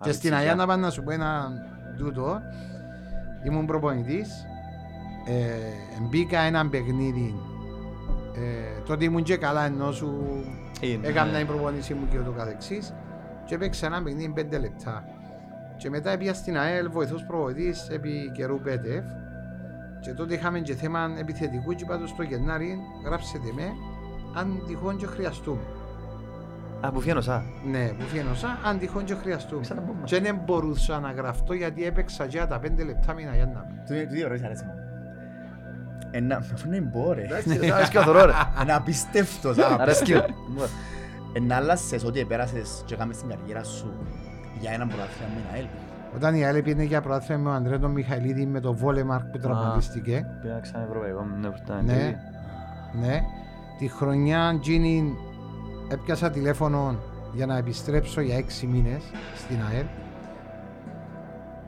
Και στην Αγία να πάνε να σου πω ένα τούτο. Ήμουν προπονητής. Ε, μπήκα ένα παιχνίδι. Ε, τότε ήμουν και καλά ενώ σου Είναι, έκανα ναι. την προπονήση μου και ούτω καθεξής. Και έπαιξα ένα παιχνίδι πέντε λεπτά. Και μετά πήγα στην ΑΕΛ βοηθός προπονητής επί καιρού ΠΕΤΕΦ. Και τότε είχαμε και θέμα επιθετικού και είπα του στο Γενάρη γράψετε με αν τυχόν και χρειαστούμε. Α, που φιένω σαν. Ναι, που φαίνωσα, αν τυχόν και χρειαστούμε. Σαν να πούμε. Και δεν μπορούσα να γραφτώ γιατί έπαιξα και τα πέντε λεπτά μήνα για να Του του δύο ώρες αρέσει μου. Ένα, αφού είναι μπω ρε. Αρέσκει ο θωρό ρε. Ένα απίστευτος. α, Αρέσκει ο. Εν άλλασες ότι επέρασες και έκαμες την καριέρα σου για έναν πρωτάθλημα με ένα ΕΛ. Όταν η ΑΕΛ πήγαινε για πρωτάθλημα με ο Ανδρέα τον Μιχαηλίδη με το Βόλεμαρκ που τραυματίστηκε. Πήγα ξανά ευρωπαϊκό. Ναι, που ήταν Ναι. TV. Ναι. Τη χρονιά Τζίνι έπιασα τηλέφωνο για να επιστρέψω για έξι μήνες στην ΑΕΛ.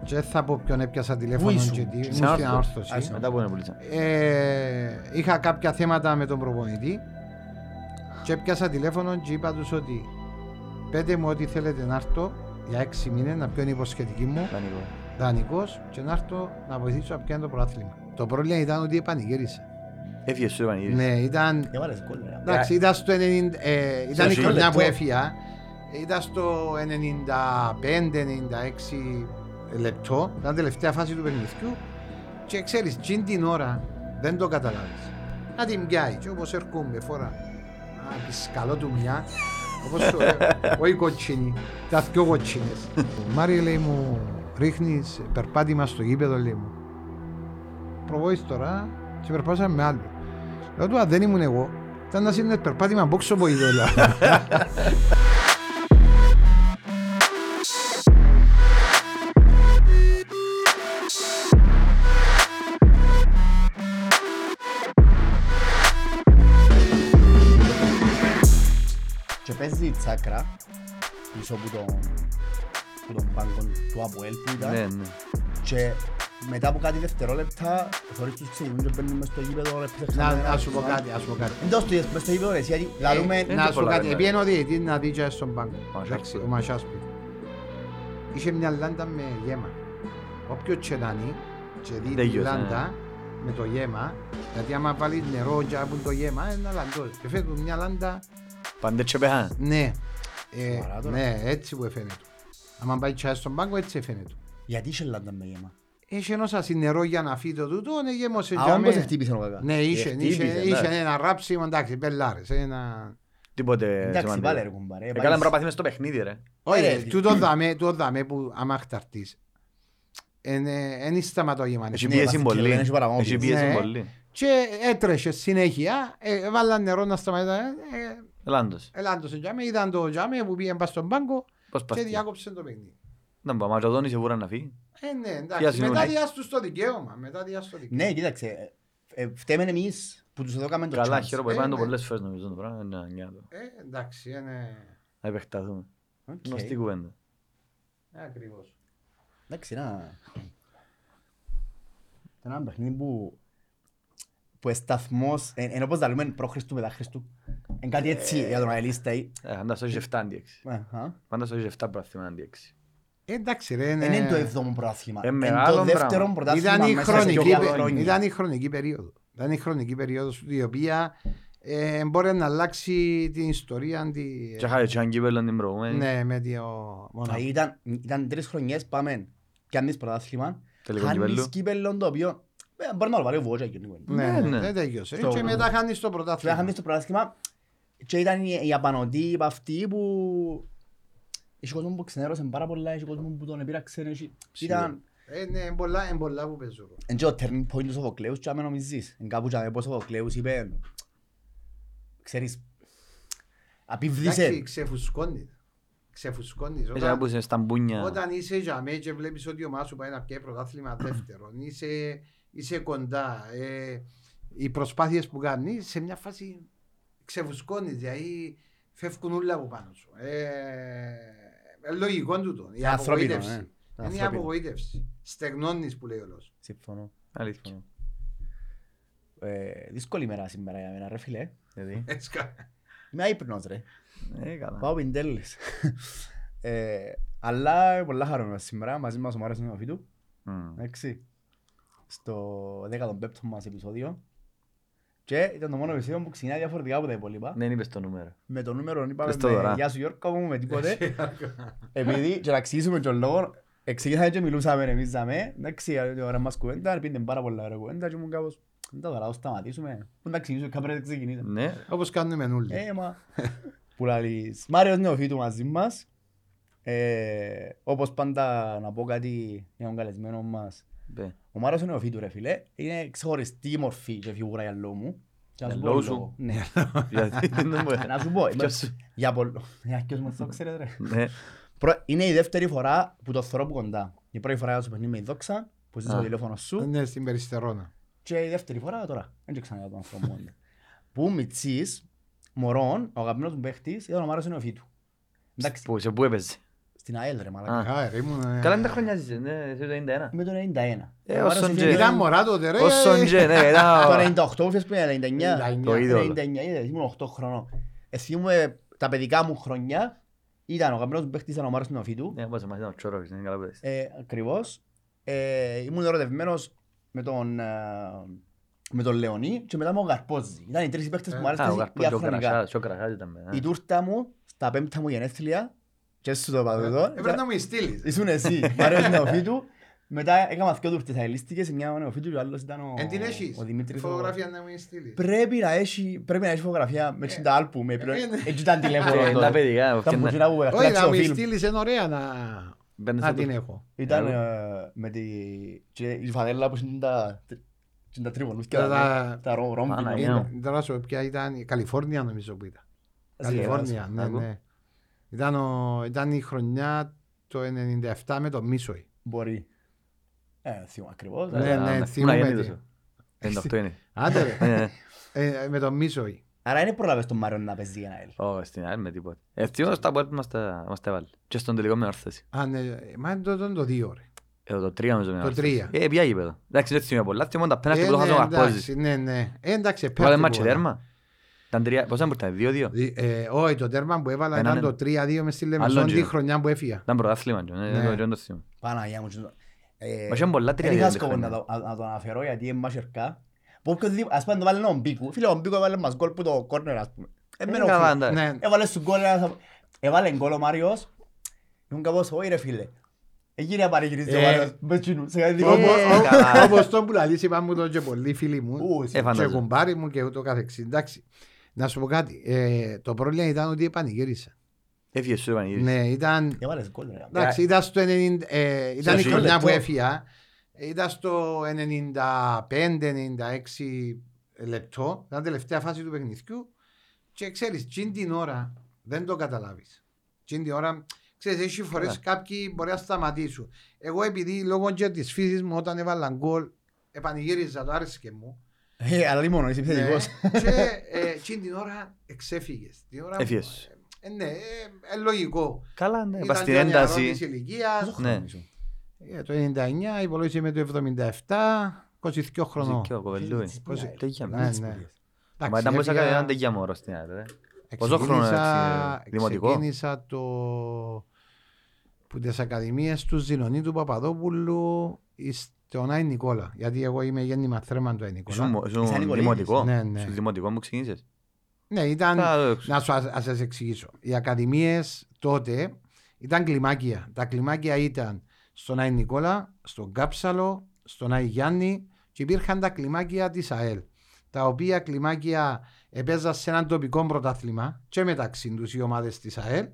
Και δεν θα πω ποιον έπιασα τηλέφωνο ήσουν; και τι. Ήμουν Στην στην Αόρθωση. αόρθωση. Άσο. Μετά που είναι πουλίτσα. Ε, είχα κάποια θέματα με τον προπονητή και έπιασα τηλέφωνο και είπα τους ότι πέτε μου ότι θέλετε να έρθω για έξι μήνες να πιω την υποσχετική μου Δανεικό. δανεικός και να έρθω να βοηθήσω να πιάνω το πρωτάθλημα. Το πρόβλημα ήταν ότι επανηγύρισα. Έφυγε σου επανηγύρισε. Ναι, ήταν, Έβαλες γκολ ρε. εντάξει, ήταν στο 90, ε, ήταν η Σε χρονιά λεπτό. που έφυγα. Ήταν στο 95-96 λεπτό, ήταν τελευταία φάση του παιχνιδιού και ξέρεις, τσιν την ώρα δεν το καταλάβεις. Να την πιάει και όπως έρχομαι φορά, να πεις καλό του μια, όπως το, όχι κοτσίνη, τα δυο κοτσίνες. Μάρι λέει μου, ρίχνεις περπάτημα στο γήπεδο λέει μου. Προβόης τώρα και περπάσαμε με άλλο. Λέω του, «Α, δεν ήμουν εγώ. Ήταν να σύνδεσαι περπάτημα μπόξο από ιδέλα. Και παίζει η τσάκρα πίσω από τον που τον πάγκο του Αποέλ που ήταν Ναι, ναι. και μετά από κάτι δευτερόλεπτα θωρείς τους ξεκινούν και μπαίνουν μες στο γήπεδο ρε, Να να σου πω κάτι, να σου πω κάτι. Εντός του μες στο γήπεδο ρε, εσύ, γιατί λαλούμε Ε, είναι Να και σου πω πολλά κάτι, καλά. επίενε ο διαιτητής να δει και στον πάγκο. Μασάσπη. Εντάξει, Ο Μασάσπη. Είχε μια λάντα με γέμα. Όποιος τσενάνει και δει Δεν τη γιώσε, λάντα με το γέμα, γιατί άμα βάλει νερό και από το γέμα, είναι ένα λαντό. Και φαίνεται μια λάντα, Πάντε και πέχαν. ναι. Ε, Σοβαρά τώρα. ναι, έτσι που φαίνεται. Άμα πάει τσάι στον πάγκο, έτσι φαίνεται. γιατί είχε λάντα με γέμα; Έχει ενώσα νερό για να φύγει το τούτο, ναι, γέμωσε Α, για όντως μέ. χτύπησε ο κακά. Ναι, είχε, Ε, είχε, χτύπησε, είχε εντάξει. ένα ράψιμο, εντάξει, μπελάρες, ένα... Τίποτε Εντάξει, σημαντικό. βάλε ρε κουμπάρε. Ε, καλά, πρέπει να μες στο παιχνίδι ρε. Όχι, Ε, ρε, τούτο δάμε, τούτο δάμε που άμα χταρτείς. Εν σταματώ γεμάνι. Έχει Ναι, πίεση βαστική, πολύ. έχει παραπάνω Έχει πίεση. πίεση Ναι. πολύ. Και έτρεχε συνέχεια, ε, βάλα νερό να σταματά, ε, Ελλάντος. ελάντωσε τζάμε, είδαν το τζάμε που πήγαινε πας στον πάγκο Πώς και πας. διάκοψε το παιχνίδι. Να πω, Ματζοδόνης σίγουρα να φύγει. Ε, ναι, Ποια εντάξει, συγγνώμη. μετά διάστους το δικαίωμα, μετά διάστους το δικαίωμα. Ναι, κοίταξε. ε, ε, Φταίμε εμείς που τους έδωκαμε το Καλά, chance. χαίρομαι που Ε, είπαν το ναι. πολλές φορές νομίζω το πράγμα. Είναι ανιάτο. Ε, εντάξει, είναι Να επεκταθούμε. Οκ. Γνωστή κουβέντα. ακριβώς. Εντάξει, ένα... Ένα παιχνίδι που... που εσταθμός... ε, Ενώ πως τα λέμε προ-Χριστού μετά Χριστού. Είναι κάτι έτσι για τον αελίστα. ή- Ε, Φαντάσου έχει 7 αντί 6. Ε, α. Φαντάσου έχει 7 πράθυμα αντί 6. Ε, εντάξει ρε, Δεν είναι το έβδομο πρωτάθλημα. Ε, Είναι μεγάλο το δεύτερο πράγμα. πρωτάθλημα Ήταν η, μέσα σε χρονική, δύο πε- χρόνια. ήταν η χρονική περίοδο. Ήταν η χρονική περίοδος η οποία ε, μπορεί να αλλάξει την ιστορία τη, Και είχα και αν κύπελλον την προηγούμενη. ναι, με το μόνο. Δηλαδή ήταν, ήταν τρεις χρονιές πάμε και αν πρωτάθλημα. Τελικό Χάνεις κύπελλο. κύπελλον το οποίο ε, μπορεί να το βάλει ο Βότζα και ο Νίκο. Ναι, Ναι, ναι, ναι. δεν τέλειωσε. Στο- Και μετά χάνεις το Πρέπει να πρωτάθλημα. χάνεις το πρωτάθλημα και ήταν οι, οι απανοτοί αυτοί που... Είχε κόσμο που ξενέρωσε πάρα πολλά, είχε κόσμο που τον επήραξε. είχε- Ήταν... Ε, ναι, είναι πολλά, είναι πολλά που παίζουν. Εν και ο turning point του Σοφοκλέους και άμα νομίζεις. Εν κάπου και άμα πως ο Σοφοκλέους είπε... Ξέρεις... Εντάξει, Απίβδησε. ξεφουσκώνει. Ξεφουσκώνει. Έτσι που είσαι στα μπούνια. Όταν είσαι για μέ και βλέπεις ότι η ομάδα σου πάει να πιάει πρωτάθλημα δεύτερον, είσαι, είσαι κοντά, ε, οι προσπάθειες που κάνεις σε μια φάση ξεφουσκώνεις, δηλαδή φεύγουν όλα από πάνω σου. Ε, ε, λογικό τούτο, η ανθρώπινο, απογοήτευση. ε. Είναι η Ανθρώπινο. απογοήτευση. Στεγνώνεις που λέει ο λόγος. Συμφωνώ. Αλήθεια. Ε, δύσκολη μέρα σήμερα για μένα ρε φίλε. Γιατί. Έτσι κα- Είμαι άϊπνος ρε. Ε, καλά. Πάω πιντέλες. Ε, Αλλά πολλά χαρούμενος σήμερα, μαζί μας ο Μάριος Νεοφίτου. Μμ. Εντάξει. Στο 15ο μας επεισόδιο. Και ήταν το μόνο επεισόδιο που ξεκινάει διαφορετικά από τα υπόλοιπα. Δεν είπες το νούμερο. Με το νούμερο είπαμε Πες το με τώρα. «Γεια σου Γιώργο μου» με τίποτε. Επειδή και να εξηγήσουμε τον λόγος, εξηγήσαμε και μιλούσαμε εμείς δαμέ. Εντάξει, για την ώρα μας κουβέντα, πήγαινε πάρα πολλά ώρα κουβέντα και ήμουν κάπως «Δεν τα τώρα, θα σταματήσουμε». Πού να ξεκινήσουμε, κάπου πρέπει να ξεκινήσουμε. Ναι. Όπως κάνουμε όλοι. Ε, μα. Που λαλείς. Μάριος Νεοφίτου μαζί μας. Ε, όπως πάντα να πω κάτι για τον καλεσμένο μας. Μπε. Ο Μάριος Νεοφίτου ρε φίλε, είναι ξεχωριστή μορφή και φιγούρα για λόγω μου. Και να Για σου πω λόγω σου. λόγο. Ναι. Γιατί δεν μου Να σου πω. Ποιος σου- Για πολλο... Για ποιος μας το ξέρετε ρε. Ναι. Προ- Είναι η δεύτερη φορά που το θωρώ από κοντά. Η πρώτη φορά σου παιχνίδι με η δόξα, που ζεις Α. το τηλέφωνο σου. Ναι, στην Περιστερώνα. Και η δεύτερη φορά τώρα. Δεν ξέρω ξανά τον άνθρωπο μόνο. Που μητσής, μωρών, ο αγαπημένος μου παίχτης, ήταν ο Μάριος Νεοφίτου. Εντάξει, Πού, σε πού έπαιζε. Στην ΑΕΛ ρε μαλάκα. Α. Α, ρε, ήμουν... ε, Καλά δεν τα χρόνια ζήσε, ναι, εσύ το 91. Με το 91. Ε, Ο Μάριος όσον είναι- και- Ήταν μωρά τότε, ρε. Όσον και, ναι, ήταν... Το 98 φες πριν, 99. 99. Το είδωλο. 99, είδες, ήμουν 8 χρονών. Εθίμουμε τα παιδικά μου χρόνια, ήταν ο αγαπημένος μου παίχτης ήταν ο Μάριος Νεοφίτου. Ναι, πώς μας ήταν ο Τσόροβης, είναι καλά που είπες. Ε, ακριβώς. Ε, ήμουν ερωτευμένος με τον, ε, με τον Λεωνί και μετά με τον Καρπόζη. Ήταν οι τρεις παίχτες που μου Α, ο άρεσαν Καρπός και ο διαχρονικά. Κρασάς, και ο Κρασάς ήταν με, Η ε. τούρτα μου στα πέμπτα μου γενέθλια και σου το είπα εδώ. Έπρεπε να μου στείλεις. Ήσουν εσύ, Μάριος Νεοφίτου. Μετά έκανα δύο τούρτες αελίστικες, μια ο Νεοφίτου και ο άλλος ήταν ο, Εν την έχεις; ο Δημήτρης. ο- Φωτογραφία να μου στείλεις. Πρέπει να έχει, πρέπει να έχει φωτογραφία με τα άλπου, με πλέον, ε, ναι. έτσι ήταν τηλέφωνο Ε, Τα τότε. παιδικά, Τα φτιάχνε- μπουκινά που Όχι, πέρασε να ο μου φιλμ. στείλεις είναι ωραία να... μπαίνεις Να στο- την έχω. Ήταν Άλλο. ε, με τη... και η φανέλα που είναι τα... και τα τρίπονούθια, Τα- τα- τα ρό- ρόμβινα. Παναγία Είναι. μου. Τώρα σου πω ποια ήταν η Καλιφόρνια νομίζω που ήταν. Ας Καλιφόρνια, γελάς. ναι, Άκου. ναι. Ήταν, ο, ήταν η χρονιά το 97 με το Μίσοη. Μπορεί. Ε, θυμώ ακριβώς. Ναι, ε. ναι, Ήμουν θυμούμαι γεννήτος τι. εγώ. 98 είναι. Άντε ρε, Ε, ε, με το Μίσοη. Άρα είναι προλάβες τον Μάριο να παίζει για ένα ελ. Όχι, στην άλλη με τίποτα. Ευτυχώς τα πόδια μας τα μας τα έβαλε. Και στον τελικό με όρθωση. Α, ναι, μα είναι το, το, το δύο ρε. Εδώ το τρία νομίζω με Το όρθωση. τρία. Ε, πια γήπεδο. Εντάξει, δεν θυμάμαι πολλά. Θυμάμαι τα πέναλτι Ε, που το ναι, χάσαμε ο Καρπόζης. εντάξει, ναι, ναι. Ε, εντάξει, Βάλε πέφτει μάτσι πολλά. τέρμα. Ήταν τρία, πόσα μου ήρθαν, δύο-δύο. Δι- ε, Όχι, το τέρμα που έβαλα Έναν ήταν το 3-2 μες στη Άλλον Λεμεσόν τη γύρο. χρονιά που έφυγα. Ήταν πρωτάθλημα, και, ναι, Ναι. δεν το- δεν το θυμάμαι. Παναγία μου. και το- Ε, Μα είχαν πολλά τρία Δεν είχα δύο σκοπό να χρόνια. το- να- να το αναφέρω γιατί είναι μασιρκά. Που οποιοδήποτε- ας πούμε να το βάλει έναν Μπίκου. Φίλε, ο Μπίκου έβαλε μας γκολ που το κόρνερ ας πούμε. Ε, Είναι μένω καλά, φίλε. εντάξει. Ναι, Έβαλε σου γκολ ένας... Έβαλε γκολ ο Μάριος. Ήμουν κάπως, όχι ρε φίλε. Έγινε να παρηγυρίζει ο Ε, Μάριος. Με τσινού, σε κάτι δικό Όπως- μου. ο- καλά. Όπως το που λαλείς είπαν μου το και πολλοί φίλοι μου Ου, Ε, και φαντάζομαι. κουμπάρι μου και ούτω καθεξής. Εντάξει, να σου πω κάτι. Ε, το πρόβλημα ήταν ότι επανηγύρισα. Έφυγε σου, Ευαγγελής. Ναι, ήταν Έβαλες γκολ ρε. Εντάξει, ήταν στο 90, ε, ήταν η Σε χρονιά λεπτό. που έφυγα. Ήταν στο 95-96 λεπτό. Ήταν η τελευταία φάση του παιχνιδιού. Και ξέρεις, τσιν την ώρα δεν το καταλάβεις. Τσιν την ώρα, ξέρεις, έχει φορές Καλά. κάποιοι μπορεί να σταματήσουν. Εγώ επειδή λόγω και της φύσης μου όταν έβαλα γκολ επανηγύριζα, το άρεσε μου. Ε, αλλά λίμωνο, είσαι Ναι. επιθετικός. και ε, τσιν την ώρα εξέφυγες. Την ώρα, Έφυγες. Ε, ναι, ε, ε, λογικό. Καλά, ναι, Ήταν πας στην και ο νεαρός ένταση. της ηλικίας. Πόσο Ναι. χρόνο ήσουν; Ε, το 99 υπολόγισε με το 77, 22 χρονών. Ζήκιο, κοβελούι. Εσύ, Πώς- πού Τέτοια, Ναι, ναι. Τις ναι. σπουδές. Εντάξει, Μα ήταν πως έφυγα- έκανε έναν τέτοια μωρό στην άλλη, ρε. Πόσο ξεκίνησα- χρόνο έτσι, δημοτικό; Ξεκίνησα το... που τις ακαδημίες του Ζηνονί του Παπαδόπουλου στον Άι Νικόλα. Γιατί εγώ είμαι γέννημα θρέμαν του Άι Ήσουν Νικόλα. μο- ήσουν Σαν Νικολίδης. δημοτικό. Ναι, ναι. Στο δημοτικό μου ξεκίνησες. Ναι, ήταν... Α, εντάξει. Να σου ας, ας σας εξηγήσω. Οι ακαδημίες τότε ήταν κλιμάκια. Τα κλιμάκια ήταν στον Άι Νικόλα, στον Κάψαλο, στον Άι Γιάννη και υπήρχαν τα κλιμάκια της ΑΕΛ. Τα οποία κλιμάκια επέζαν σε έναν τοπικό πρωτάθλημα και μεταξύ τους οι ομάδες της ΑΕΛ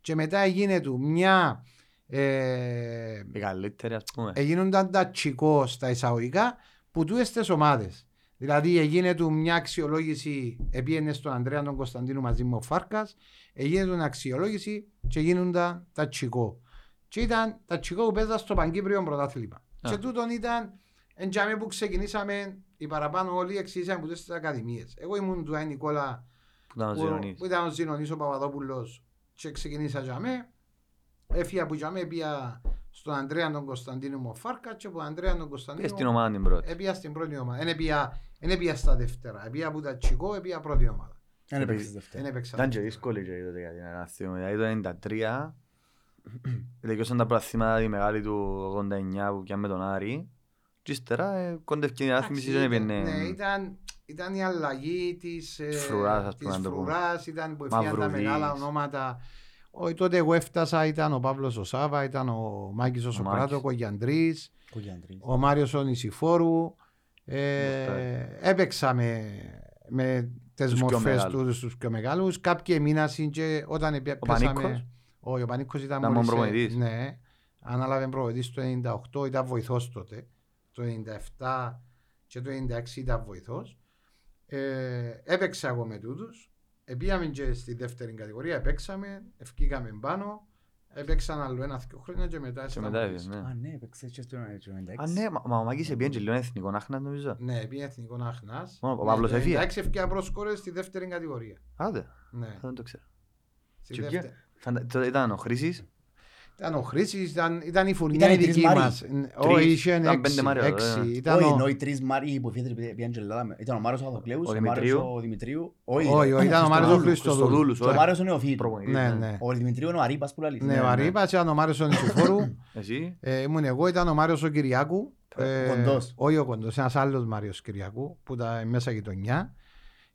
και μετά έγινε του μια ε, Οι καλύτεροι, ας πούμε. έγινονταν τα τσικό στα εισαγωγικά που τούτες τις ομάδες. Δηλαδή έγινε του μια αξιολόγηση, επίενε στον Ανδρέα τον Κωνσταντίνο μαζί με ο Φάρκας, έγινε του αξιολόγηση και γίνονταν τα τσικό. Και ήταν τα τσικό που παίζαν στο Παγκύπριο πρωτάθλημα. Α. Και τούτον ήταν εντιαμε που ξεκινήσαμε οι παραπάνω όλοι εξήγησαν από τις ακαδημίες. Εγώ ήμουν του Άι Νικόλα Που ήταν ο που, Ζηρονής. που ήταν ο Ζηνονής ο Παπαδόπουλος και ξεκινήσα για μέ. Έφυγα που για μέ πήγα στον Ανδρέα τον Κωνσταντίνο μου Φάρκας και από τον Ανδρέα τον Πήγες Κωνσταντίνο στην ομάδα την πρώτη. έπια στην πρώτη ομάδα. Δεν πήγα, δεν έπια στα δεύτερα. Έπια από τα Τσικό, έπια πρώτη ομάδα. Δεν έπαιξες δεύτερα. Δεν έπαιξα. Ήταν και δύσκολη και τότε για την αναθεωμή. Δηλαδή το 93 Τελειώσαν τα προαθήματα τη μεγάλη του 89 που πιάνε με τον Άρη. Και ύστερα ε, κόντευκε η ανάθμιση και δεν Εντάξει, έπαιρνε... Ναι, ήταν, ήταν η αλλαγή της, ε, Της φρουράς, ας της πούμε, να το πούμε. φρουράς, ήταν που έφυγαν τα Μαυρουδής. μεγάλα ονόματα. Όχι, τότε εγώ έφτασα, ήταν ο Παύλος ο Σάβα, ήταν ο Μάκης ο Σοκράτος, Μάκης. ο Κογιαντρής, Κογιαντρής. ο Μάριος ο Νησιφόρου. Ε, Μοχτάρι. έπαιξα με, με τις Τους πιο μορφές μεγάλους. τους στους πιο μεγάλους. Κάποιοι μήνας και όταν επι- Ο πέσαμε... Πανίκος; Όχι, ο Πανίκος ήταν Ήταν μόλις, μόνο ε, προπονητής. Ναι, ανάλαβε προπονητής το 98, ήταν βοηθός τότε. Το 97 και το 96 ήταν βοηθός. Ε, έπαιξα εγώ με τούτους. Επήγαμε και στη δεύτερη κατηγορία, έπαιξαμε, ευκήκαμε πάνω. Έπαιξαν άλλο ένα-δυο χρόνια και μετά Και μετά σταματήσα. έπαιρνε, ναι. Α, ναι, έπαιξες και στο 96. Α, ναι, μα- μα ο Μάκης έπιανε και λίγο εθνικό Άχνας νομίζω. Ναι, πήγε εθνικό Άχνας. Μόνο ο Παύλος Ναι, το έφυγε. 96 ευκήκα πρόσκορες στη δεύτερη κατηγορία. Άντε, Ναι, δεν το ξέρω. στη Και δεύτερη. Φαντα- Τότε ήταν ο Χρήσης, Ήταν ο Χρήσης, ήταν, ήταν η φουρνιά Ήταν η οι τρεις δική Μάριοι. μας. Όχι, είχε ήταν έξι. πέντε Μάριο, έξι. ε. Ήταν Όχι, ο- ενώ οι τρεις Μάριοι που φύγανε πήγαν και Ελλάδα. με- Ήταν ο Μάριος ο Αδοκλέους, Ο ο Μάριος Δημητρίου. ο Δημητρίου. Όχι, όχι, ήταν ο Μάριος ο Χριστοδούλου. Χριστοδούλους, Και ο όχι. Μάριος ο Νεοφύτου. Προπονητής, Ναι, ναι. ναι. Ο Δημητρίου είναι ο Αρίπας που λέει. Ναι, ο Αρήπας, ήταν ο Μάριος ο Νησιφόρου. Εσύ, Ε, ήμουν εγώ, ήταν ο Μάριος ο Κυριάκου. Ε, Κοντός. Όχι ο Κοντός, ένας άλλος Μάριος Κυριακού που ήταν μέσα γειτονιά.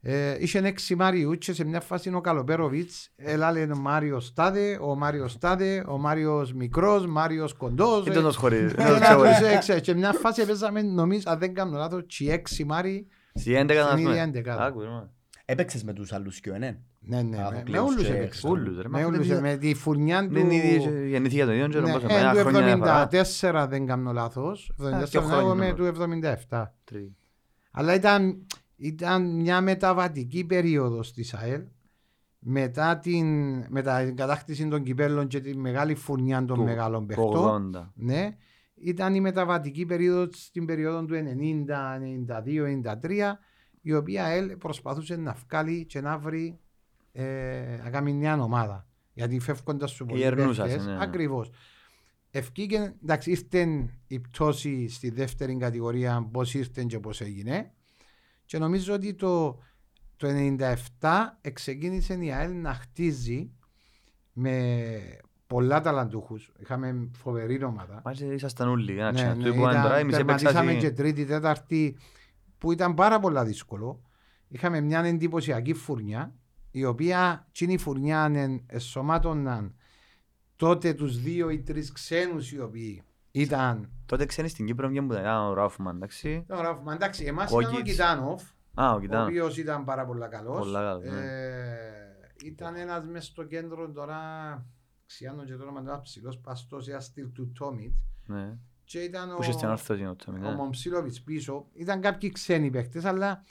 Ε, είχε έξι Μάριους και σε μια φάση ο Καλοπέροβιτς έλαλε ο Μάριος Τάδε, ο Μάριος Τάδε, ο Μάριος Μικρός, Μάριος Κοντός. ήταν το σχολείο. Ε, ήταν το ένα σχολείο. τους έξι. Και μια φάση παίζαμε, νομίζω, αν δεν κάνω λάθος, και έξι Μάριοι. Στη 11 να Στην ίδια πούμε. εντεκάδα. Άκου, ρε, Έπαιξες με τους άλλους και ο Ενέν. Ναι, ναι, Α, με- ο με Κλέους όλους και- έπαιξα. Όλους, ρε, μα Με αυτό όλους, δεν με τη φουρνιά του... Δεν είναι γεννηθήκε το ίδιο, Ναι, ξέρω πόσο, ε, ένα του χρόνια διαφορά. 74 δεν κάνω λάθος. 74 δύο χρόνια εγώ είμαι είναι. του 77. Τρει. Αλλά ήταν, ήταν μια μεταβατική περίοδος της ΑΕΛ μετά την, μετά την κατάκτηση των κυπέλων και τη μεγάλη φουρνιά των Του- μεγάλων Το παιχτών. 80. Ναι, ήταν η μεταβατική περίοδος στην περίοδο του 90, 92, 93 η οποία η ΑΕΛ προσπαθούσε να βγάλει και να βρει ε, να κάνει μια ομάδα. Γιατί φεύγοντας σου πολλοί ερνούσας, παίχτες, ναι, ναι. ακριβώς. Ευκήκε, εντάξει, ήρθε η πτώση στη δεύτερη κατηγορία, πώς ήρθε και πώς έγινε. Και νομίζω ότι το, το 97 ξεκίνησε η ΑΕΛ να χτίζει με πολλά ταλαντούχους. Είχαμε φοβερή ομάδα. Μα και ήσασταν όλοι. ένα Ναι, τσινά. ναι, Το είπαμε ήταν- τώρα, εμείς τερματίσαμε έπαιξα και εσύ- τρίτη, τέταρτη που ήταν πάρα πολλά δύσκολο. Είχαμε μια εντυπωσιακή φουρνιά η οποία τσίνη η φουρνιά εν- εσωμάτωναν τότε τους δύο ή τρεις ξένους οι οποίοι ήταν Τότε ξένοι στην Κύπρο βγαίνουν που ήταν Α, ο Ράφμαν, εντάξει. Ήταν ο Ράφμαν. εντάξει, εμάς ήταν ο Κόκκιτς. Κιτάνοφ Α, ο ο Κιτάνο. οποίος ήταν πάρα πολλά καλός. Πολλά καλός, ναι. Ε, ήταν ένας μες στο κέντρο τώρα, ξιάνω και το όνομα του, ένας ψηλός παστός, ένας στυλ του Τόμιτς. Ναι. Και ήταν Που είχε στην ο, όρθωση ο Τόμι, ο ναι. Μομψίλοβιτς πίσω. Ήταν κάποιοι ξένοι παίχτες, αλλά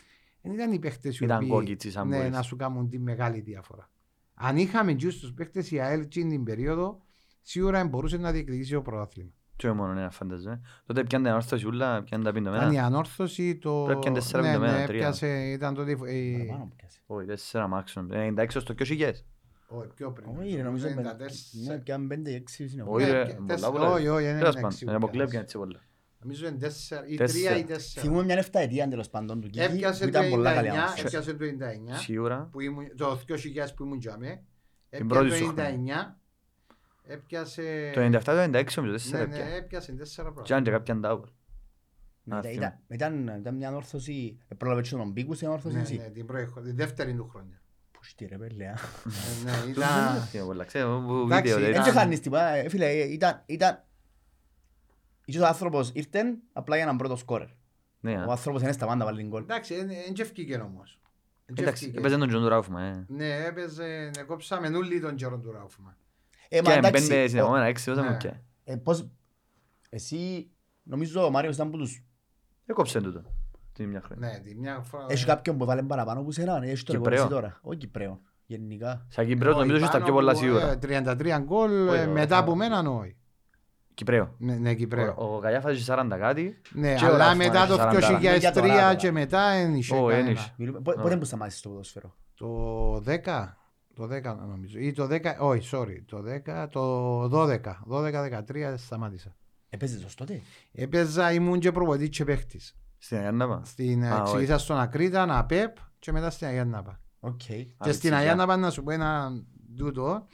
δεν ήταν οι παίχτες οι Ήταν οποίοι κόκκιτσι σαν ναι, μπορείς. να σου κάνουν τη μεγάλη διαφορά. Αν είχαμε τζους τους παίχτες η ΑΕΛ εκείνη την περίοδο, σίγουρα μπορούσε να διεκδικήσει το πρωτάθλημα. Και μόνο ένα φανταζέ. Τότε πιάνε την όρθωση ούλα, πιάνε τα Ήταν η πιντομένα. ανόρθωση, το... Πρέπει και τέσσερα ναι, πεντομένα, ναι, τρία. έπιασε, ήταν τότε... η- Παραπάνω πιάσε. Όχι, τέσσερα μάξιμο. 96 στο 2000. Όχι, πιο πριν. Όχι, ρε, νομίζω Το με- 94. ναι, πιάνε πέντε ή έξι συνεχώς. Όχι, Ναι, ρε, και πολλά τέσσερα- πολλά. όχι, όχι, δεν Τέλος είναι πάντων, έξι είναι που αποκλέπιαν πιάσε. έτσι πολλά. Νομίζω είναι τέσσερα, ή Τέσσερα. τρία ή τέσσερα. Θυμούμαι μια εφταετία τέλος πάντων του Κίκη Έπιασε που το ήταν πολλά 99, καλή άμυνα. έπιασε το 99, Σίγουρα. που ήμουν, το 2000 που ήμουν τζαμέ. Την πρώτη Έπιασε σου το χρονιά. 99, έπιασε... Το 97 το 96 νομίζω, Ναι, τέσσερα ναι, πια. έπιασε τέσσερα Και πράγματα. αν και κάποιαν τάουερ. Μετά Α, ήταν- Ήταν ήταν μια όρθωση, ε, πρόλαβες και τον Μπίκου στην όρθωση Ναι, εσύ. ναι, την πρώτη χρονιά, τη δεύτερη του χρόνια. Πώς τι ρε πέλε, α. Ε, Ναι, Δεν ήταν... θυμάμαι πολλά, ξέρω, που Εντάξει, βίντεο, ήταν- δεν- Έτσι χάνεις τίποτα, ε, φίλε, ε, ήταν, ήταν... Ίσως ο άνθρωπος ήρθε απλά για έναν πρώτο σκόρερ. Ναι, Ο α. άνθρωπος είναι στα πάντα βάλει γκολ. Εντάξει, δεν τζευκήκε όμως. Εν Εντάξει, τζευκήκε. έπαιζε τον Τζον του Ράφμα, ε. Ναι, έπαιζε, ναι, κόψαμε νουλί τον καιρό του Ράουφμα. Ε, μα Και εντάξει, πέντε ο- συνεχόμενα, έξι, όσα Ναι. μου πια. ε, πώς... Εσύ, νομίζω ο Μάριος ήταν που τους... Έκοψε τούτο. Την μια χρόνια. Ναι, τη μια φορά... Έχει κάποιον που βάλε παραπάνω που σένα, έχει το ρεκόρ Κυπρέο. εσύ τώρα. Όχι Κυπρέο, γενικά. Σαν Κυπρέο Όχι, νομίζω ότι στα πάνω πιο πολλά από, σίγουρα. ε, 33 γκολ, Όχι, ε, όχι, μετά όχι. από μένα όχι. Κυπρέο. Ναι, ναι, Κυπρέο. Ο- Ο Καγιάφας είχε 40 κάτι. Ναι, Και ο αλλά Ράφμαν μετά είχε το 40. Για τώρα, 2003 τώρα. και μετά δεν είχε Ω, κανένα. ένιξε. Μιλούμε- πο- Πότε που σταμάτησες το ποδόσφαιρο; Το 10, το 10 νομίζω. Ή το 10, όχι, sorry, το 10, το 12, 12-13 σταμάτησα. Έπαιζες ως τότε; Έπαιζα, ήμουν και προπονητής και παίχτης. Στην Αγιάνναπα; Στην, Α, εξηγήσα στον Ακρίτα, να ΠΕΠ και μετά στην Αγιάνναπα. Οκ. Και στην Αγιάνναπα να σου πω ένα τούτο,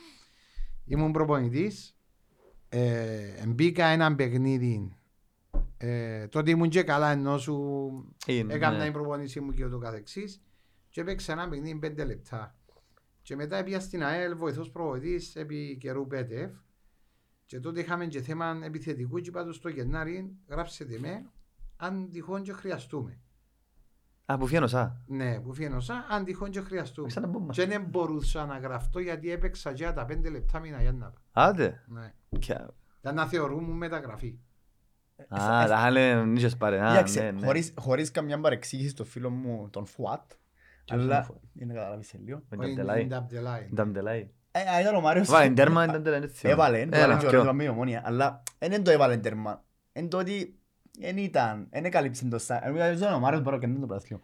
ήμουν προπονητής ε, μπήκα ένα παιχνίδι ε, τότε ήμουν και καλά ενώ σου Είναι, έκανα ναι. την προπονήση μου και ούτω καθεξής και έπαιξα ένα παιχνίδι πέντε λεπτά. Και μετά πήγα στην ΑΕΛ βοηθός προπονητής επί καιρού ΠΕΤΕΦ και τότε είχαμε και θέμα επιθετικού και είπα του στο Γενάρη γράψετε με αν τυχόν και χρειαστούμε. Α, που φιένω σαν. Ναι, που φαίνωσα, αν τυχόν και χρειαστούμε. Σαν να μπούμε. Και δεν μπορούσα να γραφτώ γιατί έπαιξα και τα πέντε λεπτά μήνα για να Άντε. Ναι. Ποια- Ήταν να θεωρούμε μεταγραφή. Α, τα άλλα νίσες πάρε. Α, Κοίταξε, ναι, ναι. χωρίς- χωρίς καμιά παρεξήγηση στο φίλο μου τον Φουάτ, Ποιος είναι ο αλλά Φουάτ; είναι καταλάβεις σε λίγο. Με Ο τον Τελάι. Ινταμπτελάι. Ήταν τελάι. Ε, α, ήταν ο Μάριος. Βάλε τέρμα, ήταν τελάι. έτσι. Έβαλε, το Ένα, έβαλε και ο ποιο. Ρέντο με η Ομόνια, αλλά δεν το έβαλε τέρμα. Εν το ότι δεν ήταν, δεν έκαλυψε το Σα. Νομίζω ο Μάριος μπορεί να κάνει το πράσινο.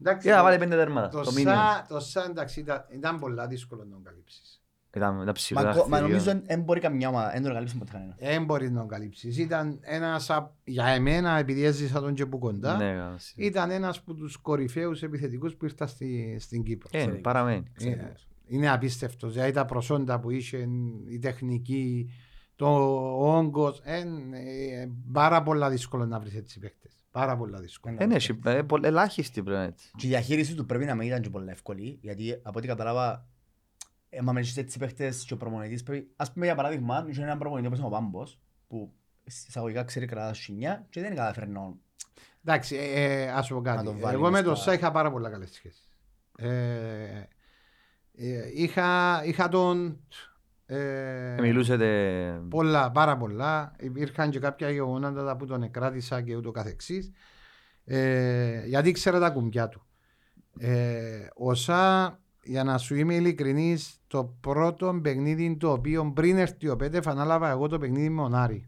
Εντάξει, Για να το- βάλει πέντε τέρματα. Το Το μήνυμα. Σα, το Σα εντάξει ήταν, ήταν πολλά δύσκολο να τον καλύψεις. Ήταν ήταν ψηλό. Μα ένα κο- Μα χτίριο. νομίζω δεν μπορεί καμιά ομάδα, δεν το καλύψε ποτέ κανένα. Δεν μπορεί να τον καλύψεις. Ήταν ένας, απ- για εμένα, επειδή έζησα τον και που κοντά, Ναι, καλά, σίγουρα. ήταν ένας από τους κορυφαίους επιθετικούς που ήρθαν στη, στην Κύπρο. Ε, παραμένει. Ε, Είναι απίστευτος. Δηλαδή τα προσόντα που είχε, η τεχνική, το όγκος. Ε, πάρα πολλά δύσκολο να βρεις έτσι παίχτε. Πάρα πολλά δύσκολο. Ε, ναι, έχει- ε, πολλ- ελάχιστοι πρέπει να είναι έτσι. Και η διαχείριση του πρέπει να μην ήταν και πολύ εύκολη, γιατί από ό,τι καταλάβα, άμα με έτσι παίχτες και ο προπονητής πρέπει, ας πούμε για παράδειγμα, είχε έναν προπονητή όπως είναι ο Πάμπος, που εισαγωγικά ξέρει κρατάς σινιά και δεν καταφέρει να... Εντάξει, ε, ε, ας σου πω Να κάτι. τον βάλει Εγώ με μες τον στα- Σα είχα πάρα πολλά καλές σχέσεις. Ε, ε, είχα, είχα τον... Ε, Ε, Μιλούσετε... Πολλά, πάρα πολλά. Υπήρχαν και κάποια γεγονότα που τον εκράτησα και ούτω καθεξής. Ε, γιατί ήξερα τα κουμπιά του. Ε, ο Σα, για να σου είμαι ειλικρινής, το πρώτο παιχνίδι το οποίο πριν έρθει ο Πέτεφ ανάλαβα εγώ το παιχνίδι με τον Άρη.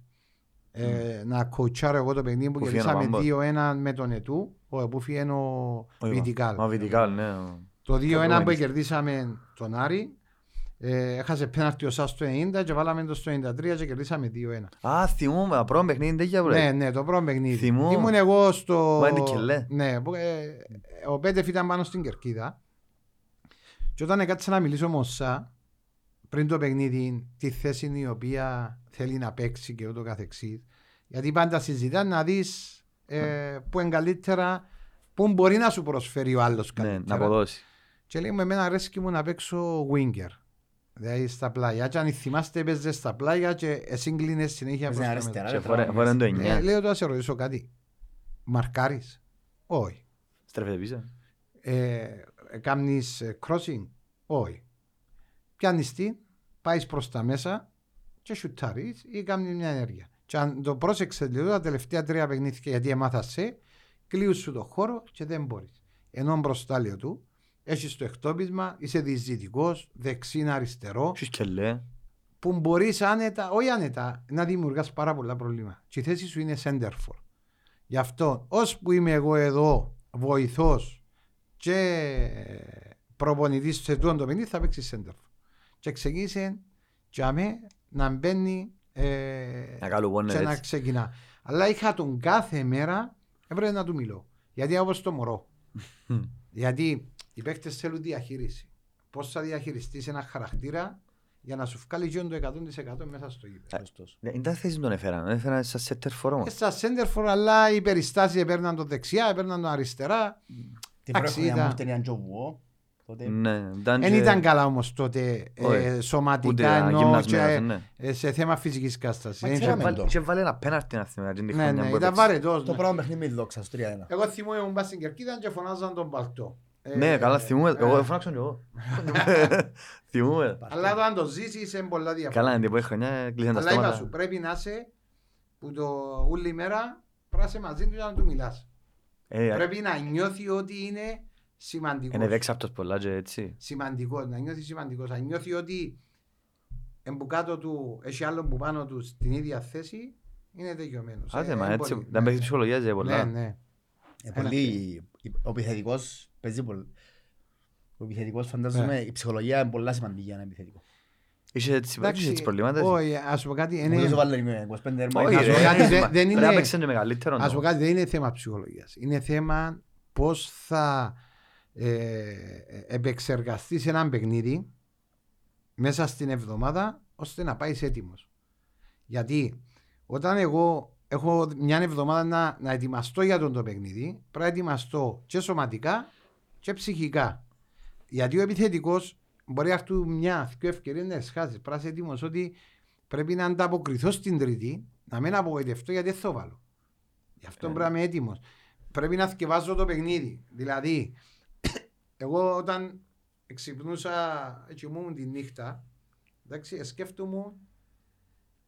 Ε, Να κοουτσάρω εγώ το παιχνίδι που Που φύγαινε ο κερδίσαμε Πάμπος. 2-1 με τον Ετού, ο- που φύγαινε ο Ο Βιτικάλ. Ο Βιτικάλ, ναι. ο- Το 2-1 που Κατρώνης. κερδίσαμε τον Άρη, ε, έχασε πέναρτι ο Σας στο 90 και βάλαμε το στο 93 και κερδίσαμε 2-1. Α, θυμούμαι, τα πρώτα παιχνίδι τέτοια Ναι, βρε. ναι, το πρώτο παιχνίδι. Θυμώ. Ήμουν εγώ στο... Μα είναι και λέ. Ναι, που, ε, ο Πέτεφ ήταν πάνω στην κερκίδα και όταν έκατσα να μιλήσω με ο Σα πριν το παιχνίδι τη θέση η οποία θέλει να παίξει και ούτω καθεξής γιατί πάντα συζητάς να δεις ε, που είναι καλύτερα που μπορεί να σου προσφέρει ο άλλος Ναι, καλύτερα. να αποδώσει. Και λέει μου εμένα αρέσκει μου να παίξω winger. Δηλαδή στα πλάγια. Και αν θυμάστε έπαιζε στα πλάγια και εσύ κλείνες συνέχεια Παίζει προς τα αριστερά, μέσα. Και ρε, φορέ- πράγμα, φορέν το Ε, εννιά. λέω τώρα σε ρωτήσω κάτι. Μαρκάρεις; Όχι. Στρέφεται πίσω. Ε, Κάμνεις ε, crossing; Όχι. Πιάνεις τι, πάεις προς τα μέσα και σουτάρεις ή κάνεις μια ενέργεια. Και αν το πρόσεξες λίγο τα τελευταία τρία παιχνίδια γιατί έμαθα σε, κλείους σου το χώρο και δεν μπορείς. Ενώ μπροστά λέω του, έχεις το εκτόπισμα, είσαι διζητικός, δεξί αριστερό, Έχεις και λέ. που μπορείς άνετα, όχι άνετα, να δημιουργάς πάρα πολλά προβλήματα. Και η θέση σου είναι center for. Γι' αυτό, ώσπου είμαι εγώ εδώ, βοηθός και προπονητής σε τούτο το παιχνίδι, θα παίξει center for. Και ξεκίνησε για μέ να μπαίνει ε, Να καλουπώνεται και να έτσι. ξεκινά. Αλλά είχα τον κάθε μέρα, έπρεπε να του μιλώ. Γιατί όπως το μωρό. Γιατί οι παίκτες θέλουν διαχείριση. Πώς θα διαχειριστείς ένα χαρακτήρα για να σου βγάλει και το 100% μέσα στο γήπεδο. Σωστός. Ναι, Δεν θέση τον έφεραν. Έφεραν σαν σέτερ φορ Ε, όμως. Στα center for, αλλά οι περιστάσεις έπαιρναν το δεξιά, έπαιρναν το αριστερά. Την πρώτη Εντάξει, χρονιά ήταν- μου ήταν η Αντζοβουό, τότε Ναι, ήταν Δεν και- ήταν καλά όμως τότε ε, Όχι. Ούτε σωματικά εννοώ αγυμνασμένος, και ναι. ε, σε θέμα φυσικής κατάσταση. Μα Δεν ξέραμε ήταν- Βάλε- το. Είχε βάλει ένα πέναρτι να θυμάμαι. την Ναι, χρονιά ναι, που ήταν έπαιξε. βαρετός. το πρώτο παιχνίδι με τη δόξα, στο 3-1. Εγώ θυμούμαι ήμουν πας στην κερκίδα και φωνάζαν τον παλτό. Ε, Ναι, καλά θυμούμαι. ε, Εγώ φώναξα και εγώ. Θυμούμαι. Αλλά όταν το ζήσεις είναι πολλά διαφορετικά. Καλά, την επόμενη χρονιά κλείσαν τα Αλλά είπα σου, στόματα. πρέπει να είσαι που το όλη μέρα πρέπει να είσαι μαζί του για να του μιλάς. Ε, Πρέπει να νιώθει ότι είναι σημαντικός. Είναι δέξαπτος πολλά και έτσι. Σημαντικός, να νιώθει σημαντικός. Να νιώθει ότι εμπουκάτω του έχει άλλον που πάνω του στην ίδια θέση, είναι τελειωμένος. Άντε, Ε, μα είναι έτσι. πολύ. Δεν Ναι, παίζει ψυχολογία και Ναι, πολλά. ναι. Ε, πολύ- Ο επιθετικός παίζει πολύ. Ο επιθετικός φαντάζομαι, η ψυχολογία είναι πολλά σημαντική για ένα επιθετικό. Είχε έτσι είχε έτσι προβλήματα. εσύ. όχι, ας σου πω κάτι, Μου είναι, το βάλε με 25 τέρμα. Όχι, ας ρε, πω κάτι, δεν- δεν- δεν Πρέπει να είναι- παίξει και μεγαλύτερο. ας πω νο. κάτι, δεν είναι θέμα ψυχολογίας. Είναι θέμα πώς θα ε, επεξεργαστείς έναν παιχνίδι μέσα στην εβδομάδα ώστε να πάεις έτοιμος. Γιατί όταν εγώ έχω μια εβδομάδα να, να ετοιμαστώ για τον το παιχνίδι, πρέπει να ετοιμαστώ και σωματικά και ψυχικά. Γιατί ο επιθετικός μπορεί να έρθουν μια δύο ευκαιρίε να εσχάσει. Πρέπει να είσαι έτοιμος ότι πρέπει να ανταποκριθώ στην τρίτη, να μην απογοητευτώ γιατί δεν θα βάλω. Γι' αυτό Ε. πρέπει να είμαι έτοιμος. Πρέπει να θυκευάζω το παιχνίδι. Δηλαδή, εγώ όταν ξυπνούσα έτσι ήμουν τη νύχτα, εντάξει, ε, σκέφτομαι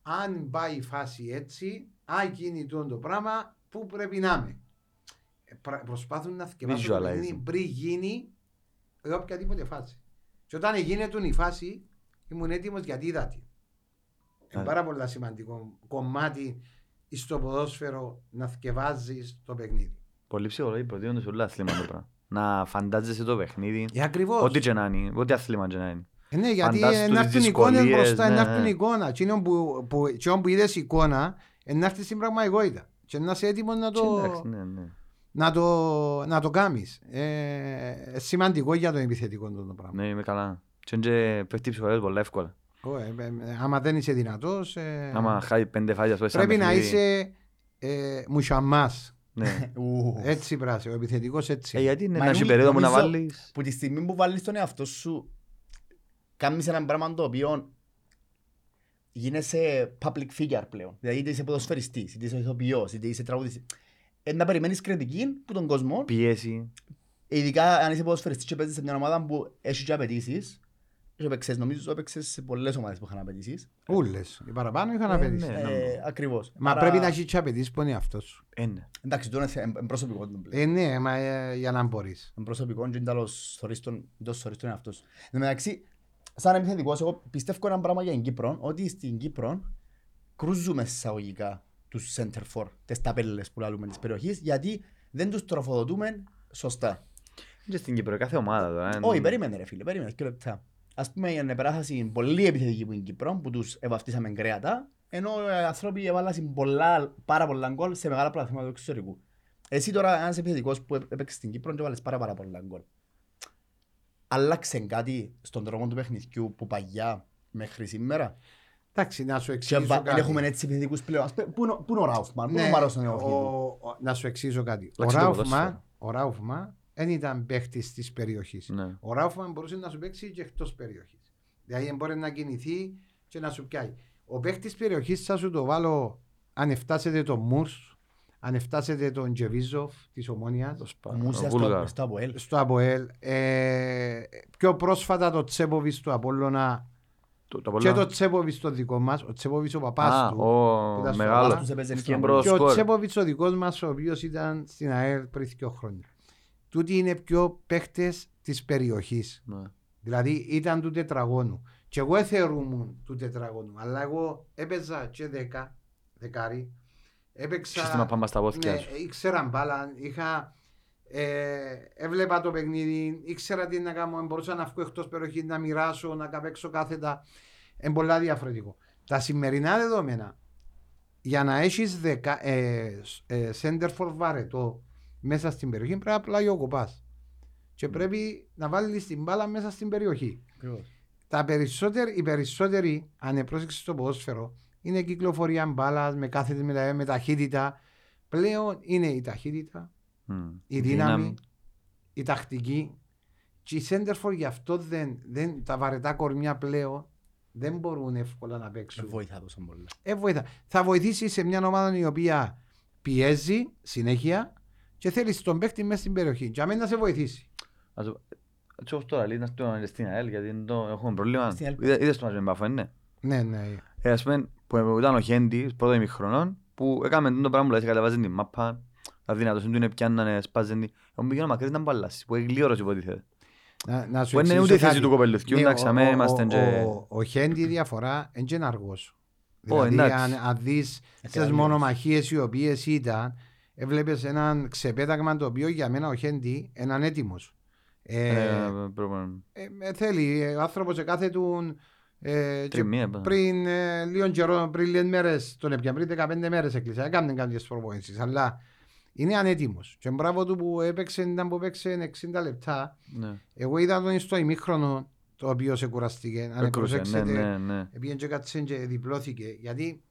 αν πάει η φάση έτσι, αν γίνει τούτο το πράγμα, πού πρέπει να είμαι. Ε, πρα- Προσπάθουν να θυκευάσουν το Visualizing. παιχνίδι πριν γίνει η οποιαδήποτε φάση. Και όταν έγινε η φάση, ήμουν έτοιμος γιατί είδα τη. Είναι Α. πάρα πολύ σημαντικό κομμάτι στο ποδόσφαιρο να θυκευάζει το παιχνίδι. Πολύ ψυχολόγοι προτείνονται σε όλα αθλήματα το πράγμα. Να φαντάζεσαι το παιχνίδι. Ε, ακριβώς. Ό,τι και να είναι, ό,τι αθλήμα και να είναι. Ε, ναι, γιατί Φαντάσου ε, τις να έρθουν εικόνες δυσκολίες, μπροστά, ναι, να έρθουν ναι. εικόνα. Εκείνο που, που, εκείνο που είδες εικόνα, ε, να έρθεις στην πραγματικότητα. Και να είσαι έτοιμος να Και το, εντάξει, ναι, ναι. Να το, να το κάνεις. Ε, ε, σημαντικό για το επιθετικό το πράγμα. Ναι, είμαι καλά. Και είναι και πέφτει η ψυχολογία πολλά εύκολα. Ω, ε, ε, ε, άμα δεν είσαι δυνατός, ε, Άμα χάει πέντε φάγια στο πρέπει να είσαι ε, μουσαμάς. Ναι. Ου. Έτσι πράσει, ο επιθετικός έτσι. Ε, γιατί είναι Μα να έχει νομίζω- περίοδο που να νομίζω- βάλεις... Που τη στιγμή που βάλεις τον εαυτό σου κάνεις ένα πράγμα το οποίο γίνεσαι public figure πλέον. Δηλαδή είτε είσαι ποδοσφαιριστής, είτε είσαι ηθοποιός, είτε είσαι τραγουδιστής. Ε, να περιμένεις κριτική που τον κόσμο, Πίεση. ειδικά αν είσαι ποδοσφαιριστής και παίζεις σε μια ομάδα που έχει και απαιτήσεις, και έπαιξες, νομίζω έπαιξες σε πολλές ομάδες που είχαν απαιτήσεις. Ούλες. Οι παραπάνω είχαν Ε, απαιτήσεις. ναι. Ε, ακριβώς. Μα Άρα- πρέπει να έχεις και απαιτήσεις που είναι αυτός. Ε, ναι. Εντάξει, τώρα είναι θε- είναι προσωπικό το πλέον. Ε, ναι, μα, ε, για να μπορείς. Είναι προσωπικό και είναι τέλος θωρείς τον τόσο θωρείς τον εαυτό σου. Εν τω μεταξύ, σαν επιθετικός, εγώ πιστεύω ένα πράγμα για την Κύπρο, ότι στην Κύπρο κρούζουμε εισαγωγικά τους center for, τις ταπέλες που λαλούμε της περιοχής, γιατί δεν τους τροφοδοτούμε σωστά. Και στην Κύπρο, κάθε ομάδα τώρα. ε, Όχι, περίμενε ρε φίλε, περίμενε δύο λεπτά. Ας πούμε η ανεπεράσαση πολύ επιθετική που είναι η Κύπρο, που τους ευαυτίσαμε κρέατα, ενώ οι άνθρωποι έβαλαν πολλά, πάρα πολλά γκολ σε μεγάλα πλαθήματα του εξωτερικού. Εσύ τώρα ένας επιθετικός που έπαιξες στην Κύπρο και έβαλες πάρα πάρα πολλά γκολ. Άλλαξε κάτι στον τρόπο του παιχνιδιού που παγιά μέχρι σήμερα; Εντάξει, να σου Και εξηγήσω βα- κάτι. έχουμε έτσι επιθετικούς πλέον. Ας πούμε, Πού είναι ο- πού είναι ο Ράουφμαν, πού είναι Ναι, ο Μάρος στον ο- Εωφίδου. ο- να σου εξηγήσω κάτι. Ο Εντάξει, το ποδόσφαιρο. Ράουφμα, ο Ράουφμα δεν ήταν παίχτης της περιοχής. Ναι. Ο Ράουφμα μπορούσε να σου παίξει και εκτός περιοχής. Δηλαδή μπορεί να κινηθεί και να σου πιάει. Ο παίχτης περιοχής θα σου το βάλω αν φτάσετε τον Μουρ, αν φτάσετε τον Τζεβίζοφ της Ομόνιας, Το σπα- Ο Μούσιας ο Βούλγαρ. στο- στο Αποέλ. στο Αποέλ. Ε, πιο πρόσφατα το Τσέποβις του Απόλλωνα Το- το και πολλά- το Τσέποβι το δικό μας. Ο Τσέποβι ο παπάς Α, του. ο Ήταν στο μεγάλος. Απόλλωνα. Τους έπαιζε Και στον μπρος Και ο σκορ. Τσέποβιτς ο δικός μας, ο οποίος ήταν στην ΑΕΛ πριν δύο χρόνια. Τούτοι είναι πιο παίχτες της περιοχής. Ναι. Δηλαδή ήταν του τετραγώνου. Και εγώ θεωρούμουν του τετραγώνου. Αλλά εγώ έπαιζα και δέκα, δεκάρι. Έπαιξα. Σύστημα πάμε στα πόθηκια ναι, σου. ήξερα μπάλα. Είχα, ε, έβλεπα το παιχνίδι. Ήξερα τι να κάνω. Μπορούσα να βγω εκτός περιοχή, να μοιράσω, να καπέξω κάθετα. Είναι πολλά διαφορετικό. Τα σημερινά δεδομένα για να έχεις δεκα, ε, ε, center for βαρετό μέσα στην περιοχή πρέπει να πλαγιοκοπά. Και πρέπει να βάλεις την μπάλα μέσα στην περιοχή. Ακριβώς. Τα περισσότεροι, οι περισσότεροι, αν πρόσεξε στο ποδόσφαιρο, είναι κυκλοφορία μπάλας με κάθετη με, με ταχύτητα. Πλέον είναι η ταχύτητα, Μμ. Η δύναμη, η τακτική. Και οι center for γι' αυτό δεν, δεν, τα βαρετά κορμιά πλέον δεν μπορούν εύκολα να Δεν παίξουν. βοηθά τόσο πολύ. Ε, βοηθά. Θα βοηθήσει σε μια ομάδα η οποία πιέζει συνέχεια και θέλει τον παίκτη μέσα στην περιοχή. Για μένα να σε βοηθήσει. Ας το- Έτσι όπως τώρα λέει να στο στην ΑΕΛ γιατί είναι το- έχουμε πρόβλημα. Στην ΑΕΛ. Είδε- Είδες το μας με μπάφο, ναι. Ναι, ναι. Ε, ας πούμε, που ήταν ο Χέντης, πρώτο ημιχρονών, που έκαμε το πράγμα που λέει, κατεβάζει την μάπα, τα δυνατός του είναι πιάννανε, σπάζεν την. Εγώ πήγαινα μακρύς να μπαλάσει, που είναι γλύωρος υποτίθεται. Να, να σου Που είναι εξηγήσω ούτε η θέση κάτι. του κοπελουθκιού, Ναι, εντάξει, ο- αμέ ο- είμαστε ο- και... ο- Ο Χέντι η διαφορά είναι και αργός. Ω, Δηλαδή εντάξει. αν, αν δεις στις αλλιώς. μονομαχίες οι οποίες ήταν έβλεπες έναν ξεπέταγμα το οποίο για μένα ο Χέντι έναν έτοιμος. Ε, Ε, πρέπει- ε, ε, θέλει ε, ο άνθρωπος κάθε του ε, και Τριμμή, έπαιρνε. πριν ε, λίγο καιρό, πριν λίγες μέρες, τον έπιαν πριν 15 μέρες έκλεισε, έκανε κάποιες προπονήσεις, αλλά είναι ανέτοιμος. Και μπράβο του που έπαιξε, ήταν που έπαιξε 60 λεπτά. Ναι. Εγώ είδα τον στο ημίχρονο το οποίο σε κουραστήκε. Αν Έκρουσε, ναι, προσέξετε, ναι, ναι. Επήγαινε και κάτσε και διπλώθηκε. Γιατί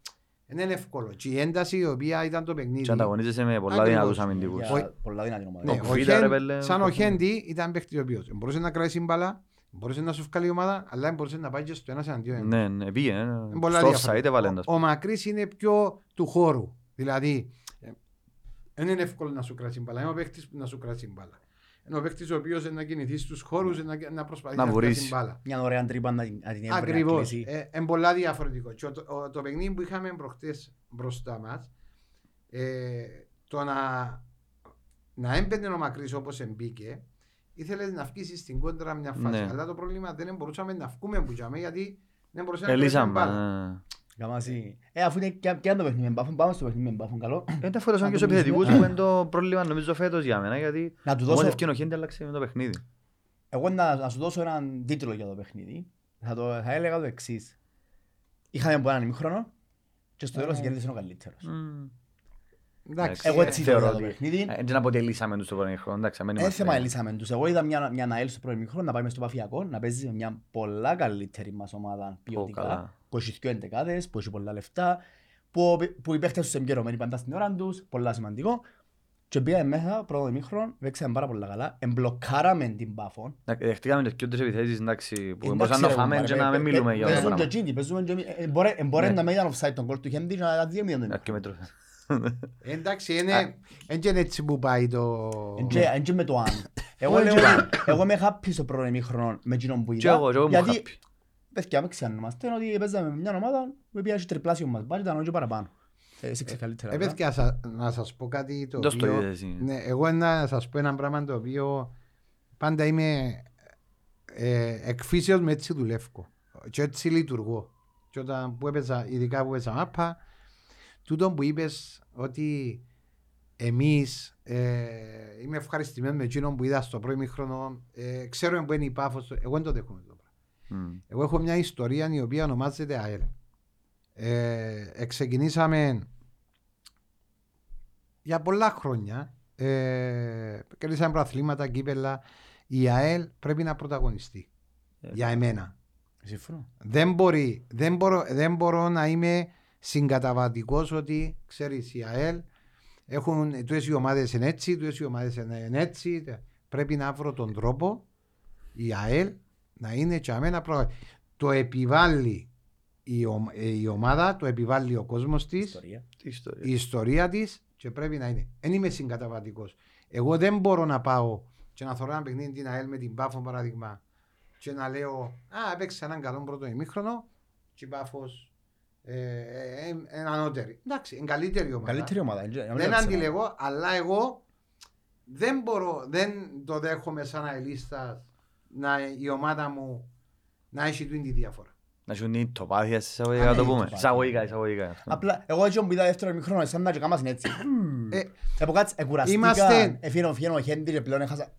Δεν είναι εύκολο. Και η ένταση η οποία ήταν το παιχνίδι. Και ανταγωνίζεσαι με πολλά Ακριβώς. δυνατούς αμυντικούς. Για πολλά δυνατή ομάδα. Ναι, Το ο Β, ρε Χεν- πέλε, σαν ο το- Χέντι ήταν παίχτης ο οποίος μπορούσε να κρατήσει μπάλα, μπορούσε να σου βγάλει η ομάδα, αλλά μπορούσε να πάει και στο ένας εναντίον ενός. Ναι, ναι, πήγε. ε. Είναι πολλά Στο διαφορετικά. offside έβαλε ένας. Ο, ο Μακρύς είναι πιο του χώρου. Δηλαδή, ε, δεν είναι εύκολο να σου κρατήσει μπάλα. Είναι ο παίχτης που να σου κρατήσει μπάλα. Είναι ο παίχτης ο οποίος είναι να κινηθεί στους χώρους, να, να προσπαθεί Να να, κρατήσει βουρήσει. μπάλα. Μια ωραία τρύπα να την να την έβρει, να Ακριβώς. κλείσει. Ε, είναι πολλά διαφορετικό. Και το, ο- το παιχνίδι που είχαμε προχτές μπροστά μας, ε, το να, να έμπαινε ο Μακρύς όπως εμπήκε, ήθελες να βγει στην κόντρα μια φάση. Ναι. Αλλά το πρόβλημα δεν μπορούσαμε να βγούμε που τζάμε, γιατί δεν μπορούσαμε να Ελύσαμε. κρατήσουμε μπάλα. Ε. Καμάσι. Ε, αφού είναι και και αν το παιχνίδι με μπάφουν, πάμε στο παιχνίδι με μπάφουν καλό. Ε, τα φορές Να και το στους επιθετικούς πεις, που ναι. είναι το πρόβλημα νομίζω φέτος για μένα γιατί Να του μόλις δώσω, ευκαιρνό Χέντι άλλαξε με το παιχνίδι. εγώ να, να σου δώσω έναν τίτλο για το παιχνίδι. Θα, το, θα έλεγα το εξής. Είχαμε από έναν ημίχρονο και στο τέλος Ε. κέρδισε ο καλύτερος. Μμ. Εντάξει, Εγώ ε, έτσι θεωρώ θεωρώ το ότι- παιχνίδι. Ε, Δεν αποτελήσαμε τους το πρώτο χρόνο. Εντάξει, αμένει Δεν είμαστε. θέμα ελύσαμε τους. Εγώ είδα μια, μια Ναέλ στο πρώτο ημίχρονο να πάει μες στο Παφιακό, να παίζει με μια πολλά καλύτερη μας ομάδα ποιοτικά. Καλά. Που έχει δυο εντεκάδες, που έχει πολλά λεφτά, που, που οι παίχτες τους εμπειρωμένοι πάντα στην ώρα τους, πολλά σημαντικό. Και πήγαμε μέσα, πρώτο ημίχρονο, παίξαμε πάρα πολλά καλά, εμπλοκάραμε την Πάφο. Εντάξει, Δεχτήκαμε τις κοιόντες επιθέσεις εντάξει, που Εντάξει, μπορούσαμε να ρε, φάμε κουμπάρε, και να παι- μην παι- μιλούμε για αυτό το παίζουν και πράγμα. εκείνοι, παίζουν και εμείς. Ε, μπορεί- ε, Μπορεί Ναι. να μην ήταν offside τον κόλ του Χέντι και να δύο μηδέν. Αρκιμέτρο. Εντάξει, είναι δεν είναι έτσι που πάει το... Εν και- εν και με το αν. Εγώ Όχι, λέω, αν. εγώ είμαι happy στο πρώτο ημίχρονο με εκείνον που Και είδα. εγώ, και εγώ μου γιατί, happy. παιδιά, μην ξιανόμαστε, είναι ότι παίζαμε με μια ομάδα που πήγε τριπλάσιο μας μπάρ, ήταν όχι παραπάνω. Ε, Εσύ ξέρεις καλύτερα. Ε, τώρα. παιδιά, σα- να σας πω κάτι το Δώσ' το οποίο... είδες εσύ. Ναι, εγώ να σας πω ένα πράγμα το οποίο πάντα είμαι ε, εκφύσεως με έτσι δουλεύω και έτσι λειτουργώ. Και όταν που έπαιζα, ειδικά που έπαιζα μάπα, τούτο που είπες ότι εμείς ε, είμαι ευχαριστημένος με εκείνον που είδα στο πρώτο ημίχρονο, ε, ξέρω που είναι η πάφος, εγώ δεν το δέχομαι το πράγμα. Μμ. Εγώ έχω μια ιστορία η οποία ονομάζεται ΑΕΛ. Ε, εξεκινήσαμε για πολλά χρόνια. Ε, κερδίσαμε προαθλήματα, κύπελα. Η ΑΕΛ πρέπει να πρωταγωνιστεί. Ε, για εμένα. Συμφωνώ. Δεν, μπορεί, δεν, μπορώ, δεν μπορώ να είμαι συγκαταβατικός ότι ξέρεις η ΑΕΛ έχουν τούτες οι ομάδες είναι έτσι, τούτες οι ομάδες είναι έτσι. Πρέπει να βρω τον τρόπο η ΑΕΛ να είναι και αμένα προ... Το επιβάλλει η, ο- ε, η ομάδα, το επιβάλλει ο κόσμος της, Ιστορία. Τι ιστορία. η ιστορία της και πρέπει να είναι. Δεν είμαι συγκαταβατικός. Εγώ δεν μπορώ να πάω και να θωρώ ένα παιχνίδι την ΑΕΛ με την Πάφο παράδειγμα και να λέω «Α, έπαιξε έναν καλό πρώτο ημίχρονο και η Πάφος ε, ε, ε, είναι ανώτερη». Εντάξει, είναι καλύτερη ομάδα. Καλύτερη ομάδα. εν- εν- Δεν εν- αντιλεγώ, αλλά εγώ δεν μπορώ, δεν το δέχομαι σαν αελίστας να η ομάδα μου να έχει την τη διαφορά. Να σου είναι τοπάθεια σε Α, εισαγωγικά ναι, το πούμε. τοπάθεια. Εισαγωγικά, εισαγωγικά. Απλά, εγώ έτσι που είδα δεύτερο ημίχρονο, σαν να και κάμασαν έτσι. Ε, Ε, που κάτσε, εκουραστήκα, Είμαστε- εφήνω φιένω ο Χέντι και πλέον έχασα.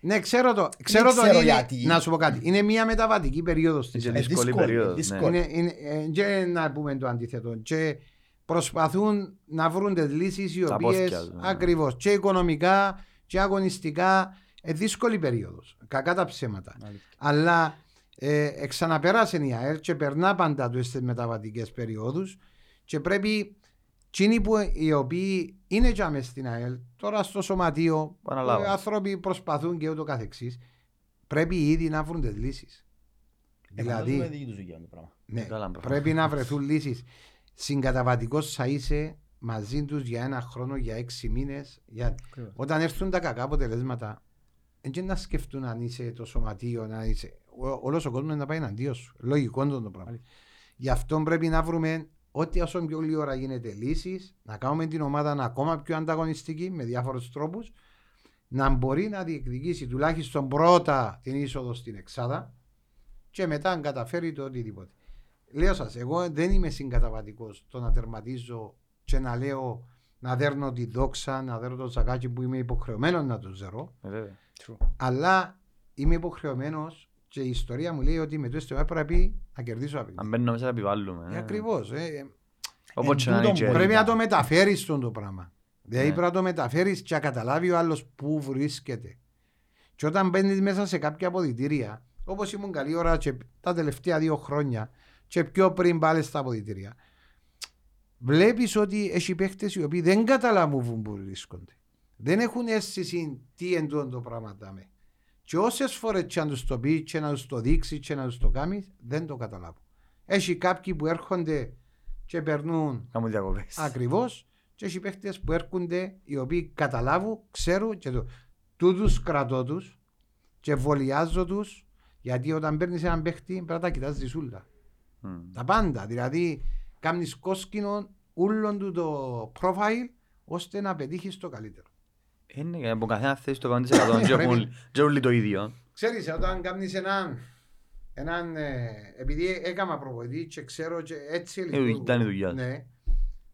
Ναι, ξέρω το. Ξέρω το ξέρω είναι, γιατί. Να σου πω κάτι. Είναι μια μεταβατική περίοδος της. Είναι Ε, δύσκολη δύσκολη, περίοδος. δύσκολη. ναι. Είναι, είναι, ε, και να πούμε το αντίθετο. Και προσπαθούν να βρουν τις λύσεις οι Τα οποίες πόθηκια τους, ναι. ακριβώς και οικονομικά και αγωνιστικά ε, δύσκολη περίοδος. Κακά τα ψέματα. Αλλά ε, εξαναπέρασε η ΑΕΛ και περνά πάντα του στις μεταβατικές περιόδους και πρέπει εκείνοι που, οι οποίοι είναι και μες στην ΑΕΛ τώρα στο σωματείο Που αναλάβουν. οι άνθρωποι προσπαθούν και ούτω καθεξής πρέπει ήδη να βρουν τις λύσεις. Δηλαδή, Δηλαδή, δική τους δουλειά το πράγμα. ναι, Καλά, μπράβο. πρέπει να βρεθούν λύσεις. Συγκαταβατικός θα είσαι μαζί τους για ένα χρόνο, για έξι μήνες. Για... Ακριβώς. Όταν έρθουν τα κακά αποτελέσματα, δεν να σκεφτούν αν είσαι το σωματείο, να είσαι. Όλος ο κόσμος να πάει εναντίον σου. Λογικό είναι το πράγμα. Γι' αυτό πρέπει να βρούμε ό,τι όσο πιο λίγη ώρα γίνεται λύσεις, να κάνουμε την ομάδα να ακόμα πιο ανταγωνιστική με διάφορους τρόπους, να μπορεί να διεκδικήσει τουλάχιστον πρώτα την είσοδο στην Εξάδα και μετά αν καταφέρει το οτιδήποτε. Λέω σας, εγώ δεν είμαι συγκαταβατικός το να τερματίζω και να λέω να δέρνω τη δόξα, να δέρνω το ζακάκι που είμαι υποχρεωμένος να το ζερώ, Ε, βέβαια. αλλά είμαι υποχρεωμένος και η ιστορία μου λέει ότι με το έστω πρέπει να κερδίσω Αν απειλή. μπαίνουμε μέσα να επιβάλλουμε. Ε, ε. Ακριβώς. Ε, Όπως και να Εν είναι τούτον και- μπορεί. πρέπει να το μεταφέρεις στον το πράγμα. Δηλαδή Ναι. πρέπει να το μεταφέρεις και να καταλάβει ο άλλος πού βρίσκεται. Και όταν μπαίνεις μέσα σε κάποια αποδητήρια, όπως ήμουν καλή ώρα και τα τελευταία δύο χρόνια, και πιο πριν πάλι στα αποδητήρια, βλέπεις ότι έχει παίχτες οι οποίοι δεν καταλάβουν που βρίσκονται. Δεν έχουν αίσθηση τι είναι τούτο το πράγμα δάμε. Και όσες φορές και να τους το πεις και να τους το δείξεις και να τους το κάνεις, δεν το καταλάβουν. Έχει κάποιοι που έρχονται και περνούν Κάμουν διακοπές. ακριβώς και έχει παίχτες που έρχονται οι οποίοι καταλάβουν, ξέρουν και το. Τούτους κρατώ τους και βολιάζω τους γιατί όταν παίρνεις έναν παίχτη πρέπει να τα κοιτάζεις όλα. Μμ. Τα πάντα. Δηλαδή, κάνεις κόσκινο όλον του το profile ώστε να πετύχεις το καλύτερο. Είναι και από καθένας θέση το 100% και Πρέπει. όλοι- και όλοι το ίδιο. Ξέρεις, όταν κάνεις έναν, έναν ε, επειδή έκανα προπονητή και ξέρω και έτσι Ε, ήταν η δουλειά σου. Ναι.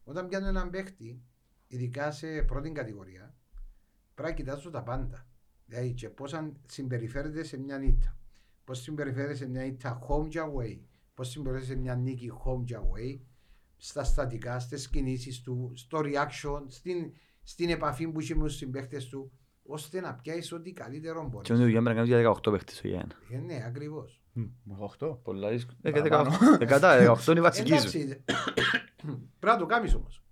Όταν πιάνω έναν παίχτη, ειδικά σε πρώτη κατηγορία, πρέπει να κοιτάζω τα πάντα. Δηλαδή και πώς αν συμπεριφέρεται σε μια νύχτα. Πώς συμπεριφέρεται σε μια νύχτα home και away. Πώς συμπεριφέρεται σε μια νίκη home και away. Στα στατικά, στις κινήσεις του, στο reaction, στην, στην επαφή που είχε με τους συμπαίχτες του, ώστε να πιάσεις ό,τι καλύτερο Και μπορείς. με τη δουλειά πρέπει να κάνεις για 18 παίχτες ο Γιάννα. Ε, ναι, ακριβώς. Μ, 18. Πολλά δύσκολα. Ε, και Παραπάνω. 18. Δεκατά, 18 είναι η βασική σου. Εντάξει, πρέπει να το κάνεις όμως.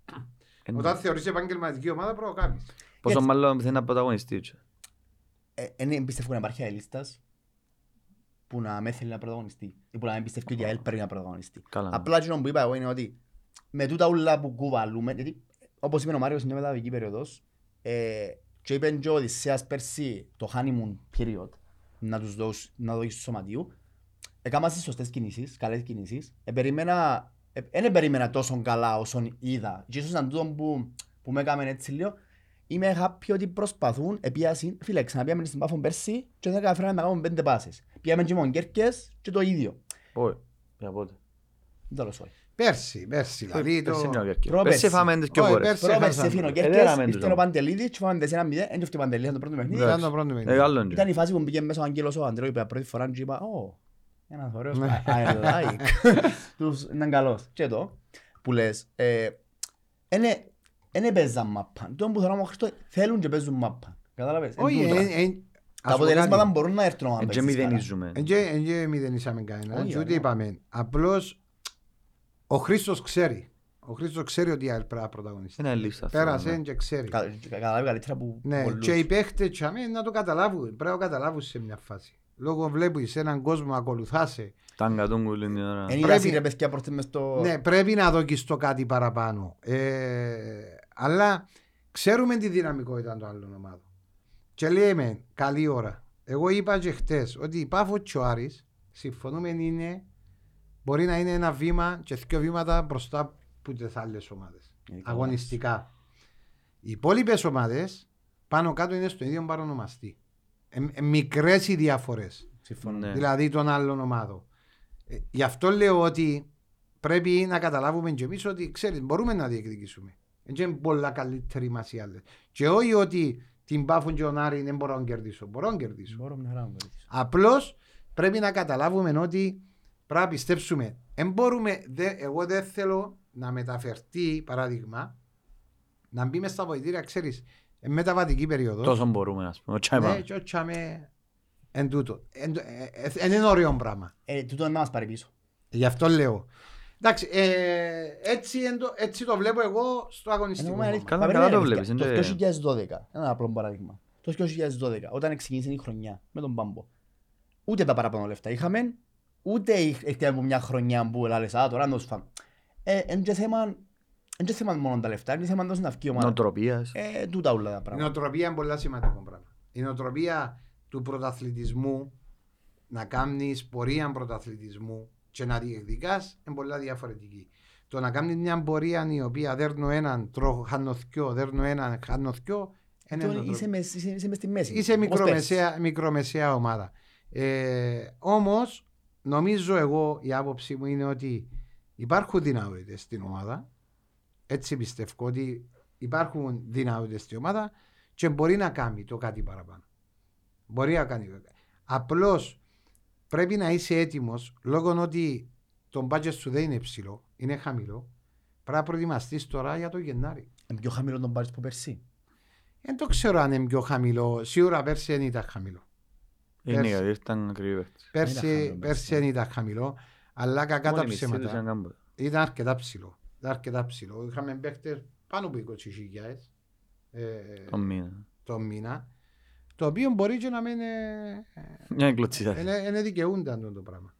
Ε, ναι. Όταν θεωρείς επαγγελματική ομάδα πρέπει να το κάνεις. Πόσο Έτσι. μάλλον θέλει να πρωταγωνιστεί. Ε, Δεν πιστεύω να υπάρχει αελίστας που να με θέλει να πρωταγωνιστεί ή που να μην πιστεύει ότι η ΑΕΛ πρέπει να πρωταγωνιστεί. Καλά. Απλά εκείνο που είπα εγώ είναι ότι με τούτα ούλα που κουβαλούμε, γιατί όπως είπε ο Μάριος είναι μεταδική περίοδος ε, και είπε και ο Οδυσσέας πέρσι το honeymoon period να τους δώσεις, να δώσεις στο σωματίου έκανα τις σωστές κινήσεις, καλές κινήσεις ε, περίμενα, ε, δεν περίμενα τόσο καλά όσον είδα και ίσως ήταν τούτο που, που με έκαμε έτσι λίγο Είμαι happy ότι προσπαθούν, επίασαν, φίλε, ξαναπήγαμε στην Πάφον πέρσι και δεν καταφέραμε να κάνουμε πέντε πάσες. Πήγαμε και με Κέρκες και το ίδιο. Όχι. Για πότε. Δεν το λέω, sorry. Πέρσι, πέρσι. Δηλαδή το... Πέρσι είναι ο Κέρκης. Πρόπερσι. Πέρσι φάμε τις πιο Όχι, φορές. πέρσι. Πρώτα έχασαν. σε φύνο Ε, Κέρκες, δέραμε τους ήρθε ο όμως. Παντελίδης και φάμε 4-0, δεν έφτιαξε Παντελίδης στο πρώτο παιχνίδι. Ήταν το πρώτο Ε, παιχνίδι. καλό Ήταν είναι. η φάση που μπήκε μέσα ο Αγγέλος ο Ανδρέου, είπε πρώτη φορά και είπα, «Ω, ένας ωραίος, Ναι. I like». Τους ήταν καλός. Και το, που λες, ε, είναι- δεν έπαιζαν μάπα. Το που θέλω να μου Χριστό, θέλουν και παίζουν μάπα. Κατάλαβες. Εν Όχι, τούτο. ε, ε, Τα ας πω αποτελέσματα κάτι. μπορούν να έρθουν άμα Ε, Και παίζεις καλά. μηδενίζουμε. Εν και- εν και μηδενίσαμε κανένα. Όχι, Και ούτε ωραία. είπαμε. Απλώς ο Χρήστος ξέρει. Ο Χρήστος ξέρει ότι η ΑΕΛ πρέπει να πρωταγωνιστεί. Είναι λίστα. αυτό, Πέρασε ναι. και ξέρει. Κα- Καταλάβει καλύτερα που Ναι, πολλούς. και οι παίχτες τσάμε να το καταλάβουν. Πρέπει να το καταλάβουν σε μια φάση. Λόγω βλέπεις έναν κόσμο να ακολουθάσαι. Τάγκα τον κουλήν την ώρα. Εν Πρέπει- είδας ρε παιδιά προχτές μες στο... Ναι, πρέπει να δω στο κάτι παραπάνω. Ε, αλλά ξέρουμε τη δυναμικότητα των άλλων ομάδων. Και λέμε, καλή ώρα. Εγώ είπα και χτες ότι η Πάφος και ο Άρης, συμφωνούμε είναι, μπορεί να είναι ένα βήμα και δύο βήματα μπροστά από τις άλλες ομάδες. Ειδικά Αγωνιστικά. Οι υπόλοιπες ομάδες πάνω κάτω είναι στο ίδιο παρονομαστή. Ε, ε, μικρές οι διαφορές Συμφωνώ. Ναι. δηλαδή των άλλων ομάδων. Ε, γι' αυτό λέω ότι πρέπει να καταλάβουμε και εμείς ότι ξέρεις, μπορούμε να διεκδικήσουμε. Δεν είναι πολλά καλύτεροι μας οι άλλες. Και όχι ότι την Πάφον και τον Άρη δεν μπορώ να κερδίσω. Μπορώ να κερδίσω. Μπορώ μια χαρά να κερδίσω. Απλώς πρέπει να καταλάβουμε ότι πρέπει να πιστέψουμε. Εν μπορούμε, δε, εγώ δεν θέλω να μεταφερθεί, παράδειγμα, να μπει μες στα βοηθήρια, ξέρεις, εν μεταβατική περίοδος. Τόσο μπορούμε, ας πούμε. Τσάι Ναι, πάμε. και ότσαμε εν τούτο. Εν το- ε, ε, ε, είναι ωραίο πράγμα. Ε, τούτο δεν μας πάρει πίσω. Γι' αυτό λέω. Εντάξει, ε, έτσι, εν το, έτσι το βλέπω εγώ στο αγωνιστικό. Εννοούμε αλήθεια. κόμμα. Καλά, Μα καλά περίμενε, το παιδιά. βλέπεις, Το είναι- 2012, ένα απλό παράδειγμα. Το 2012, όταν ξεκίνησε η χρονιά με τον Πάμπο, ούτε τα παραπάνω λεφτά είχαμε, ούτε ήρθε από μια χρονιά που λες, α, τώρα να τους φάμε. Ε, εν και θέμα, εν και θέμα μόνο τα λεφτά, είναι θέμα να δώσει να βγει η ομάδα. Νοοτροπίας. Ε, τούτα όλα τα Η πράγματα. νοοτροπία είναι πολύ σημαντικό πράγμα. Η νοοτροπία του πρωταθλητισμού, να κάνεις πορεία πρωταθλητισμού και να διεκδικάς είναι πολλά διαφορετική. Το να κάνεις μια πορεία η οποία δέρνω έναν, τρώω, χάνω θκιο, δέρνω έναν, χάνω θκιο, είναι Και νοοτροπία. Είσαι μες- είσαι- είσαι μες στη μέση. Είσαι όπως μικρομεσαία, μικρομεσαία ομάδα. Ε, Όμως, νομίζω εγώ η άποψη μου είναι ότι υπάρχουν δυνατότητες στην ομάδα. Έτσι πιστεύω ότι υπάρχουν δυνατότητες στην ομάδα και μπορεί να κάνει το κάτι παραπάνω. Μπορεί να κάνει. Απλώς πρέπει να είσαι έτοιμος λόγω ότι το budget σου δεν είναι ψηλό, είναι χαμηλό. Πρέπει να προετοιμαστείς τώρα για το Γενάρη. Είναι πιο χαμηλό τον πάρεις που πέρσι. Δεν το ξέρω αν είναι πιο χαμηλό. Σίγουρα πέρσι δεν ήταν χαμηλό. Είναι Πέρσι. γιατί ήταν ακριβή παίχτης. Πέρσι, χαμηλό, πέρσι πέρσι. δεν ήταν χαμηλό, αλλά κακά τα Μόνοι μισοί τους ψέματα ήταν κάμπο. ήταν αρκετά ψηλό. αρκετά ψηλό. Είχαμε παίχτες πάνω από 20.000 ε, Το μήνα. το μήνα. Το οποίο μπορεί και να μην είναι, Μια εγκλωτσίδα. είναι, είναι δικαιούνταν το πράγμα.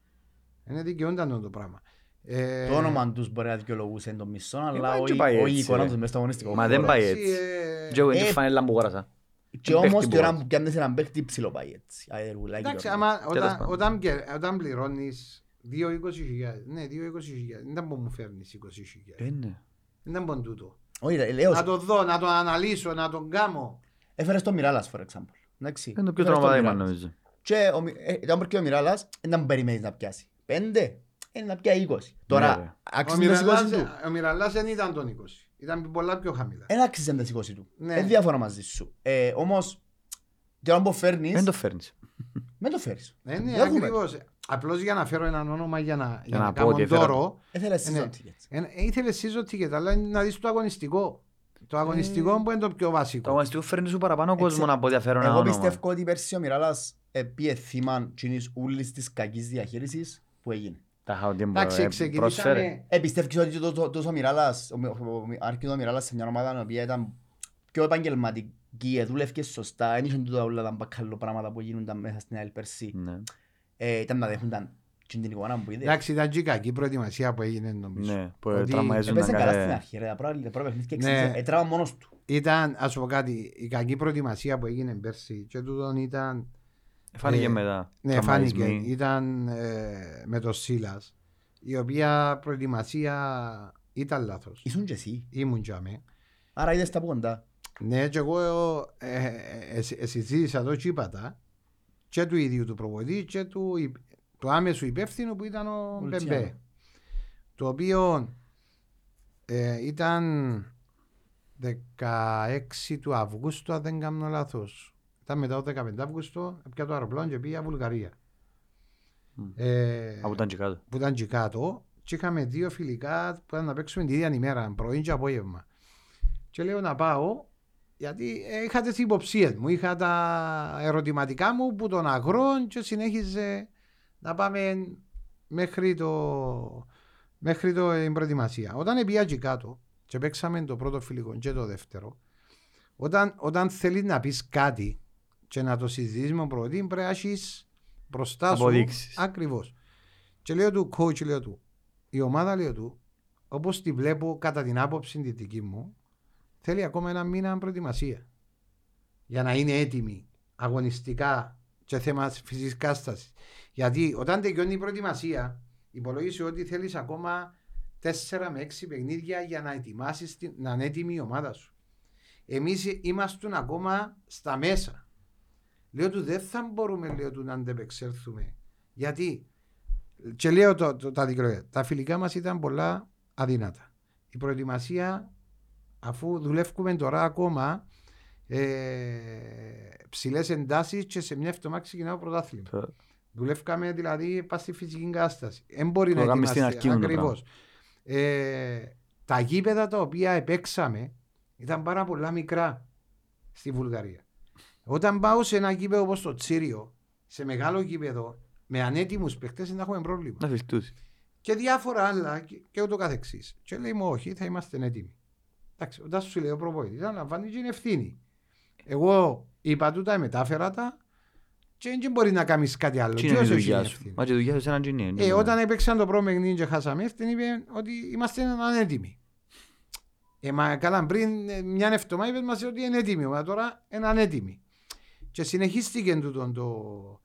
Είναι δικαιούνταν το πράγμα. Ε, Το όνομα τους μπορεί να δικαιολογούσε τον μισό, αλλά πάει και όχι- πάει όχι η έτσι, εικόνα ρε. τους μες στο αγωνιστικό. Μα δεν χώρο. πάει εντάξει, έτσι. ε, Και εγώ είναι Ε, τη φανέλα που αγόρασα. Και παίχτη όμως που τη ώρα αγόρασα. που πιάνεις έναν παίχτη ψηλό πάει έτσι. Αερούλα, Εντάξει, Γιώργο. άμα, Τέλος όταν, πάντων. όταν, και- όταν πληρώνεις 2-20 ναι, 2-20 δεν μπορεί να μου φέρνεις 20 Ε, ναι. Δεν μπορεί τούτο. Όχι, ρε, λέω, Να το δω, να το αναλύσω, να τον κάνω. έφερες τον Μιράλας, for example. Εντάξει. Είναι το πιο Έφερες τον τραυματάκι Μιράλας. νομίζω. Και ο, Μι- ε, ήταν porque ο Μιράλας δεν να περιμένεις να πιάσει. Πέντε, είναι να πιάσει 20. Ναι, ρε. Τώρα, Ο άξιζε τις 20 Μιραλάς, του. ο Μιραλάς δεν ήταν τον 20. Ήταν πολλά πιο χαμηλά. Δεν άξιζε τις 20 του. Ναι. Δεν διαφωνώ μαζί σου. Ε, όμως, και όταν που φέρνεις, Δεν το φέρνεις. μην το φέρεις. Ναι, ναι, Δεν έχουμε. ακριβώς. Απλώς για να φέρω έναν όνομα για να, για να να πω κάνω ότι έφερα. δώρο. Έθελες Ε, ναι. season tickets. Ε, ε, Ήθελες season ticket, αλλά να δεις το αγωνιστικό. Το αγωνιστικό που είναι το πιο Το βασικό. αγωνιστικό φέρνει σου παραπάνω Εξε- κόσμο από ό,τι αφαίρω ένα Εγώ όνομα. πιστεύω ότι πέρσι ο Μιράλας ε, πήγε θύμα τσινής ούλης της κακής διαχείρισης που έγινε. Τα χαοτή Εντάξει, μου προσφέρε. ξεκινήσαμε... Ε, πιστεύεις ότι το- το- τόσο ο Μιράλας, ο, ο, ο, άρχισε ο Μιράλας σε μια ομάδα η οποία ήταν πιο επαγγελματική, ε, δούλευκες σωστά, δεν είχε τούτα όλα τα μπακαλό πράγματα που γίνονταν μέσα στην ΑΕΛ πέρσι. Ναι. Ε, ήταν να δέχονταν την εικόνα που είδες. Εντάξει, ήταν και η κακή προετοιμασία που έγινε νομίζω. Ναι, που Ότι τραυματίζονταν Έπαιζε καλά στην κάθε... αρχή, ρε, τα πρώτα τα πρώτα παιχνίδια Ναι. εξήγησε, έτραβα μόνος του. Ήταν, ας σου πω κάτι, η κακή προετοιμασία που έγινε πέρσι και τούτον ήταν, Φάνηκε Ε, μετά. ναι φάνηκε, Τραυματισμοί. ήταν ε, με το Σίλας, η οποία προετοιμασία ήταν λάθος. Ήσουν και εσύ. Ήμουν για με. Άρα είδες τα από κοντά. Ναι, και εγώ ε, ε, ε, ε, συζήτησα εδώ και είπα τα, και του ίδιου του προπονητή και του, υπ- του άμεσου υπεύθυνου που ήταν ο Λουτσιάνο. Μπεμπέ. Το οποίο ε, ήταν 16 του Αυγούστου, αν δεν κάνω λάθος. Ήταν μετά το 15 Αυγούστου, πια το αεροπλάνο και πήγα Βουλγαρία. Μμ. Ε, Από ήταν και κάτω. που ήταν και κάτω και είχαμε δύο φιλικά που ήταν να παίξουμε την ίδια ημέρα, πρωί και απόγευμα. Και λέω να πάω γιατί ε, είχα τις υποψίες μου, είχα τα ερωτηματικά μου που τον αγρόν και συνέχιζε να πάμε μέχρι το, μέχρι το την προετοιμασία. Όταν πήγα και κάτω και παίξαμε το πρώτο φιλικό και το δεύτερο, όταν, όταν θέλεις να πεις κάτι και να το συζητήσεις με τον προπονητή πρέπει να έχεις μπροστά σου Αποδείξεις. ακριβώς. Και λέω του coach, λέω του, η ομάδα λέω του, όπως τη βλέπω κατά την άποψη τη δική μου, θέλει ακόμα ένα μήνα προετοιμασία. Για να είναι έτοιμη αγωνιστικά και θέμα φυσικής κάστασης. Γιατί όταν τελειώνει η προετοιμασία, υπολόγισε ότι θέλεις ακόμα 4 με 6 παιχνίδια για να ετοιμάσεις την, να είναι έτοιμη η ομάδα σου. Εμείς είμαστε ακόμα στα μέσα. Λέω του δεν θα μπορούμε λέω του να αντεπεξέλθουμε. Γιατί και λέω το, το- τα δικαιολογία. Τα φιλικά μας ήταν πολλά αδύνατα. Η προετοιμασία αφού δουλεύουμε τώρα ακόμα ε, ψηλές εντάσεις και σε μια εβδομάδα ξεκινάω πρωτάθλημα. Ε, Δουλεύκαμε δηλαδή πας στη φυσική κατάσταση. Δεν μπορεί Το να κάνουμε στην ετοιμαστεί. αρχή μου το Ακριβώς. Ε, τα γήπεδα τα οποία επέξαμε ήταν πάρα πολλά μικρά στη Βουλγαρία. Όταν πάω σε ένα γήπεδο όπως το Τσίριο, σε μεγάλο γήπεδο, με ανέτοιμους παίχτες, να έχουμε πρόβλημα. Να φιλτούσει. Και διάφορα άλλα και, και ούτω καθεξής. Και λέει μου όχι, θα είμαστε έτοιμοι. Εντάξει, όταν σου λέει ο προπονητής, αναλαμβάνει και είναι ευθύνη. Εγώ είπα τούτα, μετάφερα τα και δεν μπορεί να κάνεις κάτι άλλο. Τι Και είναι η όσο έχει δουλειά είναι σου; ευθύνη; Μα και η δουλειά σου σε έναν τζινί. Ε, όταν έπαιξαν το πρώτο παιχνίδι και χάσαμε, την είπε ότι είμαστε ανέτοιμοι. Ε, μα καλά, πριν ε, μια εβδομάδα είπες μας ότι είναι έτοιμοι, μα τώρα είναι ανέτοιμοι. Και συνεχίστηκε τούτο το,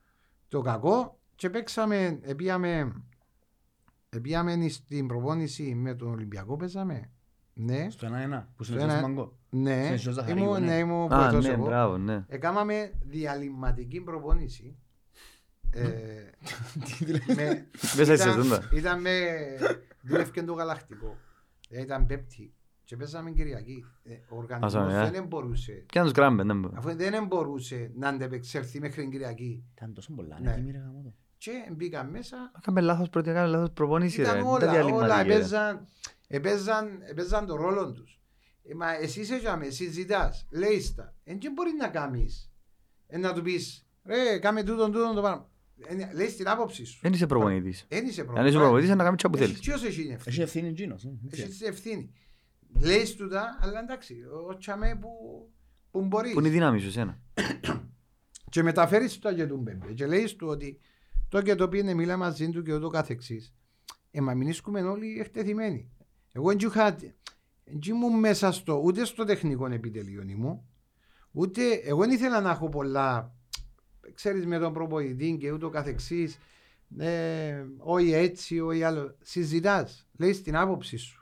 το κακό και παίξαμε, επίαμε, επίαμε στην προπόνηση με τον Ολυμπιακό, παίζαμε. Ναι, Στο 1-1 που Στο συνεχίζεις ένα- μαγκό. ναι, Συνεχίζω Ζαχαρίου, ήμουν, ναι. ναι, ήμουν Α, βοηθός ναι, εγώ. μπράβο, ναι. Έκαναμε διαλυματική προπόνηση. Ε, με, Μέσα σε ήταν, ζούντα. ήταν με δούλευκε το γαλακτικό. Ε, ήταν πέπτη. Και παίζαμε Κυριακή. Ε, ο οργανισμός Άσαμε, ε. δεν μπορούσε. Και αν τους κράμε, δεν μπορεί. Αφού δεν μπορούσε να αντεπεξέλθει μέχρι την Κυριακή. Ήταν τόσο πολλά Ναι. ανέτοιμοι ρε γαμώ το. Και μπήκα μέσα. Έκαμε λάθος πρώτη, έκαμε λάθος προπόνηση. ρε. Ήταν Δεν τα όλα, διαλυματική, όλα. ρε. Επέζαν, επέζαν, επέζαν το ρόλο τους. Ε, μα εσύ είσαι για με, συζητάς, λέεις τα. Εν και μπορείς να κάνεις; Ε, να του πεις, ρε, κάμε τούτον, τούτον το πράγμα. Ε, Λέει την άποψη σου. Δεν είσαι προπονητής. Δεν είσαι Αν είσαι προπονητής, να κάνεις ό,τι Εσύ θέλεις. ποιος έχει την ευθύνη. Έχει ευθύνη; εκείνος. ε, Έχεις έτσι. την ευθύνη. Λέει του τα, αλλά εντάξει, ο τσαμέ που, που μπορείς. Πού είναι η δύναμη σου εσένα. Και μεταφέρεις το και του Μπέμπε και λέει του ότι το και το πήγαινε μίλα μαζί του και ούτω καθεξής. Ε, μα μην íσκουμε όλοι εκτεθειμένοι. Εγώ δεν είχα, δεν ήμουν μέσα στο, ούτε στο τεχνικό επιτελείο μου, ούτε, εγώ δεν ήθελα να έχω πολλά, ξέρεις με τον προπονητή και ούτω καθεξής, ε, όχι έτσι, όχι άλλο. Συζητάς, λέει την άποψη σου.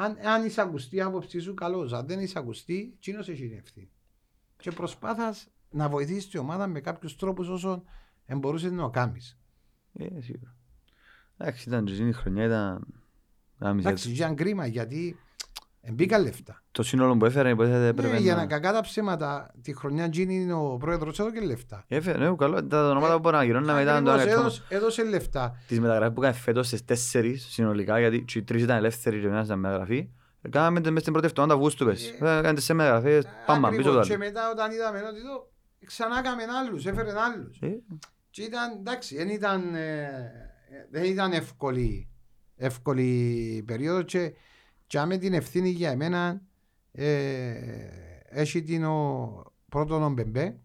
Αν, αν είσαι ακουστεί η άποψη σου, καλώς. Αν δεν είσαι ακουστεί, τσίνος έχει την ευθύνη. Και προσπάθας να βοηθήσεις τη ομάδα με κάποιους τρόπους όσο μπορούσε να το κάνεις. Ε, σίγουρα. Εντάξει, ήταν η χρονιά, ήταν... να μην Εντάξει, ξέρεις. ήταν κρίμα γιατί μπήκα λεφτά. Το σύνολο που έφερε, υποθέτω, Ναι, έπρεπε για να να... κακά τα ψέματα, τη χρονιά εκείνη είναι ο πρόεδρος έδωσε και λεφτά. Έφερε, ναι, καλό. Τα ονόματα που μπορεί να γυρώναμε ήταν το Ακριβώς, ένα έδωσε, έδωσε λεφτά. Τις μεταγραφές που έκανε φέτος στις τέσσερις συνολικά, γιατί και οι τρεις ήταν ελεύθεροι και ο ένας ήταν μεταγραφή. Κάναμε μες στην πρώτη εβδομάδα Αυγούστου πες. Ε, Έκανε τέσσερις μεταγραφές, πάμε Ακριβώς. πίσω το Και άλλο. μετά όταν είδαμε ότι το ξανά έκαμε άλλους, έφερε άλλους. Ε, Και ήταν εντάξει, δεν ήταν, ε, δεν ήταν εύκολη, εύκολη περίοδος και, και με την ευθύνη για εμένα ε, έχει την ο, πρώτον ο Μπεμπέ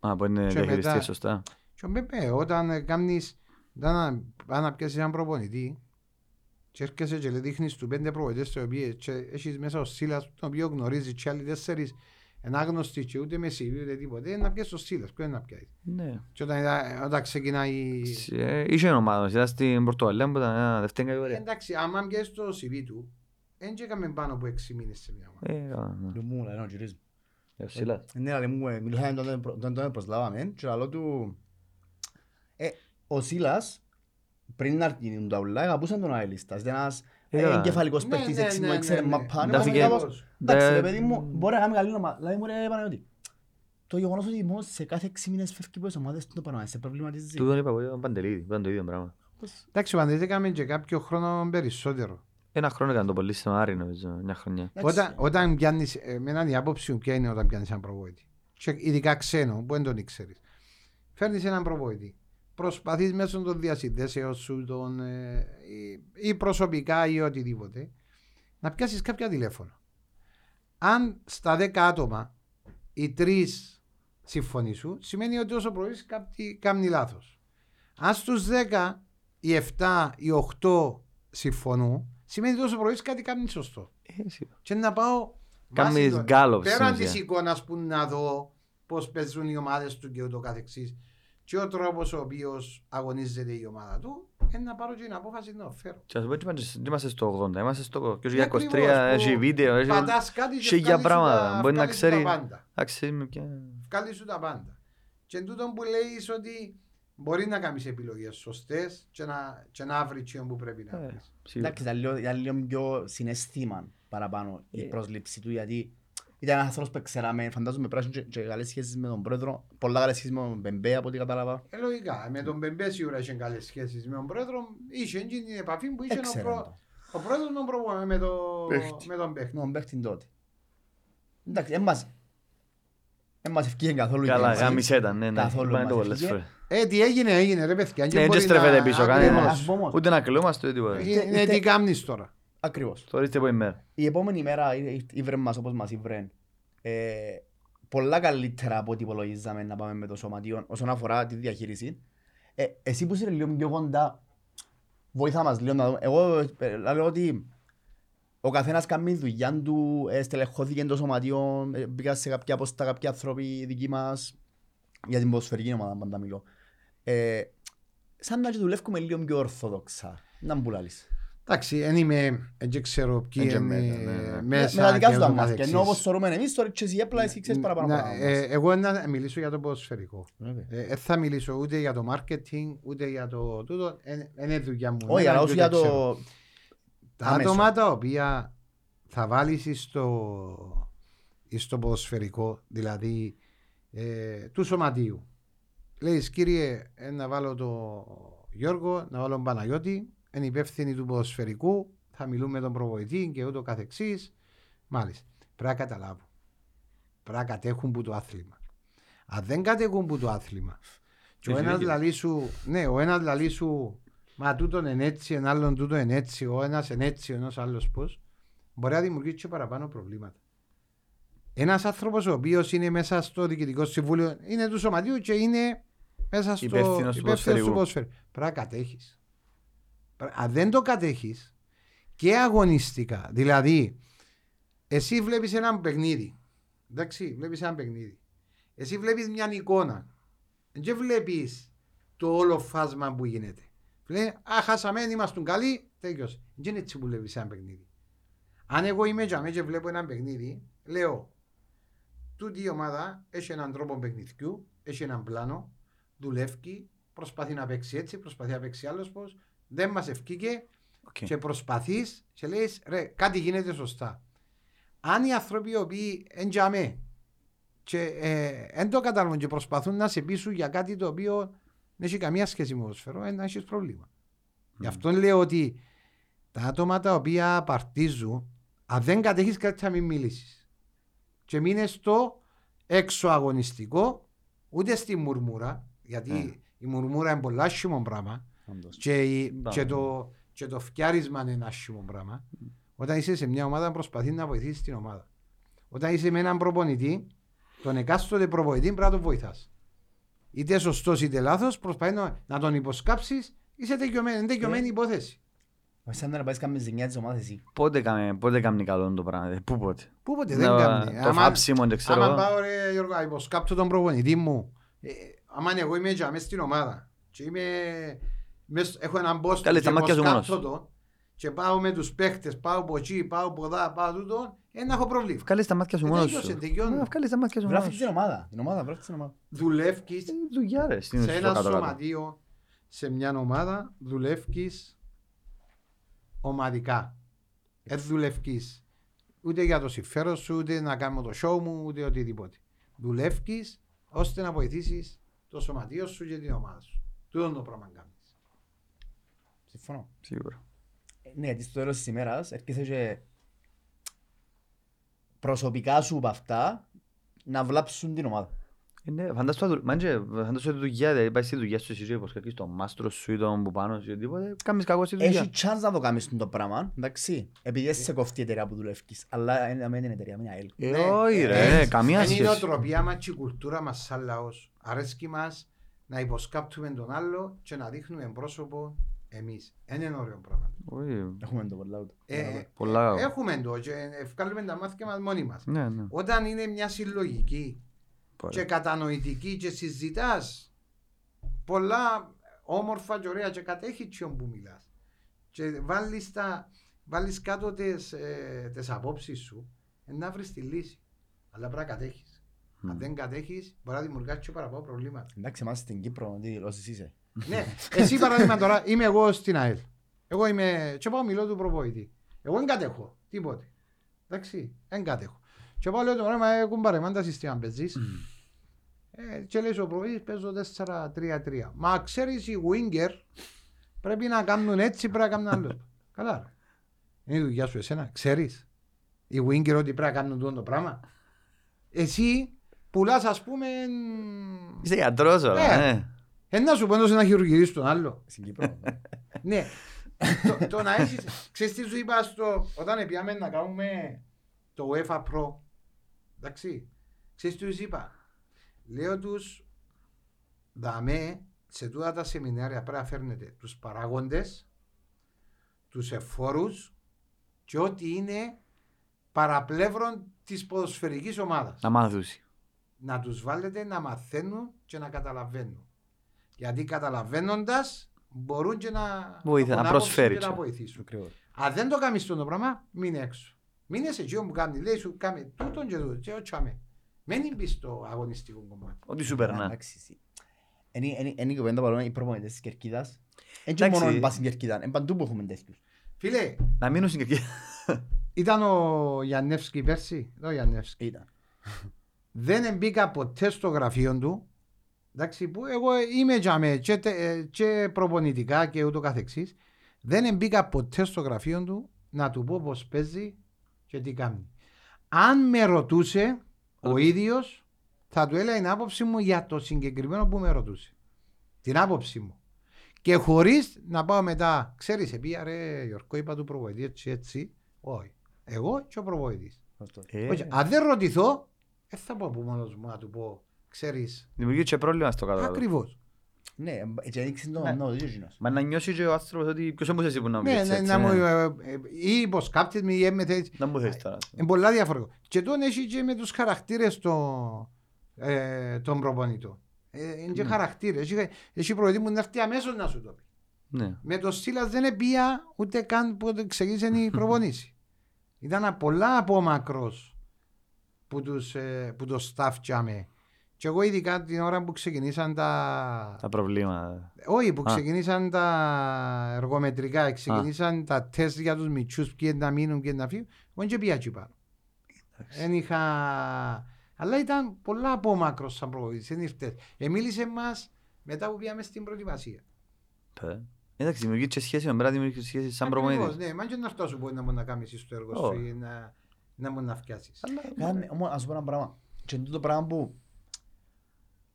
Α, που είναι Και διαχειριστής, μετά- σωστά. και ο Μπεμπέ όταν ε, κάνεις όταν να, πας να πιάσεις έναν προπονητή και έρχεσαι και λέει δείχνεις του πέντε προπονητές οι οποίοι και έχεις μέσα ο Σίλας τον οποίο γνωρίζεις και άλλοι τέσσερις εν άγνωστοι και ούτε με CV ούτε τίποτε να πιάσεις ο Σίλας, ποιο είναι να πιάσεις Ναι. και όταν, είδα- όταν ξεκινάει Ε, Είχε ομάδα, ήταν στην Πορτογαλία που ήταν ένα δεύτερη κατηγορία. Εντάξει, άμα πιέσεις το CV του, δεν έκαμε πάνω από έξι μήνες σε μια ομάδα. Ε, καλά, ναι. Του μου, λέει, «Ναι, ο κύριος». Ε, ο Σίλας. Ναι, αλλά μου ε, μιλάμε τότε προ- τον τον προσλάβαμε και λέω του ε, ο Σίλας πριν να αρχίσουν τα ουλά αγαπούσαν τον αελίστας ήταν ένας Ε, ε, καλά. εγκεφαλικός Ναι, παίχτης ναι, έξι μου ναι, έξερε ναι, ναι. μαπά Τα φύγε- Εντάξει ρε Ε, παιδί μου μπορεί να κάνει καλή ομάδα Δηλαδή μου ρε Παναγιώτη Το γεγονός ότι μόνο σε κάθε έξι μήνες φεύγει από τις ομάδες του το πάνω σε προβληματίζει Τούτον είπα εγώ, ήταν Παντελίδη, που ήταν το ίδιο πράγμα. Εντάξει, Παντές έκαμε και κάποιο χρόνο περισσότερο. Ένα χρόνο έκανε το πολύ στην Άρη, νομίζω, μια χρονιά. Όταν, όταν πιάνεις, εμένα η άποψη μου ποια είναι όταν πιάνεις έναν προπόητη. Και ειδικά ξένο, που δεν τον ήξερες. Φέρνεις έναν προπόητη. Προσπαθείς μέσω των διασυνδέσεων σου, των, ε, ή, ή προσωπικά ή οτιδήποτε, να πιάσεις κάποια τηλέφωνα. Αν στα 10 άτομα οι τρεις συμφωνήσουν, σημαίνει ότι όσο πρωί κάποιοι κάνουν λάθος. Αν στους 10 οι 7 οι 8 συμφωνούν, σημαίνει ότι όσο πρωί κάτι κάνει σωστό. Ε, σίγουρα. Και να πάω. Κάνεις βάσει το- γκάλωπ στην Πέραν ουσία. της εικόνας που να δω πώς παίζουν οι ομάδες του και ούτω καθεξής, και ο τρόπος ο οποίος αγωνίζεται η ομάδα του, είναι να πάρω και την απόφαση να το φέρω. Και ας πούμε, δεν είμαστε στο 80, είμαστε στο και ως για Ακριβώς, 23, που έχει βίντεο, έχει... Πατάς κάτι και χίλια βγάλεις σου πράγματα. τα- Μπορεί να βγάλεις σου τα ξέρει- πάντα. Εντάξει, με ποια... Βγάλεις σου τα πάντα. Και εν τούτον που λέεις ότι μπορεί να κάνεις επιλογές σωστές και να, και να βρεις τσιόν που πρέπει να Ε, βρεις. σίγουρα. Εντάξει, ήταν λίγο- ήταν λίγο πιο συναισθήμα παραπάνω η Ε. πρόσληψη του γιατί ήταν ένας άνθρωπος που ξέραμε, φαντάζομαι πράσινο και, και καλές σχέσεις με τον πρόεδρο, πολλά καλές σχέσεις με τον Μπεμπέ από ό,τι κατάλαβα. Ε, λογικά, με τον Μπεμπέ σίγουρα είχε καλές σχέσεις με τον πρόεδρο. Είχε εκείνη την επαφή που είχε ο, Έξερε πρό... το. ο πρόεδρος με τον, προ... με, το... Παίχτη. με τον παίχτη. Με τον παίχτη τότε. Εντάξει, δεν μας, δεν μας ευκήγε καθόλου η Καλά, κίνηση. γάμισε ήταν, ναι, ναι. Καθόλου Είπαμε το μας πολλές ευκήγε. φορές. Ε, τι έγινε, έγινε, ρε παιδιά. Ναι, δεν στρέφεται πίσω Ακριβώς. κανένας. Ας πούμε όμως. Ούτε να κλούμαστε, ούτε τίποτα. Είναι είναι τι κάνεις τώρα; Ακριβώς. Το ορίστε από ημέρα. Η επόμενη μέρα ή- ήβρε μας όπως μας ήβρε ε, πολλά καλύτερα από ό,τι υπολογίζαμε να πάμε με το σωματείο όσον αφορά τη διαχείριση. Ε, εσύ που είσαι λίγο πιο κοντά, βοήθα μας λίγο να δούμε. Εγώ ε, λέω ότι ο καθένας κάνει δουλειά του, ε, στελεχώθηκε το σωματείο, ε, μπήκα σε κάποια πόστα κάποιοι άνθρωποι δικοί μας, για την ποδοσφαιρική ομάδα πάντα μιλώ. Ε, σαν να και δουλεύουμε λίγο πιο ορθόδοξα. Να μου πουλάλεις. Εντάξει, δεν είμαι, δεν ξέρω ποιοι Εν και είναι μέσα, ναι, ναι. μέσα Με τα δικά και σου τα ούτως μάτια. καθεξής. Ενώ όπως θεωρούμε εμείς, τώρα και εσύ απλά εσύ ξέρεις παραπάνω Να- πράγματα. ε, Εγώ να μιλήσω για το ποδοσφαιρικό. Βέβαια. Ε, Δεν θα μιλήσω ούτε για το marketing, ούτε για το τούτο. Δεν είναι δουλειά μου. Όχι, Εμένα αλλά δεν όσο για ξέρω. το... Τα άμεσο. άτομα τα οποία θα βάλεις στο, στο ποδοσφαιρικό, δηλαδή ε, του σωματείου. Λέει κύριε, ε, να βάλω το Γιώργο, να βάλω τον Παναγιώτη, είναι υπεύθυνοι του ποδοσφαιρικού, θα μιλούμε με τον προβοητή και ούτω καθεξής. Μάλιστα. Πρέπει να καταλάβουν. Πρέπει να κατέχουν που το άθλημα. Αν δεν κατέχουν που το άθλημα Και ο Έχει ένας δίκιο. λαλείς σου, ναι, ο ένας λαλείς σου, μα τούτον είναι έτσι, ένα άλλον τούτο είναι έτσι, ο ένας είναι έτσι, ο ένας άλλος πώς, μπορεί να δημιουργήσει και παραπάνω προβλήματα. Ένας άνθρωπος ο οποίος είναι μέσα στο διοικητικό συμβούλιο, είναι του σωματείου και είναι μέσα στο Υπεύθυνος του υπεύθυνος ποδοσφαιρικού. ποδοσφαίρου. Πρέπει να κατέχεις. Πρέ- Αν δεν το κατέχεις και αγωνιστικά, δηλαδή εσύ βλέπεις ένα παιχνίδι, εντάξει, βλέπεις ένα παιχνίδι, εσύ βλέπεις μια εικόνα, δεν βλέπεις το όλο φάσμα που γίνεται. Λέει, α, χάσαμε, είμαστε καλοί, τέλειωσε. Δεν είναι έτσι που βλέπεις ένα παιχνίδι. Αν εγώ είμαι τζαμέ και βλέπω ένα παιχνίδι, λέω, τούτη η ομάδα έχει έναν τρόπο παιχνιδιού, έχει έναν πλάνο, δουλεύει, προσπαθεί να παίξει έτσι, προσπαθεί να παίξει άλλος πώς, δεν μας ευκήκε Οκ. και προσπαθείς και λες, ρε, κάτι γίνεται σωστά. Αν οι άνθρωποι οι οποίοι εντιαμέ και δεν το καταλαβαίνουν και προσπαθούν να σε πείσουν για κάτι το οποίο δεν έχει καμία σχέση με ποδοσφαιρό, ε, να έχεις πρόβλημα. Γι' αυτό λέω ότι τα άτομα τα οποία παρτίζουν, αν δεν κατέχεις κάτι θα μην μιλήσεις. Και μείνε στο έξω αγωνιστικό, ούτε στη μουρμούρα, γιατί Ναι. η μουρμούρα είναι πολύ άσχημο πράγμα Όντως. και, η- Μπράβο. και, το, και το φτιάρισμα είναι ένα άσχημο πράγμα. Όταν είσαι σε μια ομάδα, προσπαθεί να βοηθήσεις την ομάδα. Όταν είσαι με έναν προπονητή, τον εκάστοτε προπονητή πρέπει να τον βοηθάς. Είτε σωστός είτε λάθος, προσπαθεί να, να τον υποσκάψεις, είσαι τελειωμένη, είναι τελειωμένη υπόθεση. Ο Σάντα να πάει κάνεις ζημιά της ομάδας εσύ. Πότε κάμε, πότε κάνει καλό το πράγμα, ε, πού πότε; Πού ποτέ Να- δεν κάνει. Το φάψιμο, δεν ξέρω. άμα εγώ. πάω ρε Γιώργο, να υποσκάψω τον προπονητή μου, ε, άμα εγώ είμαι για μέσα στην ομάδα και είμαι, μες, έχω έναν boss Καλέ, και τα μάτια σου υποσκάψω μόνος. τον και πάω με τους παίχτες, πάω από εκεί, πάω από εδώ, πάω τούτο, ε, να έχω προβλήμα. Βγάλεις τα μάτια σου Ε, μόνος τελειώσε, σου. τελειώνει. Ε, Βγάλεις τα μάτια σου μόνος Βράφει σου. την ομάδα. Την ομάδα, βράφει την ομάδα. Δουλεύεις Ε, Δουλειά ρε, στην σε ουσία, ένα κάτω-κάτω. σωματείο, σε μια ομάδα, δουλεύεις ομαδικά. Δεν δουλεύεις ούτε για το συμφέρον σου, ούτε να κάνω το show μου, ούτε οτιδήποτε. Δουλεύεις ώστε να βοηθήσεις το σωματείο σου και την ομάδα σου. Τούτο είναι το πράγμα κάνεις. Συμφωνώ. Σίγουρα. Ε, Ναι, γιατί στο τέλος της ημέρας έρχεσαι και προσωπικά σου από αυτά να βλάψουν την ομάδα. Ε, ναι, φαντάσου το- μάντζε, φαντάσου τη δουλειά, δηλαδή πάει στη δουλειά σου εσύ και υποσκακείς τον μάστρο σου ή τον που πάνω σου ή οτιδήποτε, κάνεις κακό στη δουλειά. Έχει chance να το κάνεις το πράγμα, εντάξει. Επειδή δεν σε κοφτεί η εταιρεία που δουλεύεις, αλλά είναι με την εταιρεία, με μια ΕΛ. Ε, Ναι, όχι ε, ρε, έτσι. καμία Είναι η σχέση. νοοτροπία μας και η κουλτούρα μας σαν λαός. Αρέσκει μας να υποσκάπτουμε τον άλλο και να δείχνουμε πρόσωπο εμείς. Δεν είναι ωραίο πράγμα. Όχι, Έχουμε το πολλά ούτε. Ε, πολλά κακό. Έχουμε το και βγάλουμε τα μάτια μας μόνοι μας. Ναι, ναι. Όταν είναι μια συλλογική Πολύ. και κατανοητική και συζητάς πολλά όμορφα και ωραία και κατέχει τσιόν που μιλάς και βάλεις, τα, βάλεις κάτω τις, ε, τις απόψεις σου ε, να βρεις τη λύση. Αλλά πρέπει να κατέχεις. Αν δεν κατέχεις μπορεί να δημιουργάς και παραπάνω προβλήματα. Εντάξει, εμάς στην Κύπρο, τι δηλώσεις είσαι; Ναι, εσύ παράδειγμα τώρα είμαι εγώ στην ΑΕΛ. Εγώ είμαι και πάω μιλώ του προπονητή. Εγώ δεν κατέχω τίποτε. Εντάξει, δεν κατέχω. Και πάω λέω το πράγμα, ε, κουμπάρε, μάντα συστήμα παίζεις. Ε, και λέει ο προπονητής παίζω 4-3-3. Μα ξέρεις οι winger πρέπει να κάνουν έτσι, πρέπει να κάνουν άλλο. Καλά ρε. Είναι η δουλειά σου εσένα, ξέρεις. Οι winger ότι πρέπει να κάνουν τούτο το πράγμα. Εσύ πουλάς ας πούμε... Είσαι γιατρός όλα, Ναι. Ναι. Ε, να σου πω έντος να χειρουργηθείς τον άλλο. Στην Κύπρο. Ναι. το, το να έχεις, ξέρεις τι σου είπα στο, όταν πιάμε να κάνουμε το UEFA Pro. Εντάξει. Ξέρεις τι τους είπα; Λέω τους, δαμέ, σε τούτα τα σεμινάρια πρέπει να φέρνετε τους παράγοντες, τους εφόρους και ό,τι είναι παραπλεύρον της ποδοσφαιρικής ομάδας Να μάθουσει. να τους βάλετε να μαθαίνουν και να καταλαβαίνουν. Γιατί καταλαβαίνοντας μπορούν και να, Βοηθά, έχουν να άποψη προσφέρει και να και. βοηθήσουν. Ακριβώς. Αν δεν το κάνεις το πράγμα, μείνε έξω. Μείνε σε εκείνο που κάνει. Λέει σου κάνει τούτον και τούτον και ότσαμε. Μην μπεις στο αγωνιστικό κομμάτι. Ό,τι σου περνά. Εντάξει, εσύ. Είναι- είναι- Είναι η κουβέντα που λέμε οι προπονητές της Κερκίδας. Είναι και Εντάξει. μόνο πας στην Κερκίδα, είναι παντού που έχουμε τέτοιους. Φίλε, Να μείνω στην κακή. ήταν ο Γιαννεύσκη πέρσι. Εδώ ο Γιαννεύσκη. Ήταν. Δεν μπήκα ποτέ στο γραφείο του. Εντάξει, που εγώ είμαι τζαμέ και, τε- ε, και προπονητικά και ούτω καθεξής. Δεν μπήκα ποτέ στο γραφείο του να του πω πως παίζει και τι κάνει. Αν με ρωτούσε ο ίδιος θα του έλεγα την άποψη μου για το συγκεκριμένο που με ρωτούσε. Την άποψη μου. Και χωρίς να πάω μετά, ξέρεις, επία ρε Γιώργο, είπα του προπονητή έτσι έτσι. Όχι. Εγώ και ο προπονητής. Ε, Όχι, Αν δεν ρωτηθώ, δεν θα πω από μόνος μου να του πω, ξέρεις, Δημιουργεί και πρόβλημα στο κάτω. ακριβώς. Ναι, έτσι έδειξε το Ναι. νόμο, δεν γίνος. Μα να νιώσει και ο άνθρωπος ότι ποιος έμπούσε εσύ που να μου Ναι, πεις ναι, έτσι, να μου, ναι. ε, ε, ή υποσκάπτεις με ή έμεθε έτσι. Να μου θες τώρα. Είναι πολλά διαφορετικό. Και τον έχει και με τους χαρακτήρες το, ε, των προπονητών. Ε, είναι και χαρακτήρες. Έχει, έχει προπονητή που να έρθει αμέσως να σου το πει. Ναι. Με το Σίλας δεν επία ούτε καν που το ξεκίνησε η προπονήση. Ήταν πολλά απόμακρος που, τους, ε, που το staff τσάμε. Και εγώ ειδικά την ώρα που ξεκινήσαν τα... Τα προβλήματα. Όχι, που Α. ξεκινήσαν τα εργομετρικά, ξεκινήσαν τα τεστ για τους μητσούς, ποιοι να μείνουν και να φύγουν, εγώ δεν πήγα εκεί πάνω. Δεν είχα... Αλλά ήταν πολλά απόμακρος σαν προπονητής, δεν ήρθε. Εμίλησε μας μετά που πήγαμε στην προετοιμασία. Παι. Εντάξει, δημιουργεί και σχέση με μέρα, δημιουργεί σχέση σαν Ακριβώς, προπονητής. Ναι, μα και να αυτός σου μπορεί να μπορεί να κάνεις εσύ το έργο σου Όχι. ή να, να μπορεί να φτιάσεις. Κάνε, όμως, ας σου πω ένα πράγμα. Και είναι το πράγμα που,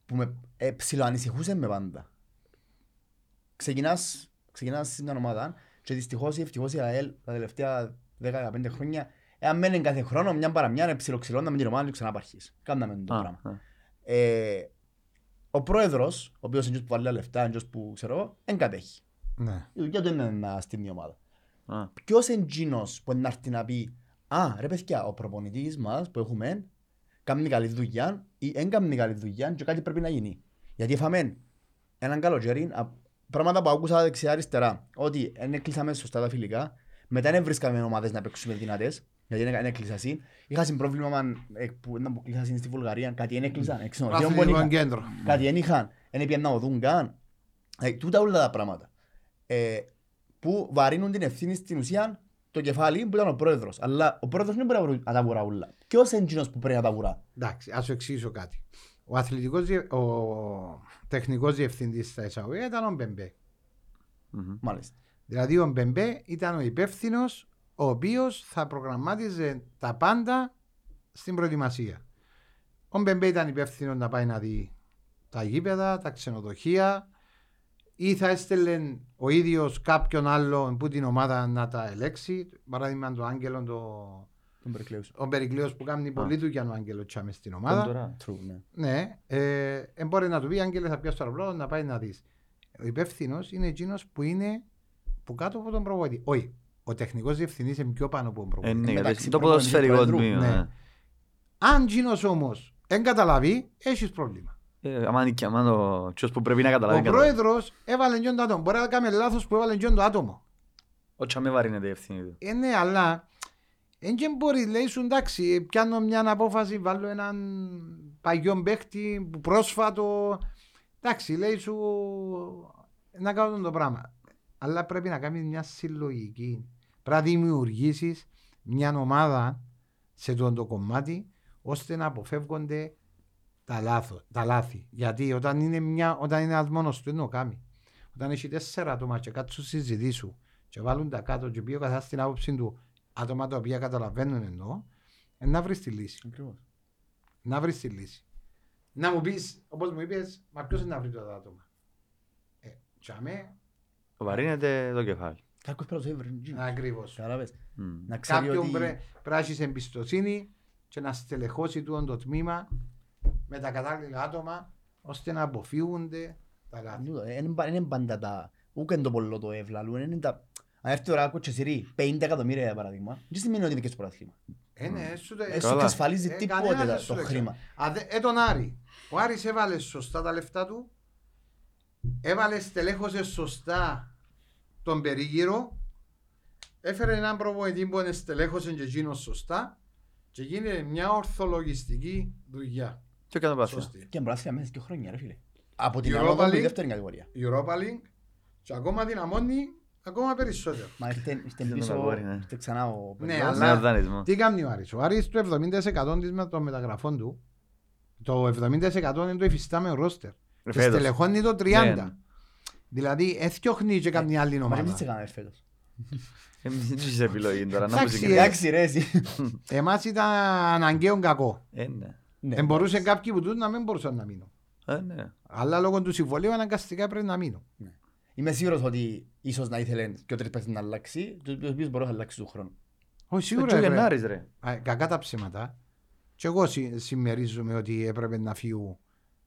που με ε, ψιλοανησυχούσε με πάντα. Ξεκινάς, ξεκινάς στην ομάδα και δυστυχώς ή ευτυχώς η ΑΕΛ τα τελευταία 10-15 χρόνια εάν μένει κάθε χρόνο μια παραμιά να ψιλοξυλώναμε την ομάδα και ξανά απαρχείς. Κάναμε το Α, πράγμα. α. Ε, ο πρόεδρος, ο οποίος είναι αυτός που βάλει τα λεφτά, είναι αυτός που ξέρω εγώ, δεν κατέχει. Ναι. Η δουλειά του είναι να στείλει η ομάδα. Α. Ποιος είναι εκείνος που να έρθει να πει «Α, ρε παιδιά, ο προπονητής μας που έχουμε κάνει καλή δουλειά ή δεν κάνει καλή δουλειά και κάτι πρέπει να γίνει». Γιατί έφαμε έναν καλοκαίρι, α, πράγματα που άκουσα δεξιά αριστερά, ότι δεν έκλεισαμε σωστά τα φιλικά, μετά δεν βρίσκαμε ομάδες να παίξουμε δυνατές, γιατί δεν έκλεισα συν. Είχα συν πρόβλημα μαν, ε, που ήταν που κλείσα συν στη Βουλγαρία, κάτι δεν έκλεισαν, ε, ξενοδοχείο που δεν Αθλητικό είχαν. κέντρο. Κάτι δεν είχαν, δεν πήγαν να οδούν καν. Ε, τούτα όλα τα πράγματα. Ε, που βαρύνουν την ευθύνη στην ουσία το κεφάλι που ήταν ο πρόεδρος. Αλλά ο πρόεδρος δεν μπορεί να τα βουρά όλα. Ποιος είναι εκείνος που πρέπει να τα βουρά. Εντάξει, ας σου εξηγήσω κάτι. Ο, αθλητικός, διε- ο τεχνικός διευθυντής στα εισαγωγικά ήταν ο Μπεμπέ. Μμμ. Μάλιστα. Δηλαδή ο Μπεμπέ ήταν ο υπεύθυνος ο οποίος θα προγραμμάτιζε τα πάντα στην προετοιμασία. Ο Μπεμπέ ήταν υπεύθυνος να πάει να δει τα γήπεδα, τα ξενοδοχεία ή θα έστελνε ο ίδιος κάποιον άλλο που την ομάδα να τα ελέξει. Παράδειγμα, το Άγγελο, το... Τον περικλέους. ο Περικλέος που κάνει πολλή δουλειά ο Άγγελος τσάμε στην ομάδα. Τώρα. True, ναι. Ναι, ε, ε, μπορεί να του πει Άγγελε θα πιάσει το αεροπλάνο να πάει να δεις. Ο υπεύθυνος είναι εκείνος που είναι που κάτω από τον προπονητή. Όχι, ο τεχνικός διευθυντής είναι πιο πάνω από τον Ε, προπονητή. ναι, μεταξύ γιατί το προπονητή και ποδοσφαιρικό πρόεδρου, τμήμα. ναι. ναι. Αν εκείνος όμως δεν καταλαβεί, έχεις πρόβλημα. Ε, άμα είναι και άμα το ποιος που πρέπει να Ο καταλάβει. καταλάβει. πρόεδρος έβαλε γιον το άτομο. Μπορεί να κάνει λάθος που έβαλε γιον το άτομο. Ο Τσάμε βαρύνεται η ευθύνη του. Ε, ναι, αλλά δεν και μπορεί, λέει σου εντάξει, πιάνω μια απόφαση, βάλω έναν παγιό παίχτη που πρόσφατο. Εντάξει, λέει σου να κάνω το πράγμα. Αλλά πρέπει να κάνεις μια συλλογική. Πρέπει να δημιουργήσεις μια ομάδα σε αυτό το κομμάτι ώστε να αποφεύγονται τα, λάθο, τα λάθη. Γιατί όταν είναι, μια, όταν είναι ένας μόνος του, είναι ο κάμι. Όταν έχει τέσσερα άτομα και κάτσουν συζητήσουν και βάλουν τα κάτω και πει ο καθένας την άποψη του άτομα τα οποία καταλαβαίνουν εννοώ, ε, να βρεις τη λύση. Ακριβώς. Να βρεις τη λύση. Να μου πεις, όπως μου είπες, μα ποιος είναι να βρει τα άτομα. Ε, τσάμε, Βαρύνεται το κεφάλι. Κάποιος πρέπει να το βρει. ακριβώς. Κατάλαβες. Μμ. Να ξέρει Κάποιον ότι... πρέ- πρέπει να έχεις εμπιστοσύνη και να στελεχώσει τούτο το τμήμα με τα κατάλληλα άτομα ώστε να αποφύγονται τα λάθη. Τούτο, ε, Είναι πα- είναι πάντα τα... Ούκεν το πολλό το ευλαλούν. Είναι τα... Αν έρθει τώρα άκου και σειρή 50 εκατομμύρια για παράδειγμα, δεν σημαίνει ότι είναι και στο πρωτάθλημα. Ε, ναι, σου το- Ε, σου Καλά. εξασφαλίζει Ε, τίποτε κανένας τα- δεν σου το το χρήμα. Α, δε- ε, τον Άρη. Ο Άρης έβαλες σωστά τα λεφτά του. Έβαλες, στελέχωσες σωστά τον περίγυρο. Έφερε έναν προπονητή που στελέχωσε και εκείνος σωστά. Και γίνεται μια ορθολογιστική δουλειά. Και έκανε πάθεια. Σωστή. Και μπράσια μέσα δύο χρόνια ρε φίλε. Από την Europa ανώδο του η League. δεύτερη κατηγορία. Europa League και ακόμα δυναμώνει ακόμα περισσότερο. Μα ήρθε ήρθε Δεν πίσω, το αγόρι, ναι. ήρθε ξανά ο Ναι, Πελός. αλλά- Νέο δανεισμό. Τι κάνει ο Άρης; Ο Άρης το 70% της με- των μεταγραφών του το 70% είναι το υφιστάμενο ρόστερ. Και Φέτος. στελεχώνει το 30%. Ναι. Δηλαδή, έθιωχνεί και καμιά άλλη Μα εμείς ομάδα. τι έκαναμε φέτος. Εμείς δεν έχεις επιλογή τώρα. Να Εντάξει, μου ε. Εντάξει ρε εσύ. Εμάς ήταν αναγκαίο κακό. Ε, ναι. Ναι, Δεν μπορούσε κάποιοι που τούτο να μην μπορούσαν να μείνουν. Ε, ναι. Αλλά λόγω του συμβολίου αναγκαστικά πρέπει να μείνω. Είμαι σίγουρος ότι ίσως να ήθελε και ο τρεις παίκτες να αλλάξει, τους οποίους μπορεί να αλλάξει του χρόνου. Όχι, Σίγουρα σίγουρα. ο έπρεπε- Γενάρης ρε. Α, Κακά τα ψέματα. Και εγώ συ- συμμερίζομαι ότι έπρεπε να φύγουν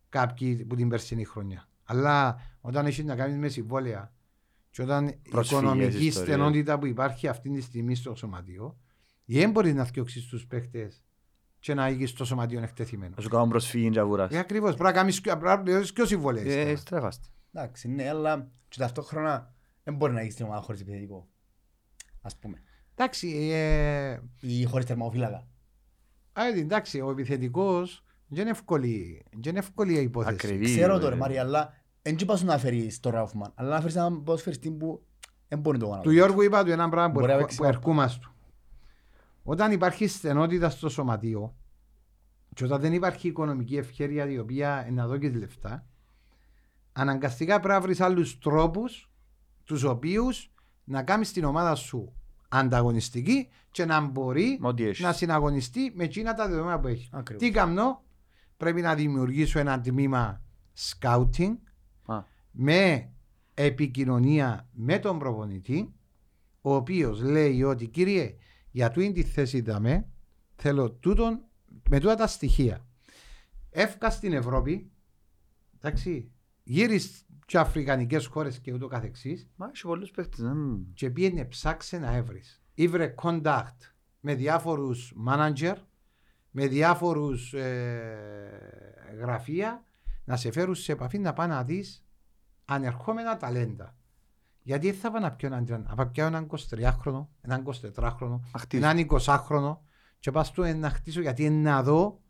κάποιοι που την περσινή χρονιά. Αλλά όταν έχεις να κάνεις με συμβόλαια και όταν η Προσφύγες, οικονομικής ιστορίες. στενότητα που υπάρχει αυτή τη στιγμή στο σωματείο, δεν μπορείς να φτιάξει τους παίχτε και να έχει το σωματείο εκτεθειμένος. Να σου κάνω προσφύγει και αβουράς. Ε, ακριβώς. Πρέπει να κάνεις και- πρέπει να πληρώσεις και ο συμβόλαιο. Ε, στρέφαστε. Εντάξει, ναι, αλλά και ταυτόχρονα δεν μπορεί να έχεις την ομάδα χωρίς επιθετικό. Ας πούμε. Εντάξει, ε, Ή χωρίς τερμοφύλακα. α, εντάξει, ο επιθετικός δεν είναι εύκολη, δεν είναι εύκολη η υπόθεση. Ακριβή. Ξέρω ε, το ρε Μάρια, αλλά δεν και πας να φέρεις το Ράουφμαν, αλλά να φέρεις έναν ποδοσφαιριστή που δεν μπορεί να το κάνεις. Του Γιώργου είπα του ένα πράγμα που, Μπορεί να ερχο- παίξει που ερχόμαστε. Όταν υπάρχει στενότητα στο σωματείο και όταν δεν υπάρχει οικονομική ευχέρεια η οποία να δώσει λεφτά, αναγκαστικά πρέπει να βρει άλλους τρόπους τους οποίους να κάνεις την ομάδα σου ανταγωνιστική και να μπορεί Μα ό,τι έχεις. να συναγωνιστεί με εκείνα τα δεδομένα που έχεις. Ακριβώς. Τι κάνω, πρέπει να δημιουργήσω ένα τμήμα scouting Α, με επικοινωνία με τον προπονητή ο οποίος λέει ότι κύριε για τούτη τη θέση δαμε θέλω τούτον με τούτα τα στοιχεία εύκα στην Ευρώπη εντάξει γύρισες και αφρικανικές χώρες και ούτω καθεξής Μα έχει πολλούς παίχτες. ναι. μ. και πήγαινε ψάξε να έβρεις ήβρε contact με διάφορους manager με διάφορους ε, γραφεία να σε φέρουν σε επαφή να πάνε να δεις ανερχόμενα ταλέντα γιατί δεν θα πάω να πιω έναν, τριάν- να πιω έναν 23χρονο, έναν 24χρονο, Να χτίσει. έναν 20χρονο και πας του να χτίσω γιατί είναι να δω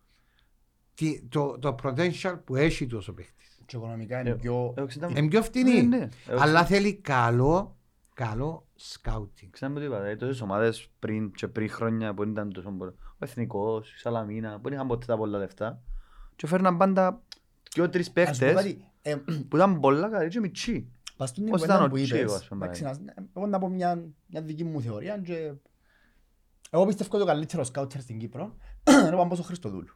τι- το, το potential που έχει τόσος παίχτης. Και οικονομικά είναι Ε, πιο... Εγώ ξέρω- Είναι πιο φτηνή, Ναι, ναι. Εγώ αλλά θέλει καλό, καλό scouting. Ξέρω με το είπα, δηλαδή τόσες ομάδες πριν και πριν χρόνια που δεν ήταν τόσο πολύ. Ο Εθνικός, η Σαλαμίνα, που δεν είχαν ποτέ τα πολλά λεφτά. Και φέρναν πάντα δυο-τρεις Ας πω παίχτες κάτι, ε, που ήταν πολλά καλοί και μιτσιοί. Πας στην Πώς κουβέντα ήταν ο που Τσίγο, είπες, ας πούμε, εντάξει, να- εγώ να πω μια, μια δική μου θεωρία και... Εγώ πιστεύω ότι ο καλύτερος scouter στην Κύπρο είναι ο Παμπός ο Χριστοδούλου.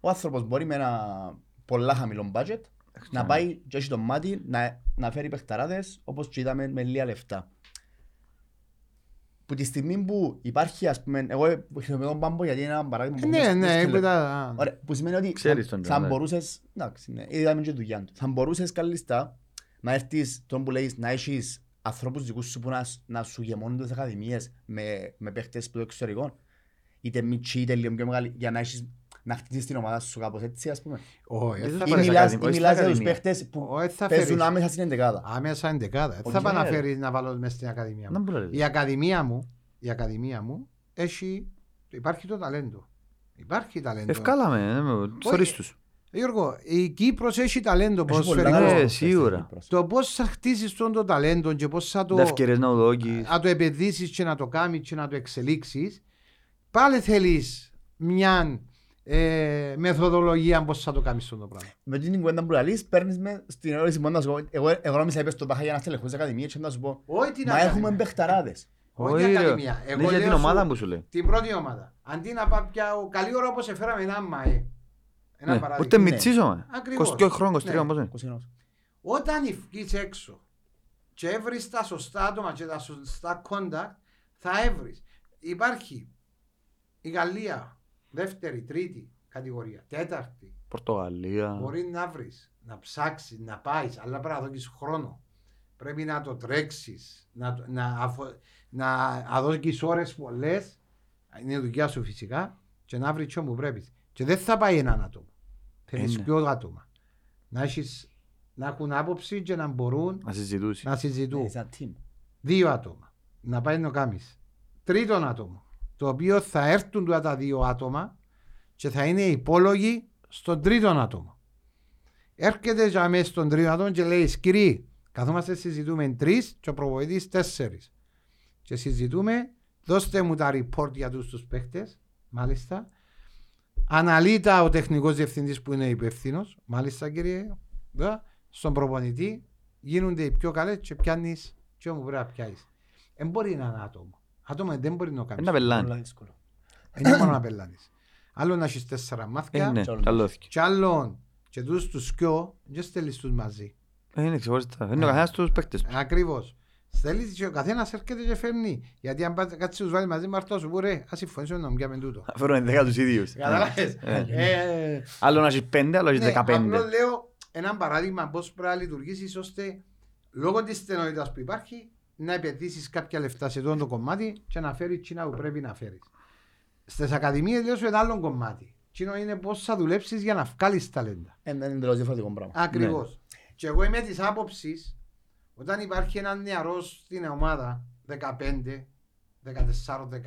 Ο άνθρωπος μπορεί με ένα πολλά χαμηλό budget να πάει και έχει το μάτι να, να φέρει παιχταράδες όπως και είδαμε με λίγα λεφτά. Που τη στιγμή που υπάρχει ας πούμε, εγώ χρησιμοποιώ τον Πάμπο γιατί είναι ένα παράδειγμα που Ναι, δεν- ναι, δεν που σκέφτεται. τα- Ωραία, που σημαίνει ότι Ξέρεις θα, τον θα Τζον, ναι. μπορούσες, εντάξει, ναι, είδαμε και δουλειά του. Θα μπορούσες καλύτερα να έρθεις, τον που λέεις, να έχεις ανθρώπους δικούς σου που να, σ- να σου γεμώνουν τις ακαδημίες με, με παίχτες που το εξωτερικό. Είτε μητσί, είτε λίγο πιο μεγάλη, για να, έχεις, να χτίσεις την ομάδα σου κάπως έτσι, ας πούμε. Όχι, Δεν δεν θα θα Ή πάρεις πάρεις μιλάς, ακαδημία, ή όχι μιλάς στην για τους ακαδημία. παίχτες που Όχι, θα παίζουν φέρεις. άμεσα στην εντεκάδα. άμεσα εντεκάδα. Δεν Όχι, θα πάω να ναι, ρε. φέρεις να βάλω μέσα στην ακαδημία Να μου. μου λέτε. Η ακαδημία μου, η ακαδημία μου έχει, υπάρχει το ταλέντο. Υπάρχει ταλέντο. Ευκάλαμε, ε, με- θωρείς τους. Γιώργο, η Κύπρος έχει ταλέντο Έχει πολλά ποδοσφαιρικό. καλούς Ναι, παίχτες στην σίγουρα. Κύπρο. Το πώς θα χτίσεις τον το ταλέντο και πώς θα το, Τα ευκαιρίες να ουδόγεις. να το επενδύσεις και να το κάνεις και να το εξελίξεις πάλι θέλεις μια ε, μεθοδολογία πώς θα το κάνεις αυτό το πράγμα. Με την κουβέντα που λαλείς, παίρνεις με στην ερώτηση μόνο να σου πω, εγώ, εγώ νόμιζα είπες στον Παχά για να στελεχούς ακαδημία και να σου πω, Όχι την μα ακαδημία. έχουμε παιχταράδες. Όχι Όχι, την ρε. ακαδημία. Εγώ Ναι, για λέω την ομάδα σου μου σου λέει. Την πρώτη ομάδα. Αντί να πάω πια ο καλή ώρα όπως έφεραμε ένα ΜΑΕ. Ένα Ναι, παράδειγμα. Ούτε ναι. μητσίζω, μα. Ακριβώς. 22 χρόνια, 23 Ναι. όμως είναι. 20 ενός. Όταν βγεις έξω και έβρεις τα σωστά άτομα και τα σωστά contact, θα έβρεις. Υπάρχει η Γαλλία, δεύτερη, τρίτη κατηγορία, τέταρτη. Πορτογαλία. Μπορεί να βρεις, να ψάξεις, να πάεις, αλλά πρέπει να δώσεις χρόνο. Πρέπει να το τρέξεις, να, το- να, αφο- να, να δώσεις ώρες πολλές, είναι η δουλειά σου φυσικά, και να βρεις όπου πρέπει. Και δεν θα πάει έναν άτομο. Θέλεις ναι. πιο άτομα. Να, έχεις, να έχουν άποψη και να μπορούν Να συζητούσει. να συζητούν. Ναι, σαν team. Δύο άτομα. Να πάει να κάνεις. Τρίτον άτομο. Το οποίο θα έρθουν τώρα τα δύο άτομα και θα είναι υπόλογοι στον τρίτον άτομο. Έρχεται για μέσα στον τρίτον άτομο και λέει κύριε, καθόμαστε συζητούμε τρεις και ο προβοητής τέσσερις. Και συζητούμε, δώστε μου τα report για τους τους παίχτες, μάλιστα. Αναλύτα ο τεχνικός διευθυντής που είναι υπεύθυνος, μάλιστα κύριε, Βέβαια, στον προπονητή γίνονται οι πιο καλές και πιάνεις και όπου πρέπει να πιάσεις. Δεν μπορεί να είναι άτομο. Άτομο δεν μπορεί να κάνεις. Ένα πελάνι. Πολλά δύσκολο. Δεν είναι μόνο να πελάνεις. Άλλο να έχεις τέσσερα Ε, μάθηκια ναι, Κι άλλο. καλώθηκε. και άλλο, και Και τους τους σκιο, δεν στέλνεις τους μαζί. Ε, Είναι ξεχωριστά. Είναι ο Ναι. καθένας τους παίκτες του. Ακριβώς. Στέλνεις και ο καθένας έρχεται και φέρνει. Γιατί αν πας- κάτσεις τους βάλει μαζί με αυτό σου, που ρε, ας συμφωνήσουμε να μου πιάμε τούτο. Φέρουν ενδέκα τους ίδιους. Καταλάβες. Ε. Ε, Άλλο να έχεις πέντε, άλλο να έχεις Ναι, δεκαπέντε. απλώς λέω ένα παράδειγμα πώς πρέπει να λειτουργήσεις ώστε λόγω της στενότητας που υπάρχει να επενδύσεις κάποια λεφτά σε αυτό το κομμάτι και να φέρεις εκείνα που πρέπει να φέρεις. Στις ακαδημίες λέω σου ένα άλλο κομμάτι. Εκείνο είναι πώς θα δουλέψεις για να βγάλεις ταλέντα. Είναι εντελώς διαφορετικό πράγμα. Ακριβώς. Και εγώ είμαι της άποψης όταν υπάρχει ένα νεαρό στην ομάδα 15, 14, 16,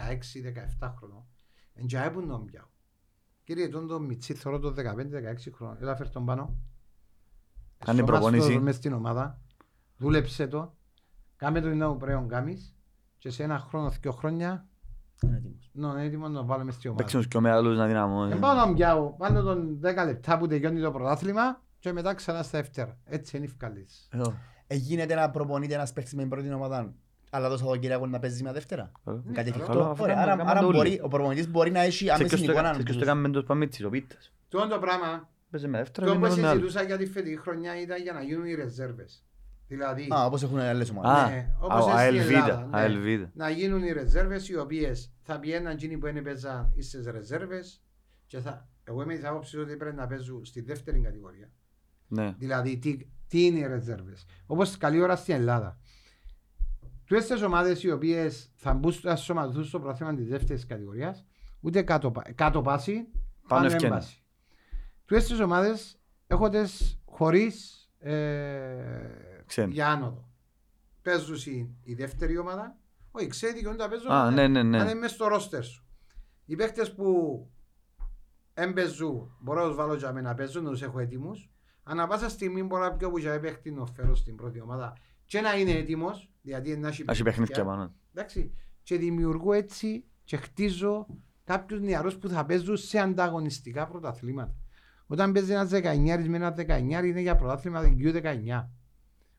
17 χρονών εν τζάε που τον πιάω. Κύριε τον τον Μιτσί θωρώ τον 15-16 χρονών. Έλα φέρ τον πάνω. Κάνει Σώμας προπόνηση. το μες στην ομάδα. Δούλεψε το. Κάμε το είναι που πρέπει να κάνεις. Και σε ένα χρόνο, δύο χρόνια, Είναι έτοιμος. ναι, είναι έτοιμος να βάλουμε στην ομάδα. Παίξουν και μεγάλους να δυναμώνουν. Δεν πάω να πιάω. Βάλω τον 10 λεπτά που τελειώνει το πρωτάθλημα και μετά ξανά στα δεύτερα. Έτσι είναι ευκαλής. Ε, Ε, γίνεται να προπονείται ένας παίκτης με την πρώτη ομάδα, αλλά το Σαββατοκύριακο να παίζει με δεύτερα. ε. Κάτι καλό, εφικτό. αφού Ωραία, κάνουμε- άρα- κάνουμε άρα το μπορεί- όλοι. ο προπονητής μπορεί να έχει Ξέρεις άμεση ποιος το εικόνα. κα- ξέρεις ποιος το έκαμε με τους Παμίτσις, ο Πίτας. Το το πράγμα, Παίζει με δεύτερα, το είναι που με άλλο. συζητούσα για τη φετική χρονιά ήταν για να γίνουν οι ρεζέρβες. Δηλαδή, Α, όπως έχουν άλλες ομάδες. Α, ναι, όπως α, είναι στην αελβίδα, Ελλάδα, ναι. αελβίδα. να γίνουν οι ρεζέρβες οι οποίες θα πιέναν εκείνοι που είναι παίζαν στις ρεζέρβες και θα, εγώ είμαι της άποψης ότι πρέπει να παίζουν στη δεύτερη κατηγορία. Ναι. Δηλαδή, τι, τι είναι οι ρεζέρβες. Όπως καλή ώρα στην Ελλάδα. Τούτες τις ομάδες οι οποίες θα μπουν στο ασωματωθούν στο πρόθυμα της δεύτερης κατηγορίας, ούτε κάτω, πα- κάτω πάση, πάνω ευκαιρία. έμπαση. Τούτες τις ομάδες έχω τις χωρίς ε, Ξένοι. για άνοδο. Παίζουν η, η δεύτερη ομάδα, όχι ξέρει και όταν παίζουν, Α, ναι, ναι, αν είναι ναι. μες στο ρόστερ σου. Οι παίχτες που έμπαιζουν, μπορώ να τους βάλω για μένα να παίζουν, να τους έχω έτοιμους. Ανά πάσα στιγμή μπορώ να πιω που για παίχτη να φέρω στην πρώτη ομάδα και να είναι έτοιμος, γιατί να έχει Έχει παιχνίδια πάνω. Εντάξει. Και δημιουργώ έτσι και χτίζω κάποιους νεαρούς που θα παίζουν σε ανταγωνιστικά πρωταθλήματα. Όταν παίζει ένας 19 με ένα 19 είναι για πρωτάθλημα U19.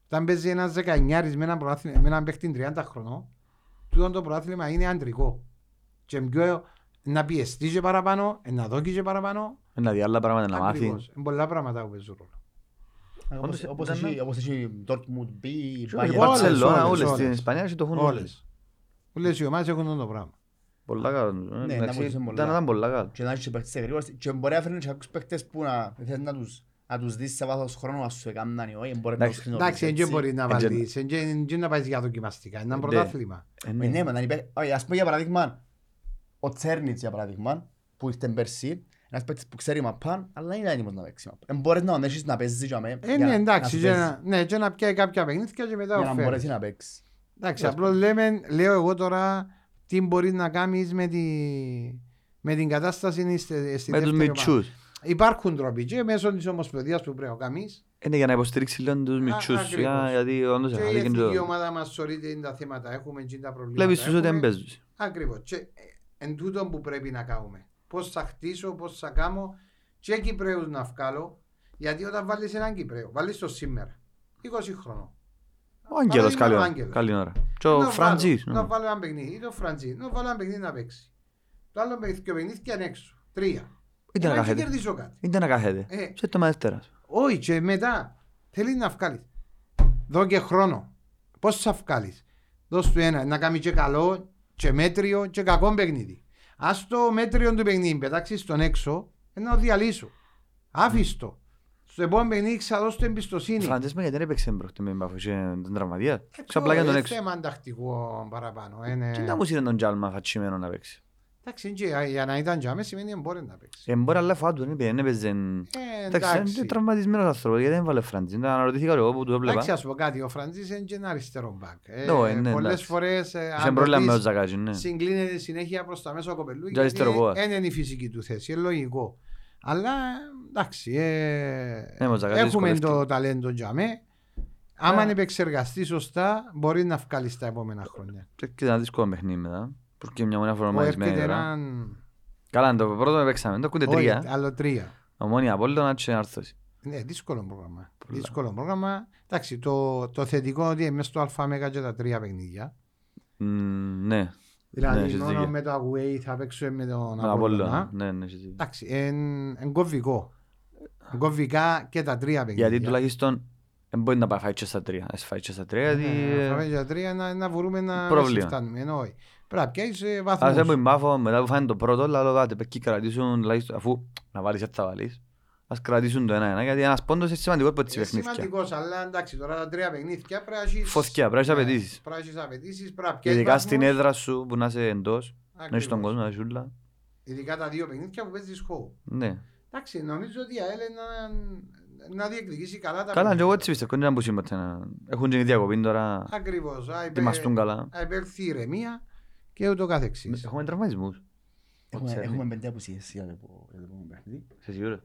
Όταν παίζει ένας 19 με ένα, πρωτάθλημα- με ένα παίχτη 30 χρονών, τούτο το πρωτάθλημα είναι αντρικό. Και πιο να πιεστεί και παραπάνω, να δώσει και παραπάνω. Να δει άλλα πράγματα να μάθει. Ακριβώς. Είναι πολλά πράγματα που παίζουν ρόλο. Όπως- Όντως, όπως ήταν- έχει- Όπως έχει Dortmund, B, Η Bayern. όλες, Μπαρτσελώνα, όλες, όλες. Στην όλες. Ισπανία έχει το έχουν όλες. Όλες. Όλες οι ομάδες έχουν το πράγμα. Πολλά καλό. Ναι, Εντάξει, να μπορούσε πολλά. Ήταν ήταν πολλά καλό. Και να έχεις και παίκτες γρήγορας. Και μπορεί να φέρνεις και κάποιους παίκτες που να θες να τους να τους δεις σε βάθος χρόνου ας σου έκαναν ή όχι, μπορεί να τους Εντάξει, χρησιμοποιήσεις Εντάξει, δεν έτσι. μπορείς να Έτσι. βάλεις, δεν να πάεις για δοκιμαστικά, είναι ένα Ναι. πρωτάθλημα. Ε, Ε, ναι. Ναι, μα, να είπε- όχι, ας πούμε για παράδειγμα, ο Τσέρνιτς για παράδειγμα, που ήρθε πέρσι, ένας παίκτης που ξέρει μαπάν, αλλά είναι έτοιμος να παίξει μαπάν. Ε, μπορείς να τον έχεις να παίζεις για μέ- Ε, για ναι, να- εντάξει, να και σου να, παίζει, ναι, και να πιάει κάποια παιχνίδια και μετά για να οφέρεις. μπορέσει να παίξεις. Εντάξει, απλώς λέμε, λέω εγώ τώρα τι μπορείς να κάνεις με, τη, με την κατάσταση στη, στη Με τους δεύτερη ομάδα. μητσούς. Υπάρχουν τρόποι και μέσω της ομοσπονδίας που πρέπει να κάνεις Είναι για να υποστηρίξεις λίγο τους μητσούς. ακριβώς. για- Γιατί όντως και η χάθηκε εθνική το- ομάδα μας σωρείται είναι τα θέματα, έχουμε και τα προβλήματα. Βλέπεις τους ότι δεν έχουμε. παίζουν. Ακριβώς. Και ε, εν τούτο που πρέπει να κάνουμε. Πώς θα χτίσω, πώς θα κάνω και Κυπρέους να βγάλω. Γιατί όταν βάλεις έναν Κυπρέο, βάλεις το σήμερα, 20 χρονών. Ο Άγγελος, Παράδειγμα, καλή ο ώρα. Άγγελος. Καλή ώρα. Και Να ο βάλω- Φραντζής. Να ναι. βάλω ένα παιχνίδι, ή το Φραντζής, να βάλω ένα παιχνίδι να παίξει. Το άλλο παιχνίδι και ο παιχνίδι και έξω. Τρία. Είτε να Ε, να κάθεται. κερδίσω κάτι. Είτε να κάθεται. Ε. Σε το δεύτερας. Όχι, και μετά θέλεις να βγάλεις. Δω και χρόνο. Πώς θα βγάλεις. Δώσ' του ένα, να κάνει και καλό, και μέτριο, και κακό παιχνίδι. Α το μέτριο του παιχνίδι πετάξεις στον έξω, ε, να το διαλύσω. Άφηστο. Στο επόμενο παιχνίδι ξαδώσω την Ο εμπιστοσύνη. Φραντζής με γιατί δεν έπαιξε μπροχτή με μπαφό και τον τραυματία. Ε, Ξαπλά για τον είναι έξω. θέμα αντακτικό παραπάνω. Είναι... Τι να μου σύρε τον Τζάλμα φατσιμένο να παίξει; Εντάξει, είναι και για να ήταν τζάμε σημαίνει ότι μπορεί να παίξεις. Ε, μπορεί αλλά φάτου, δεν είπε, δεν έπαιζε. Ε, Εντάξει, εντάξει. είναι τραυματισμένος άνθρωπος, γιατί δεν βάλε Φραντζή. Να αναρωτήθηκα εγώ που το έβλεπα. Εντάξει, ας πω κάτι, ο Φραντζής είναι και ένα αριστερό μπακ. Ε, Ναι, ναι, πολλές εντάξει. φορές, ε, Είχε αν πρόβλημα το με ο δεις, Ζακάτζι, ναι. συγκλίνεται συνέχεια προς τα μέσα ο κοπελού Και γιατί αριστερό πόδα. δεν είναι η φυσική του θέση, είναι λογικό. Αλλά εντάξει, ε, Ναι, με ο Ζακάτζι έχουμε δυσκολεύτηκε. το ταλέντο για με. Άμα Ε. επεξεργαστεί σωστά, μπορεί να βγάλεις στα επόμενα χρόνια. Και ένα δύσκολο παιχνίδι μετά. Porque μια μονιά Ο φορμαρισμένη έρχεται τώρα. έναν... Καλά, το πρώτο με παίξαμε, το ακούτε Όχι, τρία. άλλο τρία. Ομόνια Απόλλωνα και Άρθωση. Ναι, δύσκολο πρόγραμμα. Πολλά. Δύσκολο πρόγραμμα. Εντάξει, το, το θετικό είναι ότι μέσα στο ΑΜΕΓΑ και τα τρία παιχνίδια. Μμμ, Ναι, Δηλαδή Ναι, έχεις μόνο δίκιο. με το away θα παίξουμε με τον με τον Απόλλωνα. Απόλλωνα. Ναι, ναι, έχεις δίκιο. Εντάξει, είναι κομβικό. κομβικά και τα τρία παιχνίδια. Γιατί τουλάχιστον δεν μπορεί να πάει φάει και στα τρία. Ας φάει και στα τρία, γιατί... Ε, Φάμε και τα τρία να, να μπορούμε να Πρόβλημα. να φτάνουμε. Ενώ όχι. Πρέπει να πιάσεις ε, Ας δεν βαθμούς. μπορεί μάθω, μετά που φάνε το πρώτο, λαλό κάτε, πες και κρατήσουν, τουλάχιστον, αφού να βάλεις έτσι θα βάλεις, ας κρατήσουν το ένα-ένα, γιατί ένας πόντος είναι σημαντικό από τις Είναι παιχνίδια. σημαντικός, αλλά εντάξει τώρα τα τρία παιχνίδια πρέπει να έχεις... Φωτιά, πρέπει να έχεις Ναι, απαιτήσεις. Πρέπει να έχεις απαιτήσεις, πρέπει να πιάσεις Ειδικά στην βαθμούς. έδρα σου που να είσαι εντός, να έχεις τον Ακριβώς. κόσμο, να έχεις ούλα. Ειδικά τα δύο παιχνίδια που παίζεις home. Ναι. Εντάξει, νομίζω ότι η ΑΕΛ να, να διεκδικήσει καλά τα Καλά, και εγώ παιχνίδια. έτσι πιστεύω, δεν είναι που σήμερα να- έχουν και διακοπή τώρα, Ακριβώς. Α, υπέ- ετοιμαστούν καλά. α, υπέρθει η ηρεμία και ούτω καθεξής. Έχουμε τραυματισμούς. Έχουμε, Ξέρει. έχουμε πέντε απουσίες για το για το επόμενο παιχνίδι. Είσαι σίγουρος.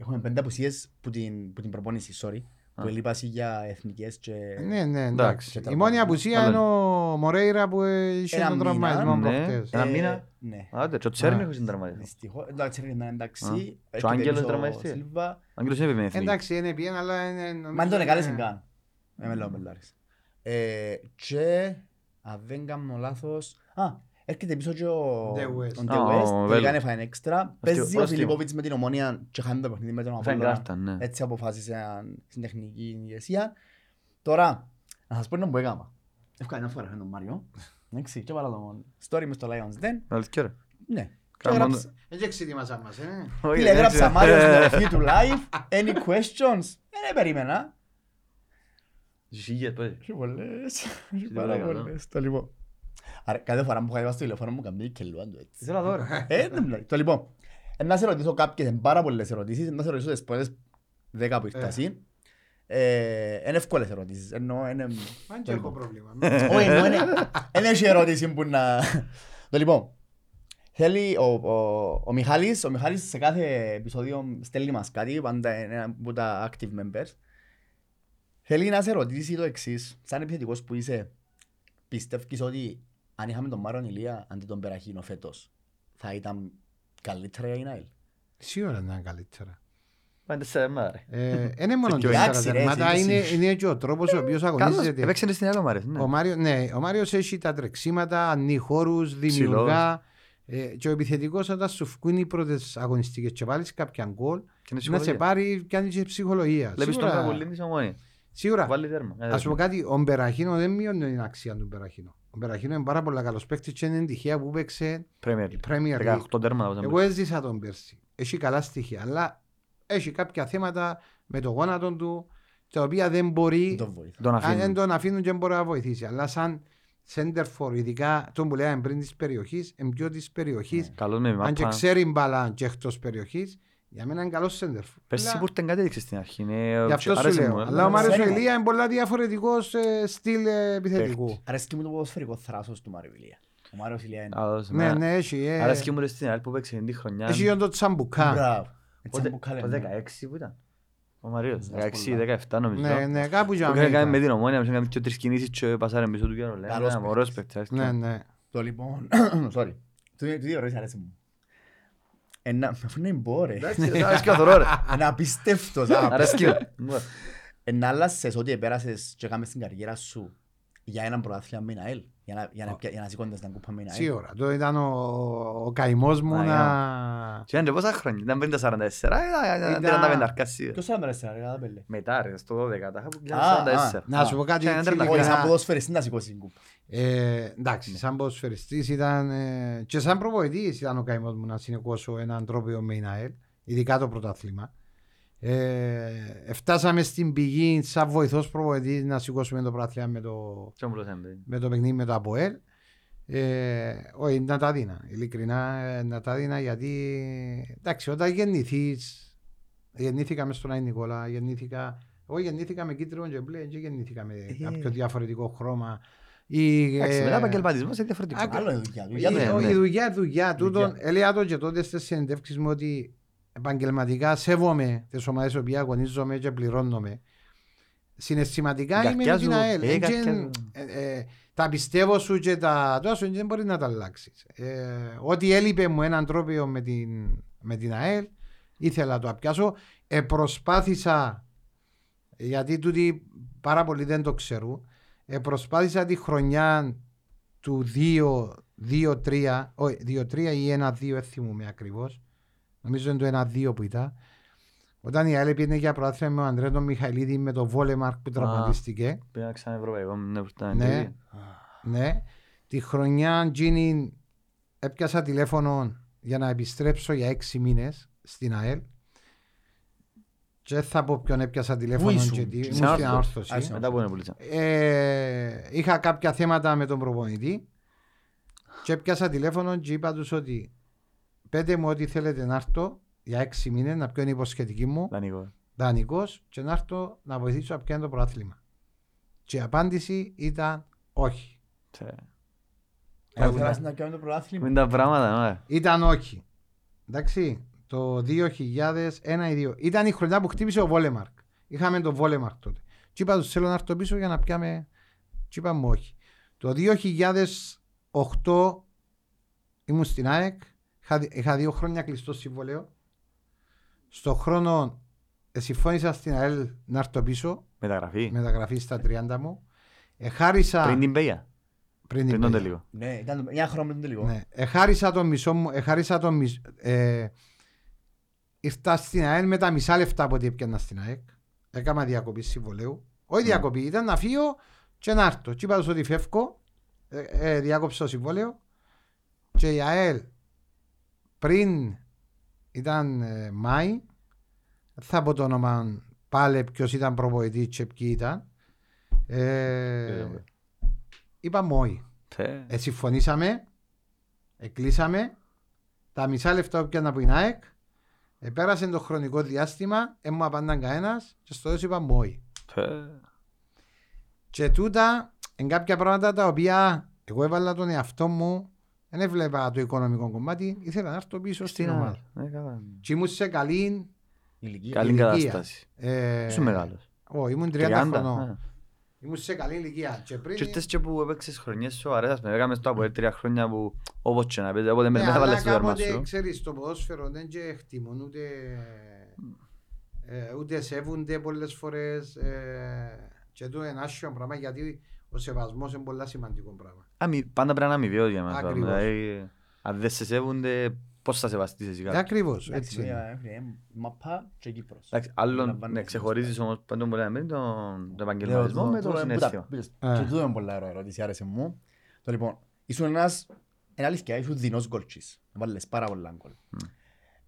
Έχουμε πέντε απουσίες που την, που την προπόνηση, sorry. Που Α. ελείπασαι για εθνικές και... Ναι, ναι, Εντάξει. εντάξει. Και Η μόνη τα- απουσία Καλό είναι ο Μορέιρα που είχε Ένα τον μήνα. τραυματισμό Ναι. προχτές. Ένα Ε, μήνα. Ναι. Άντε, και ο Τσέρν Α. έχω συντραματισμό. Δυστυχώς, εντάξει, ρε, ήταν Α. εντάξει. Και ο Έρχεται Άγγελος πίσω ο τραυματιστής. Σίλβα. Ο Άγγελος είναι επιμένει εθνική. Εντάξει, είναι πιέν, αλλά είναι... νομίζω Μα δεν τον είναι- εκάλεσαν καν. Ε, με λέω μπελάρες. Ε, Και, αν δεν κάνω λάθος... Α, έρχεται πίσω και ο The West. ο Α, The ο West. Τελικά Βέλος. είναι φάιν έξτρα. Αστείο, Παίζει ο αστείο. Φιλιππόβιτς με την ομόνια και χάνει το παιχνίδι με τον Φάει Απόλλωνα. κάρτα, ναι. Έτσι αποφάσισαν στην τεχνική ηγεσία. Τώρα, να σας πω ένα που έκανα. Εύκολα ένα φοράς τον Μάριο. Εντάξει, και βάλα το story μες στο Lions Den. Αλήθεια, ρε. Ναι. Και Κάμω έγραψα- Έτσι εξετοίμασαν μας, ε. Όχι, Φίλε, έγραψα εντάξει. Μάριος στην αρχή του live. Any questions? Δεν περίμενα. Ζυγίες, πες. Έχει πολλές. Έχει Τι πάρα ωραία, πολλές. Το λοιπόν. Άρα, κάθε φορά που έχω στο τηλέφωνο μου καμπεί και λέω το έτσι. Θέλω τώρα. Ε, δεν μιλάει. Το λοιπόν. ε, Να σε ρωτήσω κάποιες, είναι πάρα πολλές ερωτήσεις. Να σε ρωτήσω τις πρώτες δέκα που ήρθα Ε. εσύ. Ε, Είναι εύκολες ερωτήσεις. Εννοώ, είναι... Αν και το έχω λοιπόν. πρόβλημα. Όχι, εννοώ, είναι- δεν έχει ερώτηση που να... Το λοιπόν, θέλει ο, ο, ο Μιχάλης, ο Μιχάλης σε κάθε επεισόδιο στέλνει μας κάτι, πάντα είναι ένα από τα active members. Θέλει να σε ρωτήσει το εξής, σαν επιθετικός που είσαι, πιστεύεις ότι αν είχαμε τον Μάρον Ηλία αντί τον Περαχίνο φέτος, θα ήταν καλύτερα για η Νάιλ. Σίγουρα να είναι καλύτερα. Πάνε τέσσερα μάρα, ρε. Ε, Είναι μόνο Και το εντάξει, ρε, τέρματα, εσύ, είναι, εσύ. είναι και ο τρόπος ο οποίος Καλώς, αγωνίζεται. έπαιξε στην άλλο, μ' αρέσει, ναι. Ο, Μάριο, ναι, ο Μάριος έχει τα τρεξίματα, ανοίγει χώρους, δημιουργά. Ε, και ο επιθετικός όταν σου βγουν οι πρώτες αγωνιστικές και βάλεις κάποια γκολ, Και είναι να σε ψυχολογία. πάρει κάνει και ψυχολογία. Βλέπεις τον Σίγουρα- Παπολίν της ομόνιας. Σίγουρα. Βάλει τέρμα. Ε, Ας πω κάτι, ο Μπεραχίνο δεν μειώνει την αξία του Μπεραχίνο. Ο Μπεραχίνο είναι πάρα πολύ καλός παίκτης και είναι τυχαία που παίξε Premier η League. Premier League. 18 τέρματα. όπως Εγώ έμπαιξε. έζησα τον πέρσι. Έχει καλά στοιχεία, αλλά έχει κάποια θέματα με το γόνατο του, τα οποία δεν μπορεί, Το βοήθα. Τον αν δεν αφήνουν. τον αφήνουν και δεν μπορεί να βοηθήσει. Αλλά σαν center for, ειδικά τον που λέγαμε πριν της περιοχής, είναι πιο της περιοχής, Καλός με αν και μάπα. ξέρει μπάλα και εκτός περιοχής, για μένα είναι καλός center for. Πέρσι Αλλά- που ήρθαν κάτι έδειξες στην αρχή. ναι, Γι' αυτό σου άρεσε λέω. μου, ε. Αλλά ο Μάριος Ξέρει. Ελία είναι πολλά διαφορετικός ε, στυλ ε, επιθετικού. Αρέσκει μου το ποδοσφαιρικό θράσος του Μάριου Ηλία. Ο Μάριος Ηλία είναι... Α, δώσε, Ναι, εμένα- ναι, έχει. ε, Άρεσε μου ρε στην άλλη που παίξε την χρονιά. Έχει και το τσαμπουκά. Μπράβο. Έτσι Πότε- που κάλε, το ναι. 16 που ήταν. Ο Μαρίος, Σας 16-17 νομίζω. Ναι, ναι, κάπου για Που είχαν κάνει με μένα. την ομόνια, μας έκανε και τρεις κινήσεις και πασάρε πίσω του Γιώργου. Καλός Λέμε, ωραίος παίκτης. άρεσε Ναι, μου. ναι. Το λοιπόν, sorry. Του του δύο ερώτηση αρέσει μου. Ένα, αφού είναι μπω ρε. Εντάξει, ρε, άρεσε και ο θωρό, ρε. Ένα απίστευτος. α, Άρεσε μου. Εν άλλασες ότι επέρασες και έκαμες την καριέρα σου για έναν πρωτάθλημα με ΑΕΛ. Για να, για να, πια- για να σηκώνεις την κούπα με ΑΕΛ. Σίγουρα. Το ήταν ο, ο καημός μου Α, να... Και ήταν πόσα χρόνια, ήταν πριν τα 44, ήταν Ήταν- 35 αρκασί. Ποιος θα έπαιρες ρε κατά πέλε; Μετά ρε, στο 12, τα είχα που Α, ήταν α. 44. Να σου πω κάτι Και έτσι ήταν Όχι, σαν ειλικρινά. ποδοσφαιριστή να σηκώσεις την κούπα. Ε, εντάξει, σαν ποδοσφαιριστής ήταν ε, και σαν προπονητής ήταν ο καημός μου να συνεχώσω έναν τρόπο με την ΑΕΛ, ειδικά το πρωτάθλημα. Ε, φτάσαμε στην πηγή σαν βοηθός προπονητής να σηκώσουμε το πρωτάθλημα με το, Και όμως έμπαι. με το παιχνίδι με το ΑΠΟΕΛ. Ε, όχι, να τα δίνα. Ειλικρινά ε, να τα δίνα γιατί εντάξει, όταν γεννηθείς, γεννήθηκα μες στον Άι Νικόλα, γεννήθηκα, εγώ γεννήθηκα με κίτρινο και μπλε, και γεννήθηκα με κάποιο διαφορετικό χρώμα. Ή, Εντάξει, ε, μετά επαγγελματισμός είναι διαφορετικό. Άκου- Άλλο είναι η δουλειά του. η, Για ναι, το- ναι. η δουλειά, η δουλειά. Τούτον, Δουλειά. έλεγα το και τότε στις συνεντεύξεις μου ότι επαγγελματικά σέβομαι τις ομάδες που αγωνίζομαι και πληρώνομαι. Συναισθηματικά είμαι με Καρκιά την σου, ΑΕΛ. ε, Εν καρκιά και- σου. ε, ε, τα πιστεύω σου και τα τόσα σου δεν μπορεί να τα αλλάξεις. Ε, ό,τι έλειπε μου έναν τρόπο με την, με την ΑΕΛ, ήθελα να το απιάσω. Ε, προσπάθησα, γιατί τούτοι πάρα πολλοί δεν το ξέρουν, ε, προσπάθησα τη χρονιά του 2-3, όχι 2-3 ή 1-2, δεν θυμούμαι ακριβώς. Νομίζω είναι το 1-2 που ήταν. Όταν η ΑΕΛ πήγαινε για πρωτάθλημα με τον Αντρέ τον Μιχαηλίδη με τον Βόλεμαρκ που τραυματίστηκε. Πήγα ξανά ευρωπαϊκό, ναι, που ήταν Ναι. τελεία. Ναι. Τη χρονιά Τζίνι έπιασα τηλέφωνο για να επιστρέψω για έξι μήνες στην ΑΕΛ. Και δεν θα πω ποιον έπιασα τηλέφωνο ήσουν; και τι. Ήμουν Στην στην Όρθωση. αόρθωση. Α, είσαι. Μετά που είναι πουλίτσα. Ε, είχα κάποια θέματα με τον προπονητή και έπιασα τηλέφωνο και είπα τους ότι πέτε μου ό,τι θέλετε να έρθω για έξι μήνες να πιω είναι η υποσχετική μου Δανεικός. δανεικός και να έρθω να βοηθήσω να πιάνω το πρωτάθλημα. Και η απάντηση ήταν όχι. Τε. Εγώ θέλω να κάνω το πρωτάθλημα. Είναι τα πράγματα, ναι. Ήταν όχι. Εντάξει, το 2001 ή 2. Ήταν η χρονιά που χτύπησε ο Βόλεμαρκ. Είχαμε τον Βόλεμαρκ τότε. Και είπα τους θέλω να έρθω πίσω για να πιάμε. Και είπαμε όχι. Το 2008 ήμουν στην ΑΕΚ. Είχα, δι- είχα δύο χρόνια κλειστό συμβολέο. Στο χρόνο ε, συμφώνησα στην ΑΕΛ να έρθω πίσω. Μεταγραφή. Μεταγραφή στα 30 μου. Εχάρισα Πριν την Πέγια. πριν Πριν την τον Πέγια. τελικό. Ναι, ήταν μια χρόνο πριν το τελικό. Ναι. Εχάρισα τον μισό μου. Εχάρισα τον μισό. Ε, ήρθα στην ΑΕΛ με τα μισά λεφτά από ό,τι έπιανα στην ΑΕΚ. Έκανα διακοπή συμβολέου. Όχι διακοπή, ήταν να φύγω και να έρθω. Και είπα τους ότι φεύγω. Ε, ε, διάκοψα το συμβόλαιο. Και η ΑΕΛ πριν ήταν ε, Μάη. Δεν θα πω το όνομα πάλι ποιος ήταν προπονητής και ποιοι ήταν. Ε, είπαμε όχι. Τε. Ε, συμφωνήσαμε, εκλείσαμε, τα μισά λεφτά που πιάνα από την ΑΕΚ, ε, πέρασε το χρονικό διάστημα, δεν μου απαντάν κανένας και στο τέλος είπα όχι. Τε. Και τούτα είναι κάποια πράγματα τα οποία εγώ έβαλα τον εαυτό μου, δεν έβλεπα το οικονομικό κομμάτι, ήθελα να έρθω πίσω στην Στην ομάδα. ομάδα. Ναι, καλά. Και ήμουν σε καλή, Ηλικία. Καλή ηλικία. κατάσταση. ε, Είσαι μεγάλος. Ω, ήμουν 30, 30. χρονών. ναι. Ήμουν σε καλή ηλικία. Και πριν... Και ήρθες και που έπαιξες χρονιές σοβαρές, ας πούμε, έκαμες το από τρία χρόνια που όπως και να παίζεις, όποτε Ναι, με θα αλλά βάλεις το δέρμα κάποτε, σου. ξέρεις, το ποδόσφαιρο δεν και χτιμούν ούτε, ε, ούτε σέβονται πολλές φορές ε, και το είναι άσχημο πράγμα γιατί ο σεβασμός είναι πολύ σημαντικό πράγμα. Αμοι- Πάντα πρέπει να είναι αμοιβαίος για μας. Ακριβώς. Δηλαδή, αν δεν σε σέβονται, πώς θα σεβαστείς εσύ Ε, κάποιον. ακριβώς, Εντάξει, έτσι είναι. ε, ε, Μαπά και Κύπρος. Εντάξει, άλλον, Λαμβάνεις ναι, τις ξεχωρίζεις όμως πάντων που λέμε πριν τον τον Ναι, επαγγελματισμό το- με το- το το- συναίσθημα. που τα- Ε. Και τούτο είναι πολλά ωραία ερώτηση, άρεσε μου. Το λοιπόν, ήσουν ένας, είναι αλήθεια, ήσουν δεινός γκολτσής. Βάλες πάρα πολλά γκολ.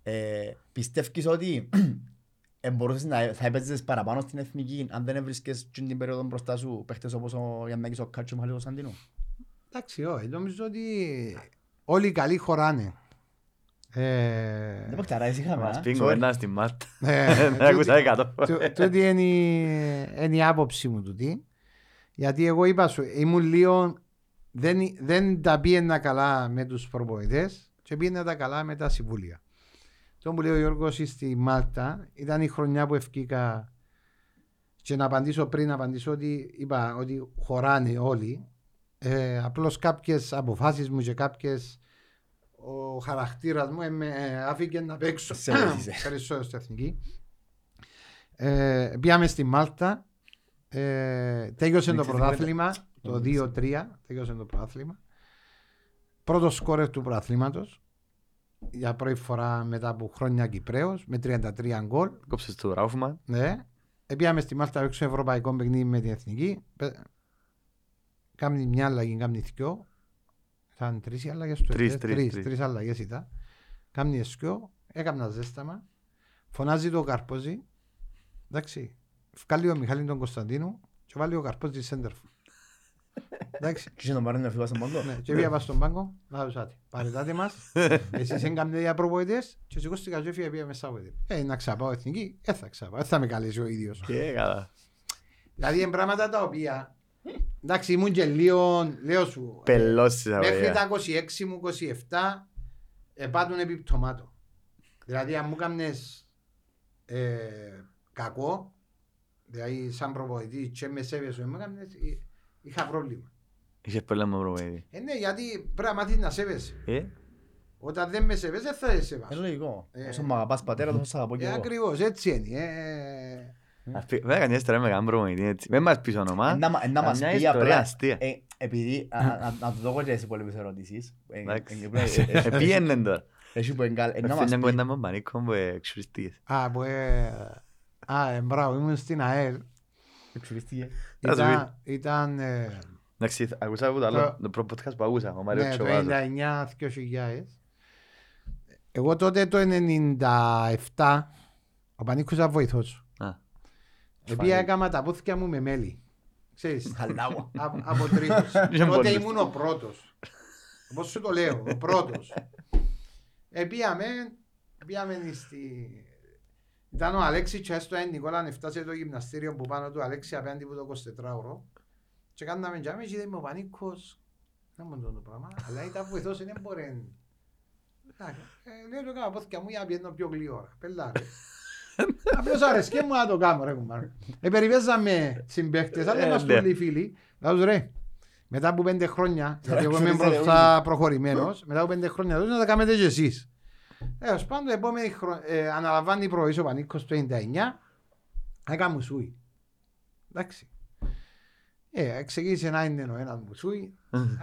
Ε, Πιστεύεις ότι ε, μπορούσες να θα έπαιζες παραπάνω στην εθνική αν δεν έβρισκες την την περίοδο μπροστά σου παίχτες όπως ο Γιαννάκης, ο Κάτσο, ο Μιχάλης, ο Σαντίνου. Εντάξει, όχι, νομίζω ότι όλοι οι καλοί χωράνε. Ε, Δεν παιχταράδες είχαμε, Μας α. πει Sorry. κουβέντα στην Μάρτα. ε, Δεν άκουσα εκατό. Τού- Τούτη είναι η- είναι η άποψη μου τούτη. Γιατί εγώ είπα σου, ήμουν λίγο. Δεν, δεν τα πήγαινα καλά με τους προπονητές και πήγαινα τα καλά με τα συμβούλια. Το που λέει ο Γιώργος στη Μάλτα ήταν η χρονιά που ευκήκα και να απαντήσω πριν, να απαντήσω ότι είπα ότι χωράνε όλοι. Ε, απλώς κάποιες αποφάσεις μου και κάποιες ο χαρακτήρας μου ε, με άφηκε να παίξω Σε βοήθησε. περισσότερο στην εθνική. Ε, πήγαμε στη Μάλτα. Ε, τέλειωσε Δεν το ξέρεις πρωτάθλημα το Δεν 2-3. Τέλειωσε το πρωτάθλημα. Πρώτο σκόρερ του πρωταθλήματος για πρώτη φορά μετά από χρόνια Κυπρέος με 33 γκολ. Κόψες το Ράουφμαν. Ναι. Ε, πήγαμε στη Μάλτα έξω ευρωπαϊκό παιχνίδι με την εθνική. Πε- Κάμνει μια αλλαγή, κάμνει δυο. Ήταν τρεις οι αλλαγές του. Τρεις, ε, τρεις, τρεις, τρεις. τρεις αλλαγές ήταν. Κάμνει δυο. Έκανα ζέσταμα. Φωνάζει το Καρπόζη. Εντάξει. Βγάλει ο Μιχάλη τον Κωνσταντίνου και βάλει ο Καρπόζη σέντερφο. Εντάξει. Και είχε τον πάρει να φύγω στον πάγκο. Ναι, και πήγα πάνω στον πάγκο, να τους άτε. Παρετάτε μας, εσείς έγκαμνε για προπονητές και σηκώστηκα και έφυγα πήγα μέσα από την. Ε, να ξαπάω εθνική, ε, θα ξαπάω, δεν θα με καλέσει ο ίδιος. Και καλά. Δηλαδή είναι πράγματα τα οποία, εντάξει ήμουν και λίγο, λέω σου, ε, Πελώσεις μέχρι αγωγία. τα 26 μου, 27, επάτουν επιπτωμάτων. Δηλαδή αν μου έκαμνες ε, κακό, δηλαδή σαν προπονητή και με σέβεσαι, μου έκαμνες, ε, είχα πρόβλημα. Είχες πρόβλημα με προπονητή. Ε, ναι, γιατί πρέπει να μάθεις να σέβεσαι. Ε, Όταν δεν με σεβέσαι, δεν θα σε Είναι σεβάσω. λογικό. Ε. Όσο μ' αγαπάς πατέρα, τόσο σ' αγαπώ και Ε, εγώ. ακριβώς, έτσι είναι. Ε, ας πει- Βέβαια κανείς τώρα με κάνουν προπονητή έτσι. Μην μας πεις όνομα. Εν να μα- εν να μας Καμιά πει ιστορία απλά, αστεία. ε, επειδή, α- α- να του δω και τις υπόλοιπες ερωτήσεις. ε, Εντάξει. ε, ε, ε, ε, Ε, πήγαινε τώρα. Έχει που εγκάλ... ε, να μας Αυτή μια πει. κουβέντα με τον Πανίκο που εξουριστείες. Α, που, ε, α, ε, μπράβο, ήμουν στην ΑΕΛ. Εξουρίστηκε. Να σου Ήταν, ήταν ε, Εντάξει, ακούσα από το άλλο, το πρώτο podcast που ακούσα, ο Μάριος ναι, το Τσοβάδος. 99-2000. Εγώ τότε το 97, ο Πανίκος ήταν βοηθός σου. Α, Επειδή έκανα τα πούθηκια μου με μέλι. Ξέρεις, Χαλάω. Α- από τρίτος. Είχε Τότε πολλούς. ήμουν ο πρώτος. Πώς σου το λέω, ο πρώτος. Επίαμε, επίαμε στη... Ήταν ο Αλέξης και έστω ένα Νικόλα να φτάσεις το γυμναστήριο που πάνω του Αλέξη απέναντι από το 24ωρο και κάναμε τζάμε και είδαμε ο Πανίκος δεν μου το πράγμα, αλλά ήταν βοηθός, δεν μπορεί. Εντάξει, ε, Λέω το κάνω πόθηκα μου για να πιένω πιο γλυόρα. Πελάρε. Απλώς αρέσκε μου να το κάνω ρε κουμπάρε. Ε, περιπέζαμε συμπαίχτες, αλλά Ε, είμαστε ναι. όλοι φίλοι. Λάζω ρε, μετά από πέντε χρόνια, γιατί εγώ είμαι Ξέρεις, ρε, μπροστά προχωρημένος, μετά από πέντε χρόνια τότε να τα κάνετε και εσείς. Έως πάντων, επόμενη χρονιά, ε, αναλαμβάνει προοής ο Πανίκος το 99, έκανα μουσούι. Εντάξει. Ε, ξεκίνησε να είναι ο ένας μουσούι,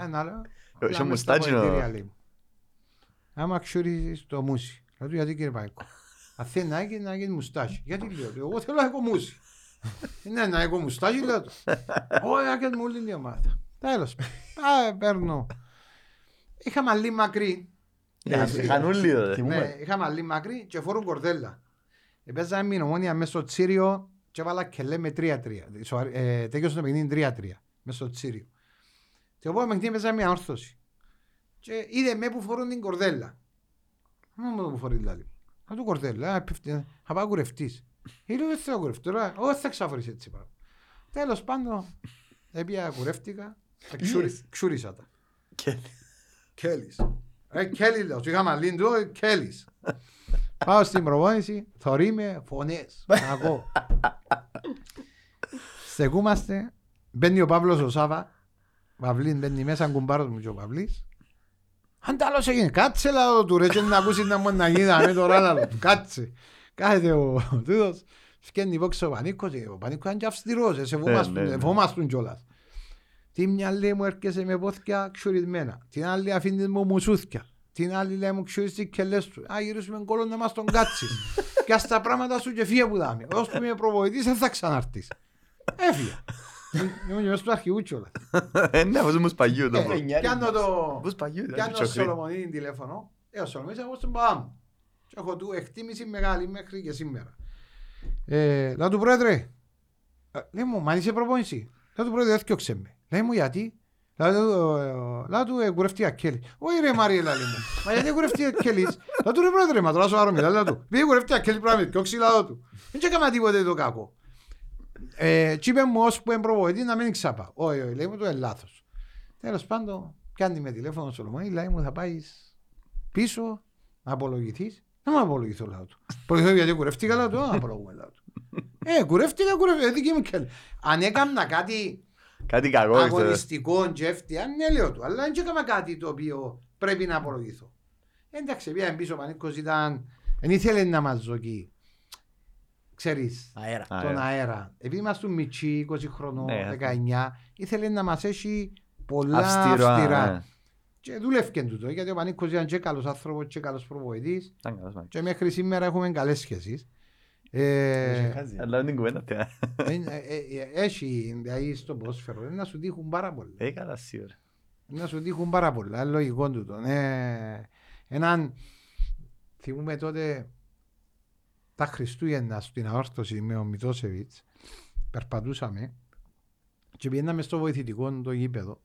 ένα άλλο. Είχε Απλά μες μουστάτσι στα ο- πολιτήρια, λέει μου. Άμα ξουρίζεις το μουσι. Λέω του γιατί κύριε Πανίκο. Αν θέλει να έχει να γίνει μουστάσι. Γιατί λέω, του, εγώ θέλω να έχω μουσι. Ναι, να έχω μουστάσι λέω του. Όχι, να μου όλη την ομάδα. Τέλος. Πάμε, παίρνω. Είχα μαλλί μακρύ. Ε, Είχαν όλοι τότε. Ναι, Θυμούμε. είχα μαλλί μακρύ και φορούν κορδέλα. Επέζαμε με ομόνια μέσα στο Τσίριο και έβαλα και λέμε 3-3. Σοα- ε, Τέλειωσε το παιχνίδι 3-3 μέσα στο Τσίριο. Και οπότε παιχνίδι παίζαμε με ανόρθωση. Και είδε με που φορούν την κορδέλα. Μα μου το που φορεί δηλαδή. Θα του κορδέλα, α, πέφτει, θα πάω κουρευτής. Ή λέω δεν θέλω κουρευτή, τώρα, όχι θα ξαφορείς έτσι πράγμα. Τέλος πάντων, έπια κουρεύτηκα, Είδες. ξούρισα τα. Και- Κέλης. Ε, Κέλη λέω, του είχα μαλλίν του, ε, Κέλης. Πάω στην προπόνηση, θωρεί με φωνές. Ακούω. Στεκούμαστε, μπαίνει ο Παύλος ο Σάβα, Παυλίν μπαίνει μέσα, κουμπάρος μου και ο Παυλής. Αν τα άλλος έγινε, κάτσε λάδο του ρε και να ακούσεις να μπορεί να γίνει με τώρα λάδο του, κάτσε. Κάθεται ο ο τούτος, φκένει υπόξε ο Πανίκος, και ο Πανίκος είναι και αυστηρός, ε, σε ναι, φοβάστουν- ναι. φοβάστουν κιόλας. Τι μια λέει μου έρχεσαι με πόθηκια ξουρισμένα. Την άλλη αφήνεις μου μουσούθια. Την άλλη λέει μου ξουρίσεις τις κελές του. Α, γυρίσουμε κόλλο να μας τον κάτσεις. και ας τα πράγματα σου και φύγε που δάμε. Ως που είμαι προβοητής δεν θα ξαναρτείς. Έφυγε. Ήμουν και μέσα στο αρχηγού κιόλας. Ε, Ναι, αφού μου παγιού το Ε, πρώτο. Πιάνω το... Πώς παγιού, ήταν Πιάνω το τσοχρή. Σολομονίδη τηλέφωνο. Ε, ο Σολομονίδης εγώ στον παπά μου. Και έχω του εκτίμηση μεγάλη μέχρι και σήμερα. Ε, λέω του πρόεδρε, ε, λέει μου, μα αν είσαι προπόνηση. Λέω του πρόεδρε, έφτιαξε με. Λέει μου, γιατί; Λέω του, ε, λέω του, ε, κουρευτεί ακέλη. Όχι ρε Μαριέλα, λέει μου. Μα γιατί κουρευτεί ακέλης. Λέω του ρε πρόεδρε, μα τώρα σοβαρό μιλά, λέω του. Πήγε κουρευτεί ακέλη πράγματι, και όξι λέω του. Δεν έκανα τίποτε το κακό. Ε, και είπε μου ως που είναι προπονητή να μην ξάπα. Όχι, όχι, λέει μου το είναι λάθος. Τέλος πάντων, κάνει με τηλέφωνο ο Σολομόνη, λέει μου θα πάεις πίσω να απολογηθείς. Να μου απολογηθώ λάθος του. Απολογηθώ γιατί κουρεύτηκα λάθος του, να απολογούμε λάθος του. Ε, κουρεύτηκα, κουρεύτηκα, δική μου κέλη. Αν έκανα κάτι Κάτι κακό. ξέρεις. αγωνιστικό και εύτια, ναι λέω του, αλλά δεν έκανα κάτι το οποίο πρέπει να απολογηθώ. Εντάξει, πήγαμε πίσω, ο Πανίκος ήταν, δεν ήθελε να μας ζωκεί. Ξέρεις, Αέρα. Α, τον ε. αέρα. Επειδή είμαστε μητσί, 20 χρονών, Ναι, 19, ήθελε να μας έχει πολλά Αυστηρά, αυστηρά. ναι. Και δούλευκε τούτο, γιατί ο Πανίκος ήταν και καλός άνθρωπος και καλός προβοητής Ήταν καλός, man. και μέχρι σήμερα έχουμε καλές σχέσεις. Έχει Ε, χάσει. Αλλά την κουβέντα αυτή, ε. ε, ε, ε, έχει δηλαδή στο ποδόσφαιρο να σου τύχουν πάρα πολλά. Ε, καλά, σίγουρα. Να σου τύχουν πάρα πολλά, είναι λογικό τούτο. Ε, έναν, θυμούμε τότε τα Χριστούγεννα στην αόρτωση με ο Μητώσεβιτς, περπατούσαμε και πήγαμε στο βοηθητικό το γήπεδο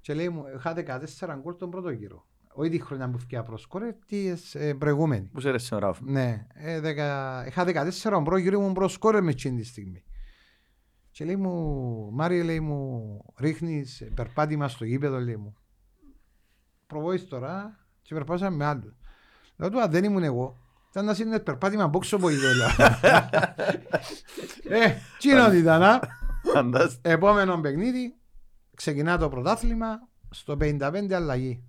και λέει μου, είχα 14 γκολ τον πρώτο γύρο. Όχι τη χρονιά που φτιά προσκόρε, τη ε, προηγούμενη. Πού σε έρεσε ο Ράφο. Ναι, ε, δεκα... είχα 14 πρώτο γύρο ήμουν προσκόρε μες εκείνη τη στιγμή. Και λέει μου, Μάριε λέει μου, ρίχνεις περπάτημα στο γήπεδο λέει μου. Προβόης τώρα και περπάτησαμε με άλλους. Λέω του, «Α, δεν ήμουν εγώ. Ήταν να είναι περπάτημα από όξο από ιδέλα. ε, τσίνον ήταν, α; Φαντάστο. Επόμενο παιχνίδι, ξεκινά το πρωτάθλημα στο 55 αλλαγή.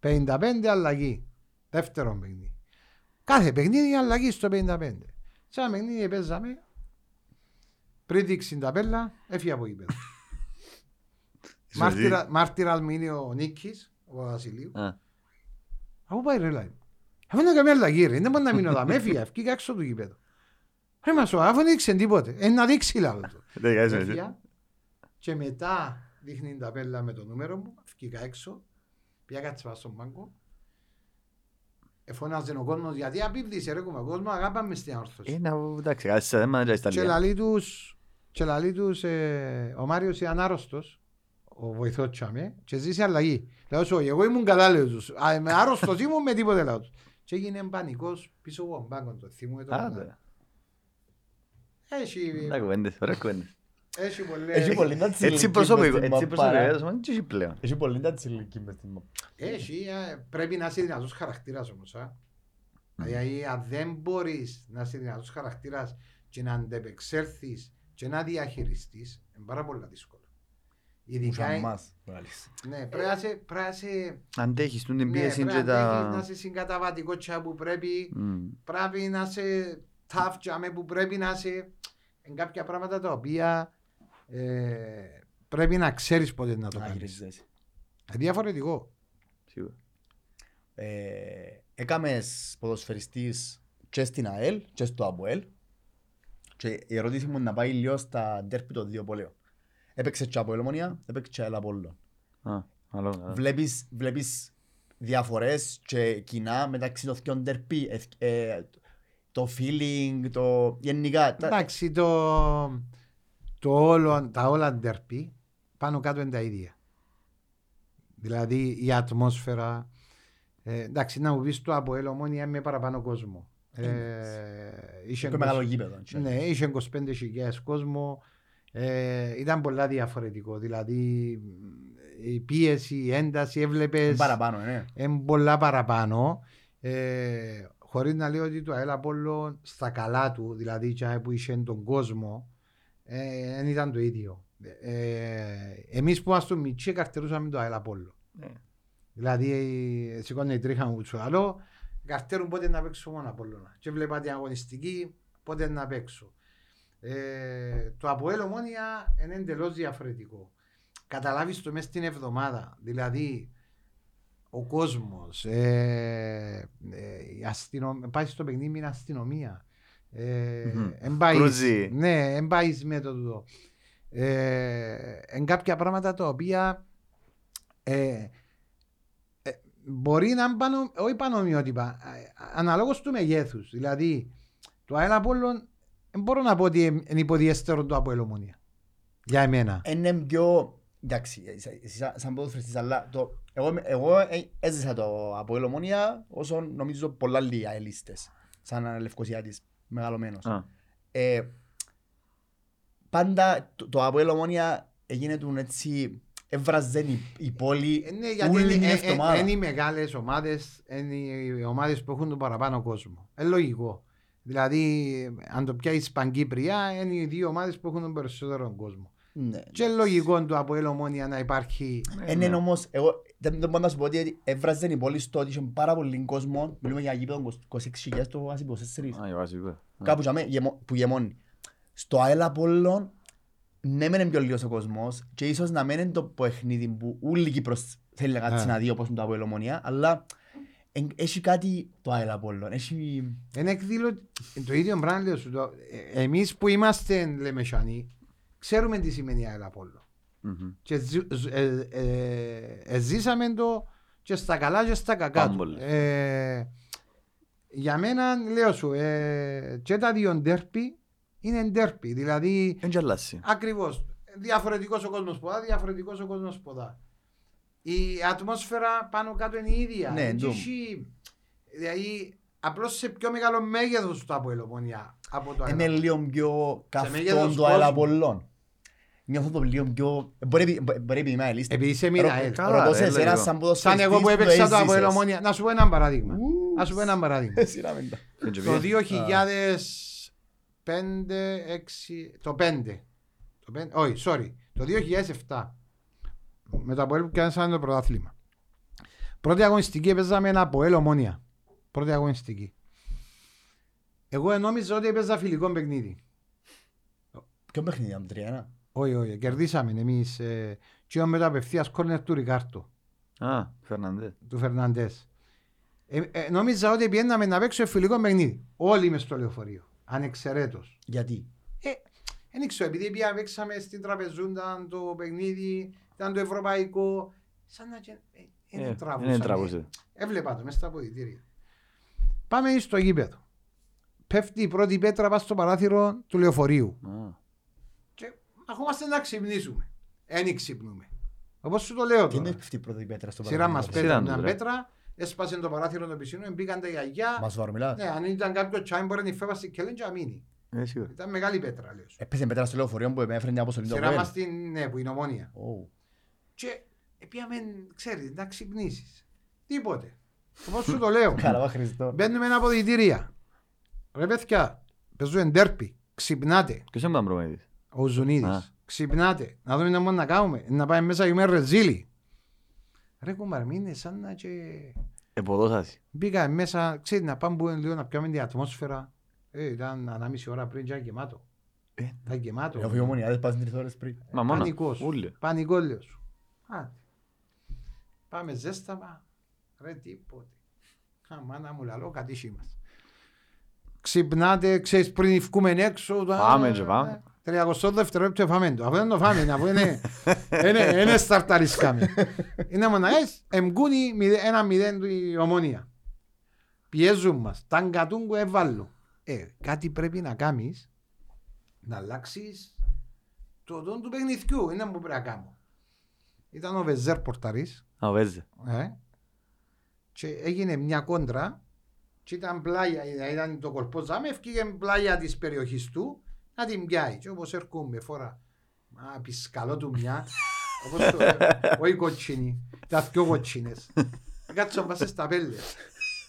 55 αλλαγή. Δεύτερο παιχνίδι. Κάθε παιχνίδι αλλαγή στο 55. Σε ένα παιχνίδι παίζαμε. Πριν δείξει τα πέλα, έφυγε από γήπεδο. Μάρτυρα- Μάρτυρας μου είναι ο Νίκης, ο Βασιλείου. Α, Αφού πάει ρε λέει. Αφού είναι καμία αλλαγή ρε, δεν μπορεί να μείνω εδώ, με έφυγε, έφυγε έξω του γήπεδο. Ρε μα σου, αφού δεν δείξε τίποτε, ε, να δείξει λάβο του. Δεν βγάζει με Έφυγα Και μετά δείχνει την ταπέλα με το νούμερο μου, βγήκα έξω, πήγα κάτσα στον πάγκο. Εφώναζε ο κόσμος, γιατί απίβδησε ρε κομμά, ο κόσμος αγάπαμε στην αόρθωση. Ε, να εντάξει, κάτι σε θέμα δεν Και λέει λαλεί τους, και λαλεί τους ε, ο Μάριος είναι ανάρρωστος, ο βοηθός τσάμε, και ζήσει αλλαγή. Λέω σου, εγώ ήμουν καλά λέω τους, Α, με άρρωστος ήμουν με τίποτε λέω τους. Και έγινε πανικός πίσω από τον πάγκο, το θυμούμαι το Άντε. Έχει, Ωραία κουβέντες, ωραία κουβέντες. έχει πολλές... Έχει πολύ τα τσιλική Έτσι μες προσωπικό, στην έτσι μαπά, ρε. προσωπικό, δεν έχει πλέον. Έχει πολύ τα τσιλική μες στην μαπά. Έχει, ε, πρέπει να είσαι δυνατός χαρακτήρας όμως. Α. Δηλαδή, αν δεν μπορείς να είσαι δυνατός χαρακτήρας και να αντεπεξέλθεις και να διαχειριστείς, είναι πάρα πολύ δύσκολο. Ειδικά, Σαν ε, μας, βγάλεις. ναι, πρέπει να είσαι, πρέπει να είσαι, Αντέχεις τον την ναι, πίεση πρέπει και να αντέχεις, να τα... είσαι συγκαταβατικό τσά που πρέπει, Μμ. πρέπει να είσαι tough τσάμε που πρέπει να είσαι, είναι κάποια πράγματα τα οποία ε, πρέπει να ξέρεις πότε να το Να κάνεις. χειριστείς. Ε, Διαφορετικό. Σίγουρα. Ε, Έκαμες ποδοσφαιριστής και στην ΑΕΛ και στο ΑΠΟΕΛ και η ερώτηση μου είναι να πάει λίγο στα ντέρπι των δύο πολέων. Έπαιξε και ΑΠΟΕΛ Ομονία, έπαιξε και ΑΕΛ Απόλλων. Α, άλλο, άλλο. Βλέπεις, βλέπεις διαφορές και κοινά μεταξύ των δύο ντέρπι, ε, ε, το feeling, το γενικά. τα- Εντάξει, το, το όλο, τα όλα ντερπί πάνω κάτω είναι τα ίδια. Δηλαδή η ατμόσφαιρα. Ε, εντάξει, να μου πεις το από Ομόνια με παραπάνω κόσμο. Ε, είχε Πιο μεγάλο γήπεδο. ναι, είχε 25.000 κόσμο. Ε, ήταν πολλά διαφορετικό. Δηλαδή η πίεση, η ένταση, έβλεπες Παραπάνω, ναι. είναι πολλά παραπάνω. Ε, Χωρίς να λέω ότι το ΑΕΛ Απόλλων στα καλά του, δηλαδή τσάι που είχε τον κόσμο, ε, δεν ήταν το ίδιο. Ε, Εμείς που ήμασταν μικροί καρτερούσαμε το ΑΕΛ Απόλλων. Ναι. Δηλαδή ε, σηκώνει η τρίχα μου του άλλο, καρτέρουν πότε να παίξω μόνο Απόλλωνα. Και βλέπα την αγωνιστική, πότε να παίξω. Ε, το Αποέλ Ομόνια είναι εντελώ διαφορετικό. Καταλάβεις το μέσα στην εβδομάδα. Δηλαδή, ο κόσμος, ε, ε, η αστυνομ... πάει στο παιχνίδι με την αστυνομία. Ε, Μμμ. εν πάει- Κρούζει. ναι, εν πάει με το τούτο. Ε, εν κάποια πράγματα τα οποία ε, ε, μπορεί να είναι πάνω, όχι πανομοιότυπα, ε, αναλόγως του μεγέθους. Δηλαδή, το ΑΕΛ Απόλλων δεν μπορώ να πω ότι είναι υποδιέστερο το Αποέλ Ομόνια. Για εμένα. Είναι πιο... Εντάξει, εσύ- εσύ σαν- σαν ποδοσφαιριστής, αλλά το... εγώ, είμαι- εγώ ε, έζησα το από Ομόνια όσο νομίζω πολλά λίγα ελίστες. Σαν λευκοσιάτης, μεγαλωμένος. Α, Ε, πάντα το, το από Ομόνια έγινε του έτσι... Έβραζε η, η πόλη Ε, ναι, γιατί όλη είναι, την ε, ε, εβδομάδα. είναι οι μεγάλες ομάδες, είναι οι ομάδες που έχουν τον παραπάνω κόσμο. Είναι λογικό. Δηλαδή, αν το πιάσεις Παγκύπρια, είναι οι δύο ομάδες που έχουν τον περισσότερο κόσμο. Ναι. Και είναι λογικό το από Ομόνια να υπάρχει. Είναι όμως, εγώ δεν δεν μπορώ να σου πω ότι έβραζε η πόλη στο ότι είχε πάρα πολύ κόσμο. Μιλούμε για γήπεδο 26.000 το βάζει 24. α, η βάση, βέβαια. Α. Κάπου για μέ- γεμο- που γεμώνει. Στο ΑΕΛ Απόλλων, ναι μεν είναι πιο λίγος ο κόσμος και ίσως να μένει το παιχνίδι που όλη η Κύπρος θέλει να κάτσει Α. να δει όπως είναι το ΑΠΟΕΛ Ομονία, αλλά εν- έχει κάτι το ΑΕΛ Απόλλων. Έχει... Είναι εκδήλω... Το ίδιο πράγμα λέω σου. Εμείς που είμαστε λεμεσανοί, ξέρουμε τι σημαίνει ΑΕΛ Απόλλων. Μμμ. Και ζου- ζ- ε, ε, ε, ζήσαμε το και στα καλά και στα κακά Πάρα του. πολύ. Ε, για μένα, λέω σου, ε, και τα δύο ντέρπι είναι ντέρπι. Δηλαδή, Δεν τζαλάσει. ακριβώς, διαφορετικός ο κόσμος ποδά, διαφορετικός ο κόσμος ποδά. Η ατμόσφαιρα πάνω κάτω είναι η ίδια. Ναι, Δεν εντούμ. έχει- Δηλαδή, απλώς σε πιο μεγάλο μέγεθος το από Ελομονία. Από το Είναι ΑΕΛ. λίγο πιο μέγεθος καυτό το ΑΕΛ κόσμου. Απόλλων. Νιώθω το λίγο πιο... Μπορεί μπορεί επειδή είμαι αελίστης. Επειδή είσαι μοίρα ΑΕΛ. Καλά, Ρωτώ ρε, σε εσένα λίγο. σαν Σαν ποδοσφαιριστής εγώ που το έπαιξα το από έζησες. Ελομονία. Να σου πω ένα παράδειγμα. Ου, Να σου πω ένα παράδειγμα. εσύ να μην τα- Δεν Το τζεπεί. 2005, 6, το 5. Το 5 όχι, sorry. Το 2007. Με το Αποέλ που κάναμε το πρωτάθλημα. Πρώτη αγωνιστική έπαιζαμε ένα Αποέλ Ομόνια. Πρώτη αγωνιστική. Εγώ νόμιζα ότι έπαιζα φιλικό παιχνίδι. Ποιο παιχνίδι ήταν, τρία, Όχι, όχι, κερδίσαμε εμείς. Ε, και με το απευθείας κόρνερ του Ρικάρτο, Α, Φερναντές. του Φερναντές. Ε, ε, νόμιζα ότι πιέναμε να παίξω φιλικό παιχνίδι. Όλοι μες στο λεωφορείο. Ανεξαιρέτως. Γιατί; Ε, δεν ξέρω, επειδή πια παίξαμε στην τραπεζούντα το παιχνίδι, ήταν το ευρωπαϊκό. Σαν να και- ε, Ε, δεν Δεν τραβούσαμε. τραβούσε. Έβλεπα το μέσα στα αποδητήρια. Πάμε στο γήπεδο. Πέφτει η πρώτη πέτρα πάνω στο παράθυρο του λεωφορείου. Α. Και αγόμαστε να ξυπνήσουμε. Εν ξυπνούμε. Όπως σου το λέω Τι είναι τώρα. αυτή η πρώτη πέτρα στο Σειρά μας παράθυρο; πέτρα Σειρά μια τους, ρε. πέτρα, έσπασε το παράθυρο του πισίνου, μπήκαν τα γιαγιά. Μας σοβαρό μιλάς. Ναι, αν ήταν κάποιο τσάι μπορεί να φέβα στην κελέν και να μείνει. Ε, σίγουρα. Ήταν μεγάλη πέτρα, λέω σου. Έπαιζε πέτρα στο λεωφορείο που έφερε μια αποστολή το Σειρά Αποέλ. μας στην, ναι, που είναι ομόνια. Ω. Και πήγαμε, ξέρεις, να ξυπνήσεις. Τίποτε. Όπως σου το λέω. Καλά, βα Χριστό. Μπαίνουμε ένα αποδητήρια. Ρε παιδιά, παίζουν ντέρπι. Ξυπνάτε. Ποιος ήταν προπονητής. Ο Α. Ζουνίδης. Ξυπνάτε. Να δούμε τι μόνο να κάνουμε. Να πάμε μέσα και με ρεζίλι. Ρε κουμαρμίνε σαν να και... Εποδόσασαι. Μπήκα μέσα, ξέρεις να πάμε που λίγο να πιάμε την ατμόσφαιρα. Ε, ήταν ανάμιση ώρα πριν και ήταν γεμάτο. Ε, Ήταν γεμάτο. Αφού οι ομονιάδες πάσουν τρεις ώρες πριν. Μα μόνο. Πανικός. Ούλε. Πανικό λέω σου. Άντε. Πάμε ζέσταμα. Ρε τίποτε. Α, μάνα μου λαλό κατήσι μας. Ξυπνάτε, ξέρεις πριν βγούμε έξω. τα- Πάμε και πάμε. 30 δευτερόλεπτο φάμε το. Αφού δεν το φάμε, αφού είναι, είναι, είναι σταρταρισκάμε. Είναι μοναχές, εμκούνι ένα μηδέν του η ομόνια. Πιέζουν μας, τα εγκατούν που έβαλω. Ε, κάτι πρέπει να κάνεις, να αλλάξεις το δόν του παιχνιδιού, είναι που πρέπει να κάνω. Ήταν ο Βεζέρ πορταρής, Α, βέζε. ε, και έγινε μια κόντρα και ήταν πλάγια, ήταν το κορπό ζάμε, ευκήγε πλάγια της περιοχής του να την πιάει. Και όπως έρχομαι φορά μα πισκαλό του μια όπως το λέω, όχι κοτσίνη, τα δυο κοτσίνες κάτσω μπάσε στα πέλες.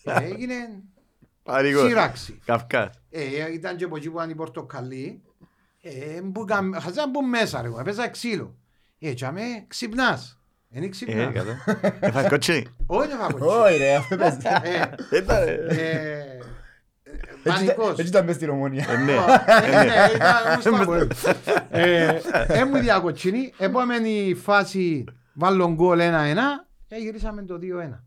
Ε, έγινε Παρήγος. σύραξη Καυκάς. ε, ήταν και από εκεί που ήταν η πορτοκαλί. Ε, μπούκα, χαζά να μπουν μέσα ρε, εγώ, έπαιζα ξύλο ε, και αμέ ξυπνάς, είναι Ε, ξυπνάς κάτω. Έφαγε κοτσί. όχι δεν θα κοτσίνη Όχι ρε, αφού έπαιζε. Ε, Ήταν, ρε. ε, Έτσι Πανικός. έτσι ήταν μες στην ομονία. Ε, ναι. Ε, ναι, ήταν γούστα πολύ. Ε, ε, μου διακοτσίνη. Επόμενη φάση βάλω γκολ 1-1 και γυρίσαμε το 2-1.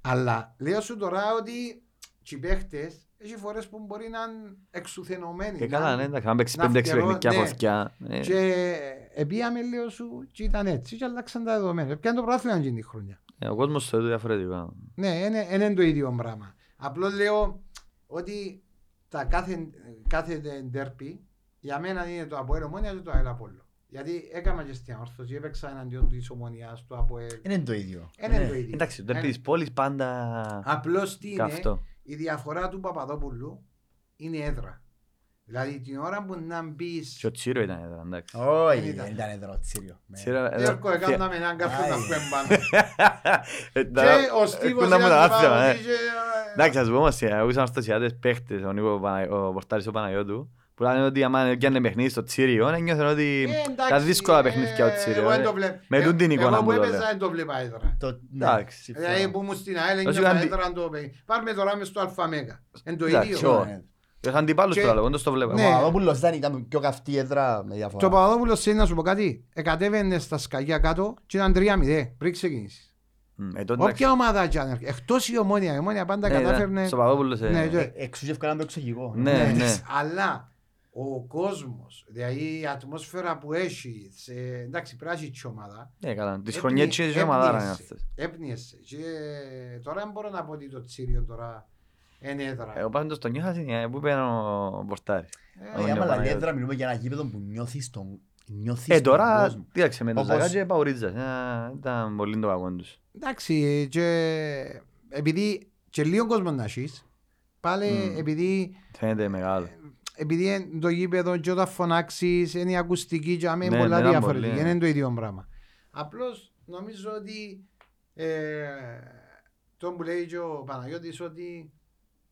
Αλλά λέω σου τώρα ότι οι παίχτες έχει φορές που μπορεί να είναι εξουθενωμένοι. Και να- καλά, ναι, εντάξει, αν παίξεις να 5-6 φκερώ, παιχνίδια ναι. φωτιά. ε, Και επίαμε λέω σου και ήταν έτσι και αλλάξαν τα δεδομένα. Πιάνε το πρωτάθλημα εκείνη τη χρονιά; ε, Ο κόσμος το διαφορετικά. Ναι, είναι, είναι το ίδιο πράγμα. Απλώς λέω ότι τα κάθε, κάθε ντέρπι για μένα είναι το Αποέλ Ομόνια και το ΑΕΛ Απόλλω. Γιατί έκανα και στην όρθωση, έπαιξα εναντίον της Ομονιάς του Αποέλ. Είναι το ίδιο. Είναι Ναι. το ίδιο. Εντάξει, το της πόλης πάντα Απλώς τι είναι, καυτό. Η διαφορά του Παπαδόπουλου είναι η έδρα. Δηλαδή την ώρα που να μπεις... Και ο Τσίρος ήταν εδώ, εντάξει. Όχι, ήταν. δεν ήταν εδώ τσίριο. Ναι. Τσίρος, εδώ- Έρκο έκαναμε έναν κάρφο να Άι. βγούμε πάνω. Ε, τα- Και ο Στίβος έρχονταν με ήταν τα του άθλημα, ε. Παπαδόπουλου και- Εντάξει, ας πούμε όμως, ε, ακούσαμε αυτοσιάτες παίχτες, ο Νίκο Παναγι- ο Πορτάρης ο Παναγιώτου, που λένε ότι άμα πιάνε παιχνίδι στο Τσίριο, ένιωθαν ότι Ε, εντάξει, τα δύσκολα ε, παιχνίδια ο Τσίριο. εγώ δεν ε. το βλέπω. Με Ε, τούτη την εικόνα Εγώ που που το έπαιζα λέω. δεν το βλέπα έδρα. Το- ναι, Εντάξει. συμφωνώ. Δηλαδή που μου στην ΑΕΛ Όσο ένιωθα αντι- έδρα το παιχνίδι. Πάρμε τώρα μες στο ΑΜΕΓΑ. Εν το Εντάξει, ίδιο. ω. Ναι. Τους αντιπάλους Και- τώρα, εγώ δεν το βλέπω. Ο Ναι. Παπαδόπουλος ήταν ήταν πιο καυτή έδρα με Το διαφορά. Παπαδόπουλος είναι να σου πω κάτι. Εκατέβαινε στα σκαγιά κάτω και ήταν 3-0 πριν ξεκινήσεις. Μ, ε, τότε εντάξει. Όποια ομάδα και αν έρχεται. Εκτός η ομόνια. Η ομόνια πάντα Ναι, κατάφερνε. ναι, Στο Παπαδόπουλος, ε, Ναι, και- Ε, Εξού και ευκάλαν το εξωγικό. Ναι, ναι. Αλλά ο κόσμος, δηλαδή η ατμόσφαιρα που έχει, σε, εντάξει πρέπει να έχει και ομάδα, Ναι, καλά. Τις έπνι- χρονιές της ομαδάρα είναι έπνιεσαι. αυτές. Έπνιεσαι. Και τώρα δεν μπορώ να πω ότι το Τσίριο τώρα είναι έδρα. Εγώ πάντως το νιώθα συνέχεια, που είπε ο Πορτάρης. Ε, ο Ε, άμα Παναγιώτης. λέει έδρα μιλούμε για ένα γήπεδο που νιώθεις τον νιώθεις Ε, τον τώρα, κόσμο. κοίταξε, με τον Όπως- Ζαγά και Παουρίτζας. ε, Ήταν πολύ το κακό τους. Εντάξει, και επειδή και λίγο κόσμο να έχεις, πάλι Μμ. επειδή, Φαίνεται μεγάλο. Επειδή είναι το γήπεδο και όταν φωνάξεις είναι η ακουστική και άμα είναι Ναι, πολλά ναι, ήταν διαφορετική, πολύ, δεν ναι. είναι το ίδιο πράγμα. Απλώς νομίζω ότι ε, το που λέει και ο Παναγιώτης ότι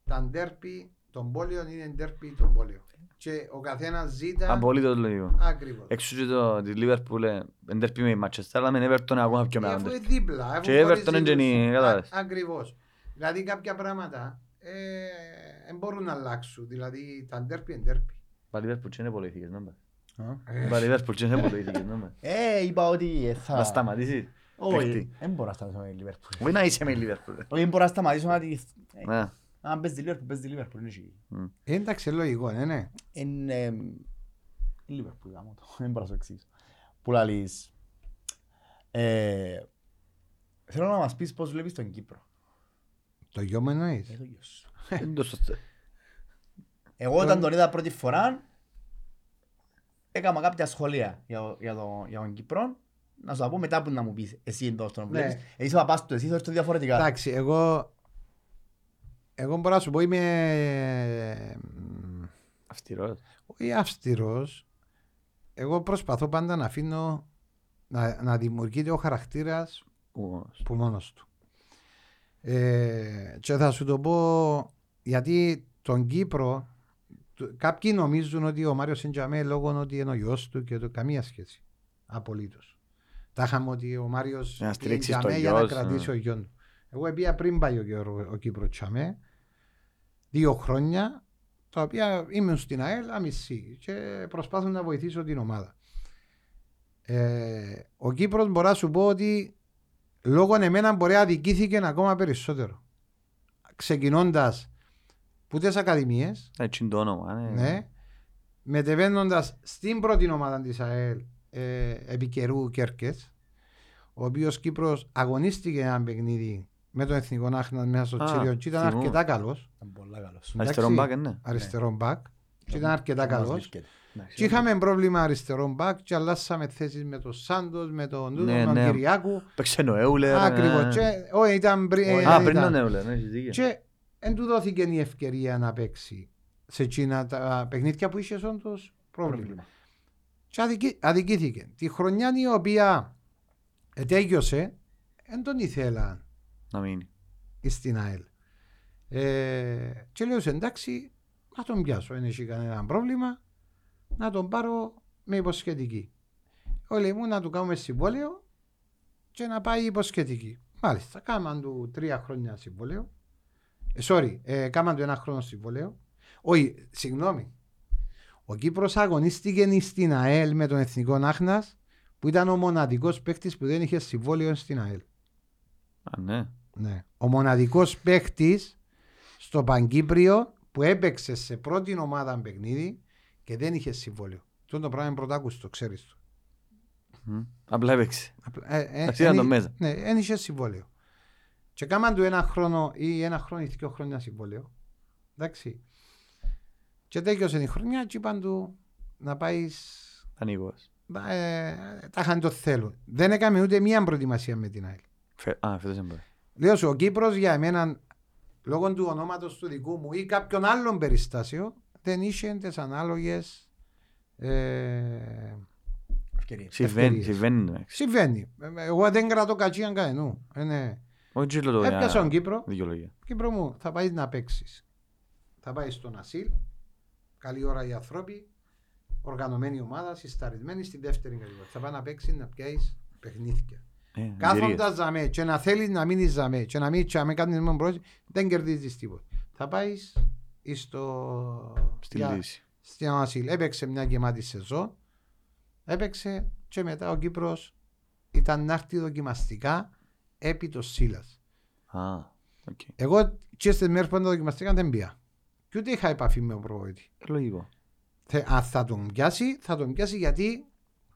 τα ντέρπι των πόλεων είναι ντέρπι των πόλεων. Και ο καθένας ζήτα Απολύτως λογικό. ακριβώς. Έξω και το της Λίβερπουλ, εντέρπι με η Μάτσεστερ, αλλά με την Everton είναι ακόμα πιο Ε, μεγάλο. Αφού είναι δίπλα. αφού Και χωρίζει Everton είναι τους. και η- κατάλαβες. Α- Ακριβώς. Δηλαδή κάποια πράγματα ε, δεν μπορούν να αλλάξουν. Δηλαδή τα ντέρπι είναι ντέρπι. Πα Λίβερπουλ και είναι πολιτικές, νόμπα. Α. Ε, Πα Λίβερπουλ και είναι πολιτικές, νόμπα. Ε, είπα ότι ε, Να θα... σταματήσεις. Όχι, Παίχτη. δεν μπορώ να σταματήσω με τη Λίβερπουλ. Όχι να είσαι με η Λίβερπουλ. Όχι, δεν μπορώ να σταματήσω να τη... ε, Ναι. Αν παίζει τη Λίβερπουλ, παίζει τη Λίβερπουλ. είναι εκεί. Ε, Εντάξει, λογικό, ναι, ναι. Είναι... ε, η Λίβερπουλ, γάμο το. Δεν μπορώ να σου εξηγήσω. Που λαλείς... ε, Θέλω να μας πεις πώς βλέπεις τον Κύπρο. Το γιο μου εννοείς; Ε, το γιο σου. Δεν το σωστό. Εγώ όταν τον είδα πρώτη φορά, έκανα κάποια σχόλια για, για, το, για τον Κύπρο. Να σου τα πω μετά που να μου πεις εσύ εντός τον Ναι. βλέπεις. Εσύ είσαι ο παπάς του, εσύ θέλεις το διαφορετικά. Εντάξει, εγώ... Εγώ μπορώ να σου πω είμαι... μ, Αυστηρός. όχι αυστηρός. Εγώ προσπαθώ πάντα να αφήνω να, να δημιουργείται ο χαρακτήρας Ούμος. που μόνος του. Ε, και θα σου το πω γιατί τον Κύπρο το- κάποιοι νομίζουν ότι ο Μάριος Σεντζαμέ λόγω ότι είναι ο γιος του και το καμία σχέση. Απολύτως. Τα είχαμε ότι ο Μάριος Να στηρίξεις πήγε το Τζαμέ για να γιος, κρατήσει ναι. ο γιος του. Εγώ πήγα πριν πάει ο, Γεωργο- ο Κύπρο Τσαμέ δύο χρόνια τα οποία ήμουν στην ΑΕΛ αμισή και προσπάθουν να βοηθήσω την ομάδα. Ε, ο Κύπρος μπορώ να σου πω ότι λόγω εμένα μπορεί να αδικήθηκε ακόμα περισσότερο. Ξεκινώντας που τις ακαδημίες, Έτσι είναι το όνομα. ναι. ναι, μετεβαίνοντας στην πρώτη ομάδα της ΑΕΛ ε, επί καιρού Κέρκες, ο οποίος Κύπρος αγωνίστηκε ένα παιχνίδι με τον Εθνικό Άχνα μέσα στο Α, Τσίριο και ήταν θυμούμαι. αρκετά καλός. Ήταν πολλά καλός. Αριστερό εντάξει. μπακ, ναι. Αριστερό μπακ. Και ήταν αρκετά Να μας καλός. βρίσκεται. Και είχαμε πρόβλημα αριστερό μπακ και αλλάσαμε θέσεις με τον Σάντος, με τον Τούτο, Ναι, με τον ναι. Κυριάκου. Παίξε ο Έουλερ. Ακριβώς. ναι. Και, όχι, ήταν πριν. Όχι. ε, Α, ήταν. πριν τον Έουλερ, ναι, έχεις δίκιο. Και δεν του δόθηκε η ευκαιρία να παίξει σε εκείνα τα παιχνίδια που είχε όντως πρόβλημα. Πρόβλημα. Και αδικη, αδικήθηκε. Τη χρονιά η οποία ετέγιωσε, δεν τον ήθελα Να μείνει. στην ΑΕΛ. Ε, και λέω σε εντάξει, να τον πιάσω, δεν έχει κανένα πρόβλημα, να τον πάρω με υποσχετική. Όλοι μου να του κάνουμε συμβόλαιο και να πάει υποσχετική. Μάλιστα, κάμαν του τρία χρόνια συμβόλαιο. Ε, sorry, ε, κάμαν του ένα χρόνο συμβόλαιο. Όχι, συγγνώμη. Ο Κύπρος αγωνίστηκε στην ΑΕΛ με τον Εθνικό Άχνας που ήταν ο μοναδικός παίκτης που δεν είχε συμβόλαιο στην ΑΕΛ. Α, ναι. Ναι. Ο μοναδικός παίχτη στο Παγκύπριο που έπαιξε σε πρώτη ομάδα παιχνίδι και δεν είχε συμβόλαιο. Αυτό το πράγμα είναι πρωτάκουστο, ξέρεις το. Μμ. Απλά έπαιξε. Απλά, ε, ε, Ας είδαν εν- το μέσα. Ναι, δεν είχε συμβόλαιο. Και κάμαν του ένα χρόνο ή ένα χρόνο ή δύο χρόνια συμβόλαιο. Εντάξει. Και τέλειωσε η χρονιά και είπαν του να πάει. Ανοίγος. Ε, τα είχαν το θέλουν. Δεν έκαμε ούτε μία προετοιμασία με την ΑΕΛ. Φε- Α, φέτος έμπαει. Λέω σου, ο Κύπρος για εμένα, λόγω του ονόματος του δικού μου ή κάποιον άλλον περιστάσιο, δεν είχε τις ανάλογες ε, Ευκαιρίες. Συμβαίνει, Ευκαιρίες. συμβαίνει. ναι. Συμβαίνει. Ε, Εγώ δεν κρατώ κατσίαν κανενού. Ε, ναι. Όχι και λέω το Έπιασα τον για Κύπρο. δικαιολογία. Κύπρο μου, θα πάεις να παίξεις. Θα πάεις στον Ασίλ. Καλή ώρα οι άνθρωποι. Οργανωμένη ομάδα, συσταρισμένη στη δεύτερη κατηγορία. Θα πάει να παίξεις να πιάσεις παιχνίδια. Ε, εμπειρίες. Κάθοντας ζαμέ και να θέλεις να μείνεις ζαμέ και να μην τσάμε κάνεις μόνο πρόεδρο, δεν κερδίζεις τίποτα. Θα πάεις στο. Στη για- λύση. Στην Ασίλ. Έπαιξε μια γεμάτη σεζόν. Έπαιξε και μετά ο Κύπρος ήταν να έρθει δοκιμαστικά επί το Σίλας. Α, οκ. Εγώ και στις μέρες που ήταν δοκιμαστικά δεν πια. Και ούτε είχα επαφή με τον προπονητή. Ε, Λογικό. Θε- Αν θα τον πιάσει, θα τον πιάσει γιατί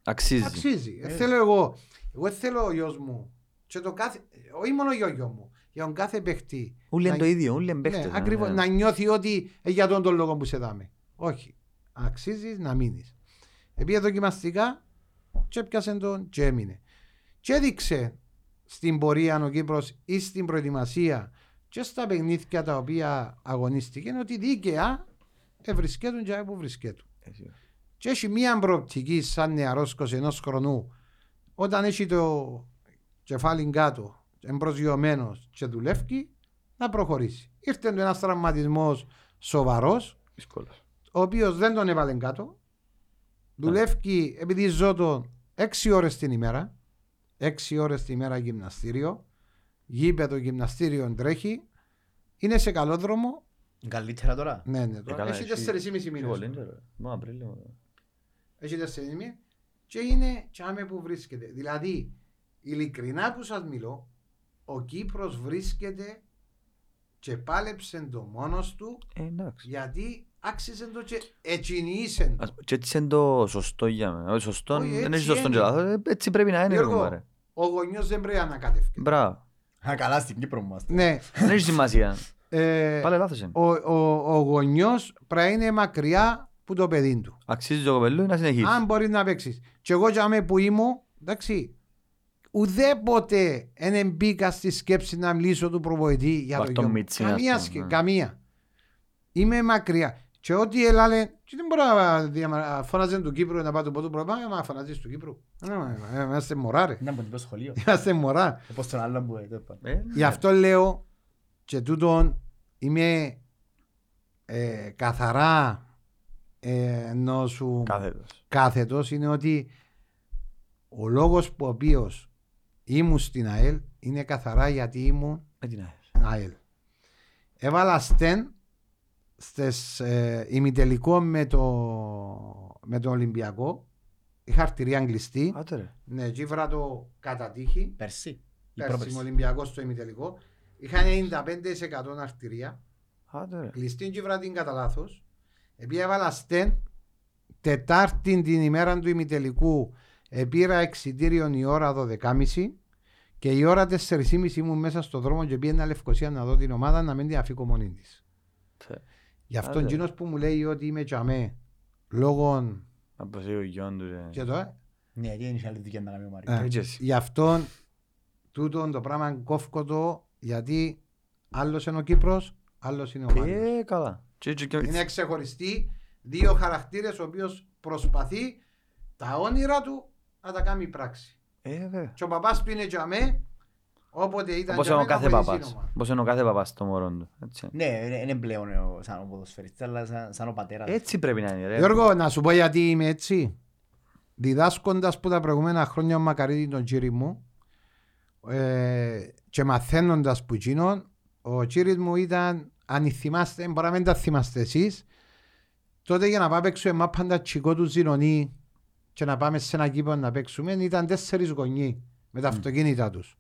Αξίζει. αξίζει. Ε, Έτσι. θέλω εγώ. Εγώ δεν θέλω ο γιος μου. Και το κάθε, όχι μόνο για ο γιο μου. Για τον κάθε παίχτη. Ούλοι είναι να- το ίδιο, ούλοι είναι Ναι, παίχτες. ακριβώς, ναι. να νιώθει ότι ε, για τον τον λόγο που σε δάμε. Όχι. Αξίζεις να μείνεις. Επειδή δοκιμαστικά και έπιασε τον και έμεινε. Και έδειξε στην πορεία ο Κύπρος ή στην προετοιμασία και στα παιχνίδια τα οποία αγωνίστηκε ότι δίκαια ευρισκέτουν και που βρισκέτουν. Έτσι. Και έχει μία προοπτική σαν νεαρός 21 χρονού όταν έχει το κεφάλι κάτω εμπροσγειωμένος και δουλεύει να προχωρήσει. Ήρθε του ένας τραυματισμός σοβαρός Δύσκολος. ο οποίος δεν τον έβαλε κάτω δουλεύει επειδή ζω τον 6 ώρες την ημέρα 6 ώρες την ημέρα γυμναστήριο γήπεδο γυμναστήριο τρέχει είναι σε καλό δρόμο Καλύτερα τώρα. ναι, ναι, Ε, τώρα καλά, έχεις έχει- 4,5 Πιο μήνες πολύ, ρε. Μα Απρίλιο. έχεις τέσσερις μήνες και είναι τσάμε που βρίσκεται. Δηλαδή, ειλικρινά που σας μιλώ, ο Κύπρος βρίσκεται και πάλεψε το μόνος του Ε, εντάξει. γιατί άξιζε το και ετσινήσεν το. Ας- Και έτσι είναι το σωστό για μένα. Όχι σωστό, Όχι, δεν έτσι έχει σωστό και είναι. λάθος. Ε, Έτσι πρέπει να είναι. ρε Γιώργο, κουμπάρε. Ο γονιός δεν πρέπει να ανακατεύει. Μπράβο. Α, καλά στην Κύπρο μου είμαστε. Ναι, Δεν έχει σημασία. ε, Πάλι λάθος είναι. ο, ο, ο γονιός πρέπει να είναι μακριά που το παιδί του. Αξίζει το κοπελού να συνεχίσει. Αν μπορείς να παίξεις. Και εγώ για μέ που ήμουν, εντάξει, ουδέποτε δεν μπήκα στη σκέψη να μιλήσω του προπονητή για το Βαρ' το γιο μου. μίτσι, ας Καμία, πούμε, σκε- ναι. καμία. Είμαι μακριά. Και ό,τι έλαλε, και δεν μπορώ να διαμα- φωνάζει του Κύπρου να πάω του πρώτου προπά, μα φωνάζεις του Κύπρου. Ε, ε, ε, Είμαστε μωρά ρε. Ήταν από το σχολείο. Είμαστε μωρά. Όπως τον άλλον που ε, το Ε, Γι' αυτό λέω και τούτον είμαι ε, καθαρά ε, ενώ σου Κάθετος. κάθετος είναι ότι ο λόγος που ο οποίος ήμουν στην ΑΕΛ είναι καθαρά γιατί ήμουν Με την ΑΕΛ. ΑΕΛ. Έβαλα στεν στις ε, ημιτελικό με το, με το Ολυμπιακό. Είχα αρτηρία κλειστή. Άντε ρε. Ναι, εκεί βρά το κατά τύχη. Πέρσι. Η Πέρσι πρόπερσι. με Ολυμπιακός στο ημιτελικό. Είχα 95% αρτηρία. Άντε ρε. Κλειστή και βρά την κατά λάθος. Επειδή έβαλα στεν Τετάρτη την ημέρα του ημιτελικού επήρα εξιτήριο η ώρα 12.30 και η ώρα 4.30 ήμουν μέσα στο δρόμο και πήγαινα Λευκοσία να δω την ομάδα να μην την αφήκω μόνη της. Θε. Γι' αυτό Άντε. εκείνος που μου λέει ότι είμαι τσαμέ λόγω Από εσύ ο γιον του ρε. και το, ε, Ναι, γιατί δεν είχε άλλη δουλειά να κάνει ο Ε. Μάριος. Έτσι εσύ. γι' αυτό τούτο το πράγμα κόφκω το γιατί άλλος είναι ο Κύπρος, άλλος είναι ο Μάριος. Ε, καλά. Και- και- και- Είναι ξεχωριστοί δύο χαρακτήρες ο οποίος προσπαθεί τα όνειρα του να τα κάνει πράξη. Ε, βέβαια. Και ο παπάς του είναι τζαμέ, όποτε ήταν Όπως είναι ο τζαμέ κάθε να βοηθήσει παπάς. ομάδα. Όπως είναι ο κάθε παπάς στο μωρό του. Έτσι. Ναι, είναι είναι πλέον ο- σαν ο ποδοσφαιριστής, αλλά σαν- σαν ο πατέρας. Έτσι πρέπει να είναι ρε. Γιώργο, να σου πω γιατί είμαι έτσι. Διδάσκοντας που τα προηγούμενα χρόνια ο Μακαρίτη τον κύρι μου ε, και μαθαίνοντας που εκείνον, ο κύρις μου ήταν, αν θυμάστε, μπορεί να μην τα θυμάστε εσείς, τότε για να πάμε παίξουμε μάπαντα τσικό του Ζηνονή και να πάμε σε ένα κήπο να παίξουμε, ήταν τέσσερις γονείς με τα αυτοκίνητα τους.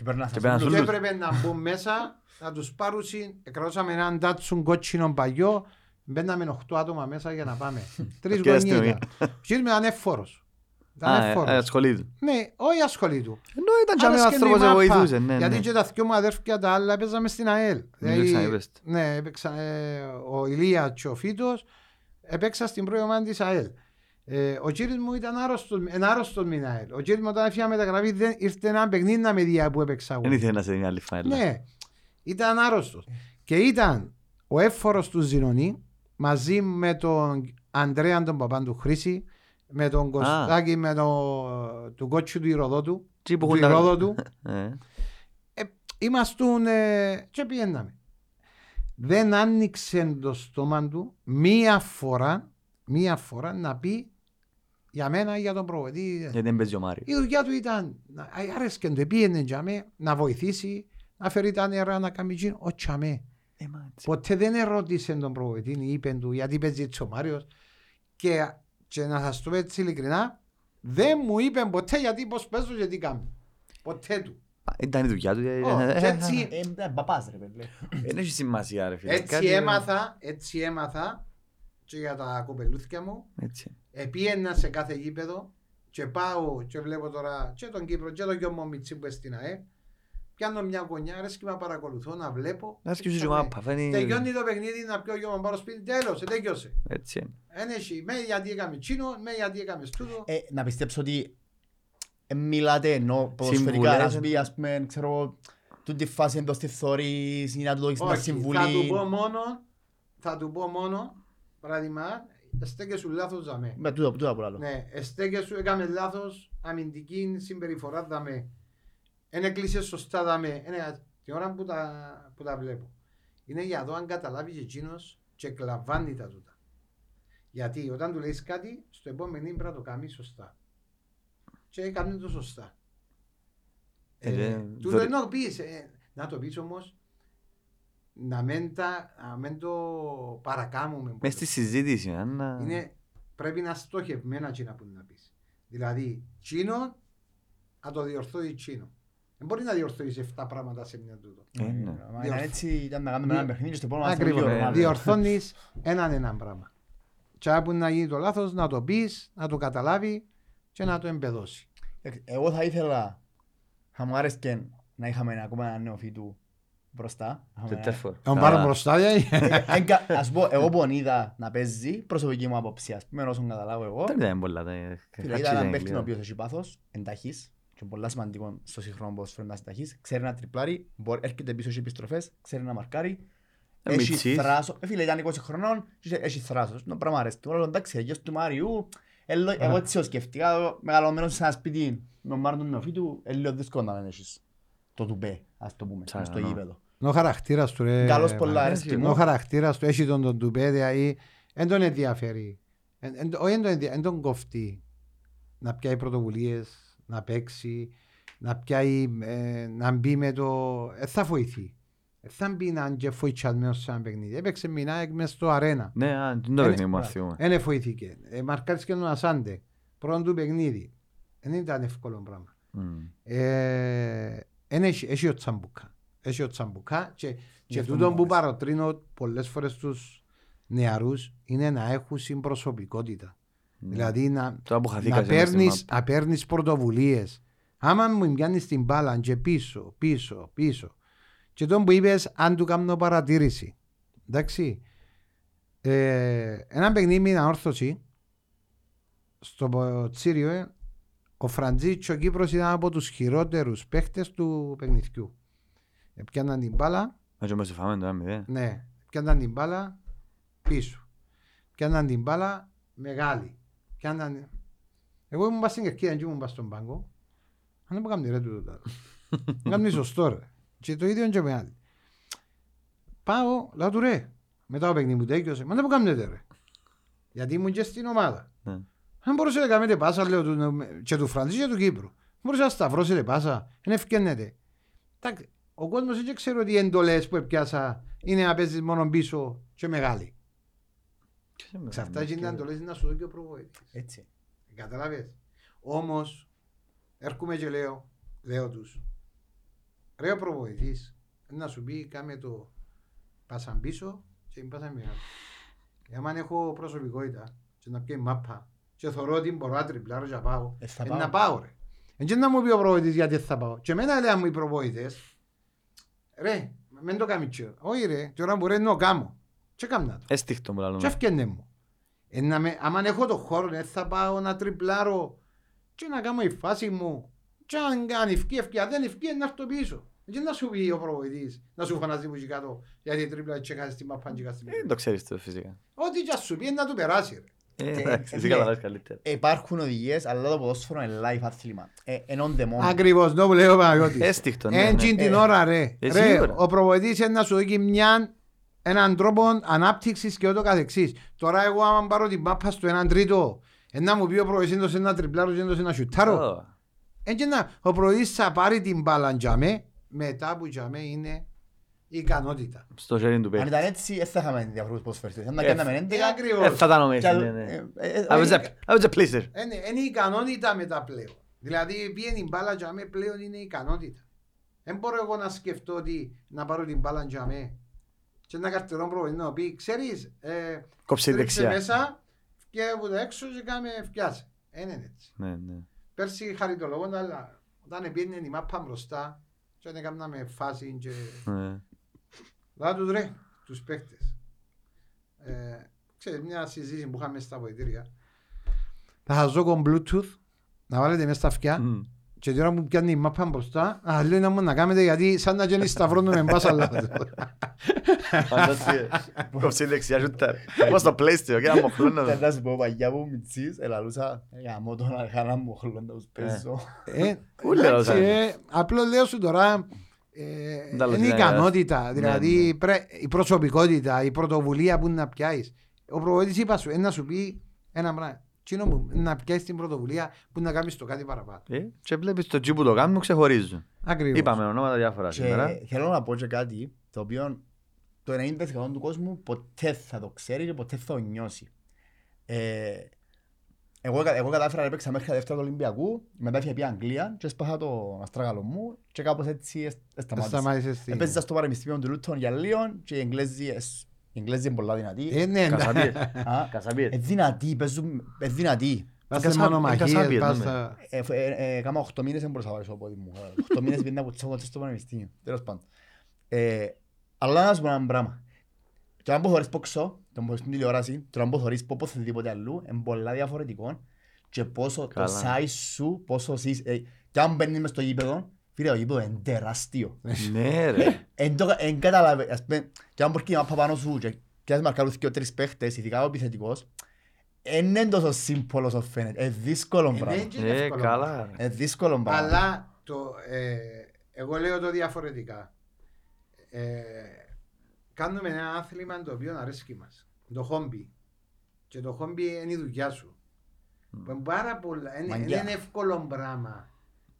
Και πρέπει να Και σας πρέπει να πούν- σου- Και έπρεπε να μπουν μέσα, να τους πάρουν, εκρατώσαμε έναν τάτσουν κότσινο παγιό, μπαίναμε 8 άτομα μέσα για να πάμε. Τρεις Και γονείς αστυνομία. ήταν. Ο κύριος μου ήταν εύφορος. Ήταν Α, ε, εύφορος. ε, ασχολείται. Ναι, όχι ασχολή του. Ενώ ήταν και Άρεσκε ο του η άνθρωπος που μάπα, βοηθούσε. ναι, Γιατί ναι. και τα δυο μου αδέρφια τα άλλα παίζαμε στην ΑΕΛ. Μην Δηλαδή, το ξαναείπες. Ναι, έπαιξα, ε, ο Ηλίας και ο Φίτος έπαιξα στην πρώτη ομάδα της ΑΕΛ. Ε, ο κύριος μου ήταν άρρωστος, εν άρρωστος με την ΑΕΛ. Ο κύριος μου όταν έφυγε μεταγραφή δεν ήρθε ένα παιχνίδι να με δει που έπαιξα εγώ. Δεν ήθελε να σε δίνει άλλη φάιλα. Ναι, ήταν άρρωστος. Και ήταν ο εύφορος του Ζηνονή μαζί με τον Ανδρέα τον παπάν του Χρήση, με τον Κωστάκη, με τον του κότσου του Ηροδότου, Τι που του έχουν τα- Ηρόδοτου. Ε, Είμαστούν ε, και πιέναμε. Δεν άνοιξε το στόμα του μία φορά, μία φορά να πει για μένα ή για τον προβετή. Γιατί δεν παίζει ο Μάριος. Η δουλειά του ήταν, να- άρεσκε του, πήγαινε για μέ, να βοηθήσει, να φέρει τα νερά, να κάνει τζιν, ο τσαμέ. Ε, μα έτσι. Ποτέ δεν ερώτησε τον προβετή, είπε του γιατί παίζει έτσι ο Μάριος και, και να σας το πω έτσι ειλικρινά, δεν μου είπε ποτέ γιατί πώς παίζω και τι κάνω. Ποτέ του. Α, Ήταν η δουλειά του. ε, Ω, ε, και ε, έτσι- Ε, ήταν παπάς ρε παιδί. Δεν έχει σημασία ρε φίλε. Έτσι Κάτι- έμαθα, έτσι έμαθα και για τα κοπελούθια μου. Έτσι. Επίαινα σε κάθε γήπεδο και πάω και βλέπω τώρα και τον Κύπρο και τον γιο μου Μιτσί που είναι στην ΑΕ. Πιάνω μια γωνιά, αρέσει και με παρακολουθώ να βλέπω. Να σκεφτείς Έτσι, και ναι. μάπα, φαίνει- Τελειώνει το παιχνίδι να πιω γιο μου πάρω σπίτι, τέλος, τέλειωσε. Έτσι είναι. Εν έχει, με γιατί έκαμε τσίνο, με γιατί έκαμε στούτο. Ε, να πιστέψω ότι ε, μιλάτε ενώ ποδοσφαιρικά Συμβουλές. να σου πει ας πούμε ξέρω εγώ τούτη φάση εντός της θωρείς ή να του δώσεις μια Όχι, συμβουλή. θα του πω μόνο, θα του πω μόνο, παράδειγμα, στέκε σου λάθος δαμέ. Με τούτα τούτα που λέω. Ναι, εστέκε σου, έκαμε λάθος, αμυντική συμπεριφορά δαμέ. Εν έκλεισες σωστά δαμέ. Είναι την ώρα που τα, που τα βλέπω. Είναι για το αν καταλάβεις και εκείνος και κλαβάνει τα τούτα. Γιατί όταν του λέει κάτι, στο επόμενο πρέπει να το κάνεις σωστά. Και έκανε το σωστά. Ε, Ε, ε, του δωρε- το να πεις, ε, να το πεις όμως, να μην, τα, να μην το παρακάμουμε. Μες στη συζήτηση. αν να- Είναι, πρέπει να στοχευμένα τσίνα που να πεις. Δηλαδή, τσίνο να το διορθώσει τσίνο. Δεν μπορεί να διορθώσει 7 πράγματα σε μια τούτο. Ε, ναι. Μα ήταν Διορθώ. έτσι, ήταν να κάνουμε ένα παιχνίδι και στο επόμενο μας Ακριβώς. θέλει δύο εβδομάδες. Διορθώνεις έναν έναν πράγμα. Και όπου να γίνει το λάθος, να το πεις, να το καταλάβει και να το εμπεδώσει. Εντάξει, Εγώ θα ήθελα, θα μου άρεσκε να είχαμε ακόμα ένα νεοφύτου μπροστά. Και Είχαμε- τέρφορ. Αν Καλά. πάρω μπροστά, δηλαδή. Έγκα- Ας πω, εγώ που τον είδα να παίζει, προσωπική μου άποψη, ας πούμε, όσον καταλάβω εγώ, Δεν ήταν πολλά τα Φίλε, χάτσιζα ήταν έναν είναι παίχτη ο λίγο. οποίος έχει πάθος, ενταχής και πολλά σημαντικό στο σύγχρονο ποδόσφαιρο να είσαι ενταχής. Ξέρει να τριπλάρει, μπορεί- έρχεται πίσω σε επιστροφές, ξέρει να μαρκάρει. Ε, Έχει μητσής. θράσο. Ε, φίλε, ήταν 20 χρονών και έχει θράσος. Το πράγμα αρέσει του. Αλλά εντάξει, αγιώς του Μάριου, έλο- εγώ έτσι το σκεφτήκα, εγώ μεγαλωμένος σε ένα σπίτι με τον Μάρτον Νεοφύτου, είναι λίγο δύσκολο να μην έχεις το τουπέ, ας το πούμε, Τσάκα, στο ναι. γήπεδο. Ο χαρακτήρας του ρε. Καλός πολλά, Μάρκο. αρέσκει Ο μου. χαρακτήρας του έχει τον τον τουπέ, δηλαδή δεν τον ενδιαφέρει. Εν- εν- Όχι δεν τον ενδια- εν τον κοφτεί να πιάει πρωτοβουλίες, να παίξει, να πιάει, ε, να μπει με το... Ε, θα βοηθεί. Ε, θα μπει να είναι φοητσιασμένος σε ένα παιχνίδι. Έπαιξε μηνάεκ μες στο αρένα. Ναι, α, τι είναι το Ε, παιχνίδι μου ναι. αρθιούμε. Δεν βοηθήκε. Ε, μαρκάρεις και τον Ασάντε. Πρώτον του παιχνίδι. Δεν ήταν εύκολο πράγμα. Μμ. Ε, εν έχει, έχει ο Τσαμπουκά. Έχει ο Τσαμπουκά και, και αυτό τούτο μου που άρεσε. παροτρύνω πολλές φορές τους νεαρούς είναι να έχουν συμπροσωπικότητα. Ναι. Δηλαδή να, Τώρα που χαθήκα να σε ένα παίρνεις, σύστημα, να παίρνεις πρωτοβουλίες. Άμα μου πιάνεις την μπάλα και πίσω, πίσω, πίσω. Και τον που είπες αν του κάνω παρατήρηση. Εντάξει. Ε, ένα παιχνίδι με ανόρθωση στο Τσίριο ε, ο Φραντζίτσο Κύπρος ήταν από τους χειρότερους παίχτες του παιχνιδιού. Ε, πιάναν την μπάλα, να και όμως φάμε το ένα μηδέν. ναι, πιάναν την μπάλα πίσω. Πιάναν την μπάλα μεγάλη. Πιάναν... Εγώ ήμουν πας στην κερκίδα και ήμουν πας στον πάγκο. Αν δεν μου κάνει ρε τούτο τώρα. Κάνει σωστό ρε. Και το ίδιο και με άλλοι. Πάω, λέω του ρε. Μετά το παιχνίδι μου τέκειωσε. Μα δεν μου κάνετε ρε. Γιατί ήμουν και στην ομάδα. Ναι. Αν μπορούσατε να κάνετε πάσα, λέω του, και του Φραντζή και του Κύπρου. Μπορούσατε να σταυρώσετε πάσα, δεν ευκαινέτε. Εντάξει, ο κόσμος δεν ξέρει ότι οι εντολές που έπιασα είναι να παίζεις μόνο πίσω και μεγάλη. Ποιος είναι Ξαφτά μεγάλο, είναι και- εντολές να σου δω και ο προβοήτης. Έτσι. Καταλάβες. Όμως, έρχομαι και λέω, λέω τους, ρε ο προβοητής, να σου πει κάμε το πάσαν πίσω και πάσαν μεγάλη. Εάν αν έχω προσωπικότητα και να πιέει μάπα και θωρώ ότι μπορώ να τριπλάρω και να πάω, Ε, θα ε, πάω. να πάω ρε. Εν και να μου πει ο προβοητής γιατί θα πάω. Και εμένα λέει μου οι προβοητές, ρε, μεν το κάνει τσιο. Όχι ρε, και ώρα που ρε να το κάνω. Και κάμνα το. Έστιχτο που Και λαλούμε. έφτιανε μου. Ε, να με, άμα έχω το χώρο, ε, θα πάω να τριπλάρω και να κάνω η φάση μου. Και αν κάνει ευκεί, ευκεί. Αν δεν ευκεί, να έρθω πίσω. Και να σου πει ο προβοητής, να σου φανάζει μου και κάτω, γιατί τρίπλα και κάνεις τη μαπά και κάνεις την Ε, Δεν το ξέρεις το φυσικά. Ό,τι και ας σου πει, να του περάσει. ρε. Ε, Και- εντάξει, ε, εσύ φίλε, καταλάβεις καλύτερα. Υπάρχουν οδηγίες, αλλά το ποδόσφαιρο είναι live άθλημα. Ε, Εν on demand. Ακριβώς, το που λέει ο Παναγιώτης. Έστιχτο, ναι, Έτσι ναι. την Ε, ώρα ρε. ε, Ρε, σίγουρα. ο προβοητής είναι να σου δώσει μια έναν τρόπο ανάπτυξης και ούτω καθεξής. Τώρα εγώ άμα πάρω την μάπα στο έναν τρίτο, ε, να μου πει ο προβοητής είναι ένα τριπλάρο και είναι ένα σιουτάρο. Ω, Ε, και να, ο προβοητής θα πάρει την μπάλα για με, μετά που για με είναι η ικανότητα. Στο χέρι του Αν παίχτη. ήταν έτσι, δεν θα είχαμε διαφορούς ποδοσφαιριστές. Αν τα Ε, κάναμε Ε, 11, Ε, ακριβώς. θα ήταν όμως κι έτσι, άλλο- ναι, ναι. ε, ε, ε, I was ε, a- I was a pleaser. Είναι, είναι η ικανότητα μετά πλέον. Δηλαδή πιένει την μπάλα για με πλέον είναι η ικανότητα. Δεν μπορώ εγώ να σκεφτώ ότι να πάρω την μπάλα για με και ένα καρτερό προβοητή να πει, ξέρεις, ε, Κόψε Τρίψε δεξιά. μέσα και από τα έξω και κάμε φτιάσε. Δεν είναι έτσι. Ναι, ναι. Πέρσι χαριτολογώντα, αλλά όταν πήγαινε η μάπα μπροστά και όταν έκαναμε φάση και... Ναι. Λά τους ρε, τους παίχτες. Ε, ξέρεις, μια συζήτηση που είχαμε στα βοηθήρια. Θα σας δω Bluetooth, να βάλετε μέσα στα αυτιά Μμ. και τώρα μου πιάνει η μάπα μπροστά, α, λέω να μου να κάνετε γιατί σαν να γίνει σταυρώνουμε μπάσα λάθος. Φανταστείτε. Κόψε δεξιά σούταρ. Πώς το πλαίσιο και ένα μοχλόνο. Θα να σου πω, παγιά μου μητσής, ελαλούσα, γαμώ τον αρχάνα μου χλόν να τους παίζω. Ε, Ούλε, εντάξει, Ροζάνη. ε, Απλώς λέω σου τώρα ε, Τα είναι η λογικά, ικανότητα, ναι, δηλαδή ναι. πρέ- η προσωπικότητα, η πρωτοβουλία που να πιάσεις. Ο προβοητής είπα σου, ε, να σου πει ένα πράγμα. Τσίνο μου, να πιάσεις την πρωτοβουλία που να κάνεις το κάτι παραπάνω. Ε, Και βλέπεις το τζι που το κάνουν ξεχωρίζουν. Ακριβώς. Είπαμε ονόματα διάφορα σήμερα. Και θέλω να πω και κάτι, το οποίο το 90% του κόσμου ποτέ θα το ξέρει και ποτέ θα το νιώσει. Ε, Εγώ, κα- εγώ κατάφερα να έπαιξα μέχρι τα δεύτερα του Ολυμπιακού, μετά έφυγε πια Αγγλία και έσπασα το αστράγαλο μου και κάπως έτσι εσ- σταμάτησα. Σταμάτησες στη... Έπαιζα στο Πανεπιστήμιο του Λούτων για λίγο και οι Εγγλέζοι, εσ- οι Εγγλέζοι είναι πολλά δυνατοί. Ε, ναι, Κασαπίες. Α, Κασαπίες. Ε, δυνατοί, παίζουν, ε, δυνατοί. Πας Κασάπι- σε μονομαχίες, κασάπιες, πας ναι. στα... Ε, φ- ε, ε, Κάμα 8 μήνες δεν μπορούσα να πάρω στο πόδι μου. 8 μήνες πήγαινα από τσάκο στο πανεπιστήμιο. Τέλος πάντων. Ε, Αλλά να σου πω ένα πράγμα. Και αν μπορείς πόξω, το μπορείς στην τηλεόραση, και αν μπορείς πω οπουδήποτε αλλού, είναι πολλά διαφορετικό και πόσο το Καλά. size σου, πόσο εσύ... ε, Και αν μπαίνεις μες στο γήπεδο, φίλε, το γήπεδο είναι τεράστιο. Ναι ρε. Εν το- εν καταλαβα- ας πούμε, και αν μπορείς και να πας πάνω σου και και να μαρκάρουν και τρεις παίχτες, ειδικά ο επιθετικός, εν είναι τόσο σύμπολο όσο φαίνεται. Είναι δύσκολο Ε, πράγμα. δεν είναι Ε, εύκολο. καλά. ρε. Είναι δύσκολο πράγμα. Αλλά το, ε, εγώ λέω το διαφορετικά. Ε, κάνουμε ένα άθλημα το οποίο αρέσει μας. Το χόμπι. Και το χόμπι είναι η δουλειά σου. Που είναι πάρα πολλά. Είναι, Μαγκιά. είναι εύκολο πράγμα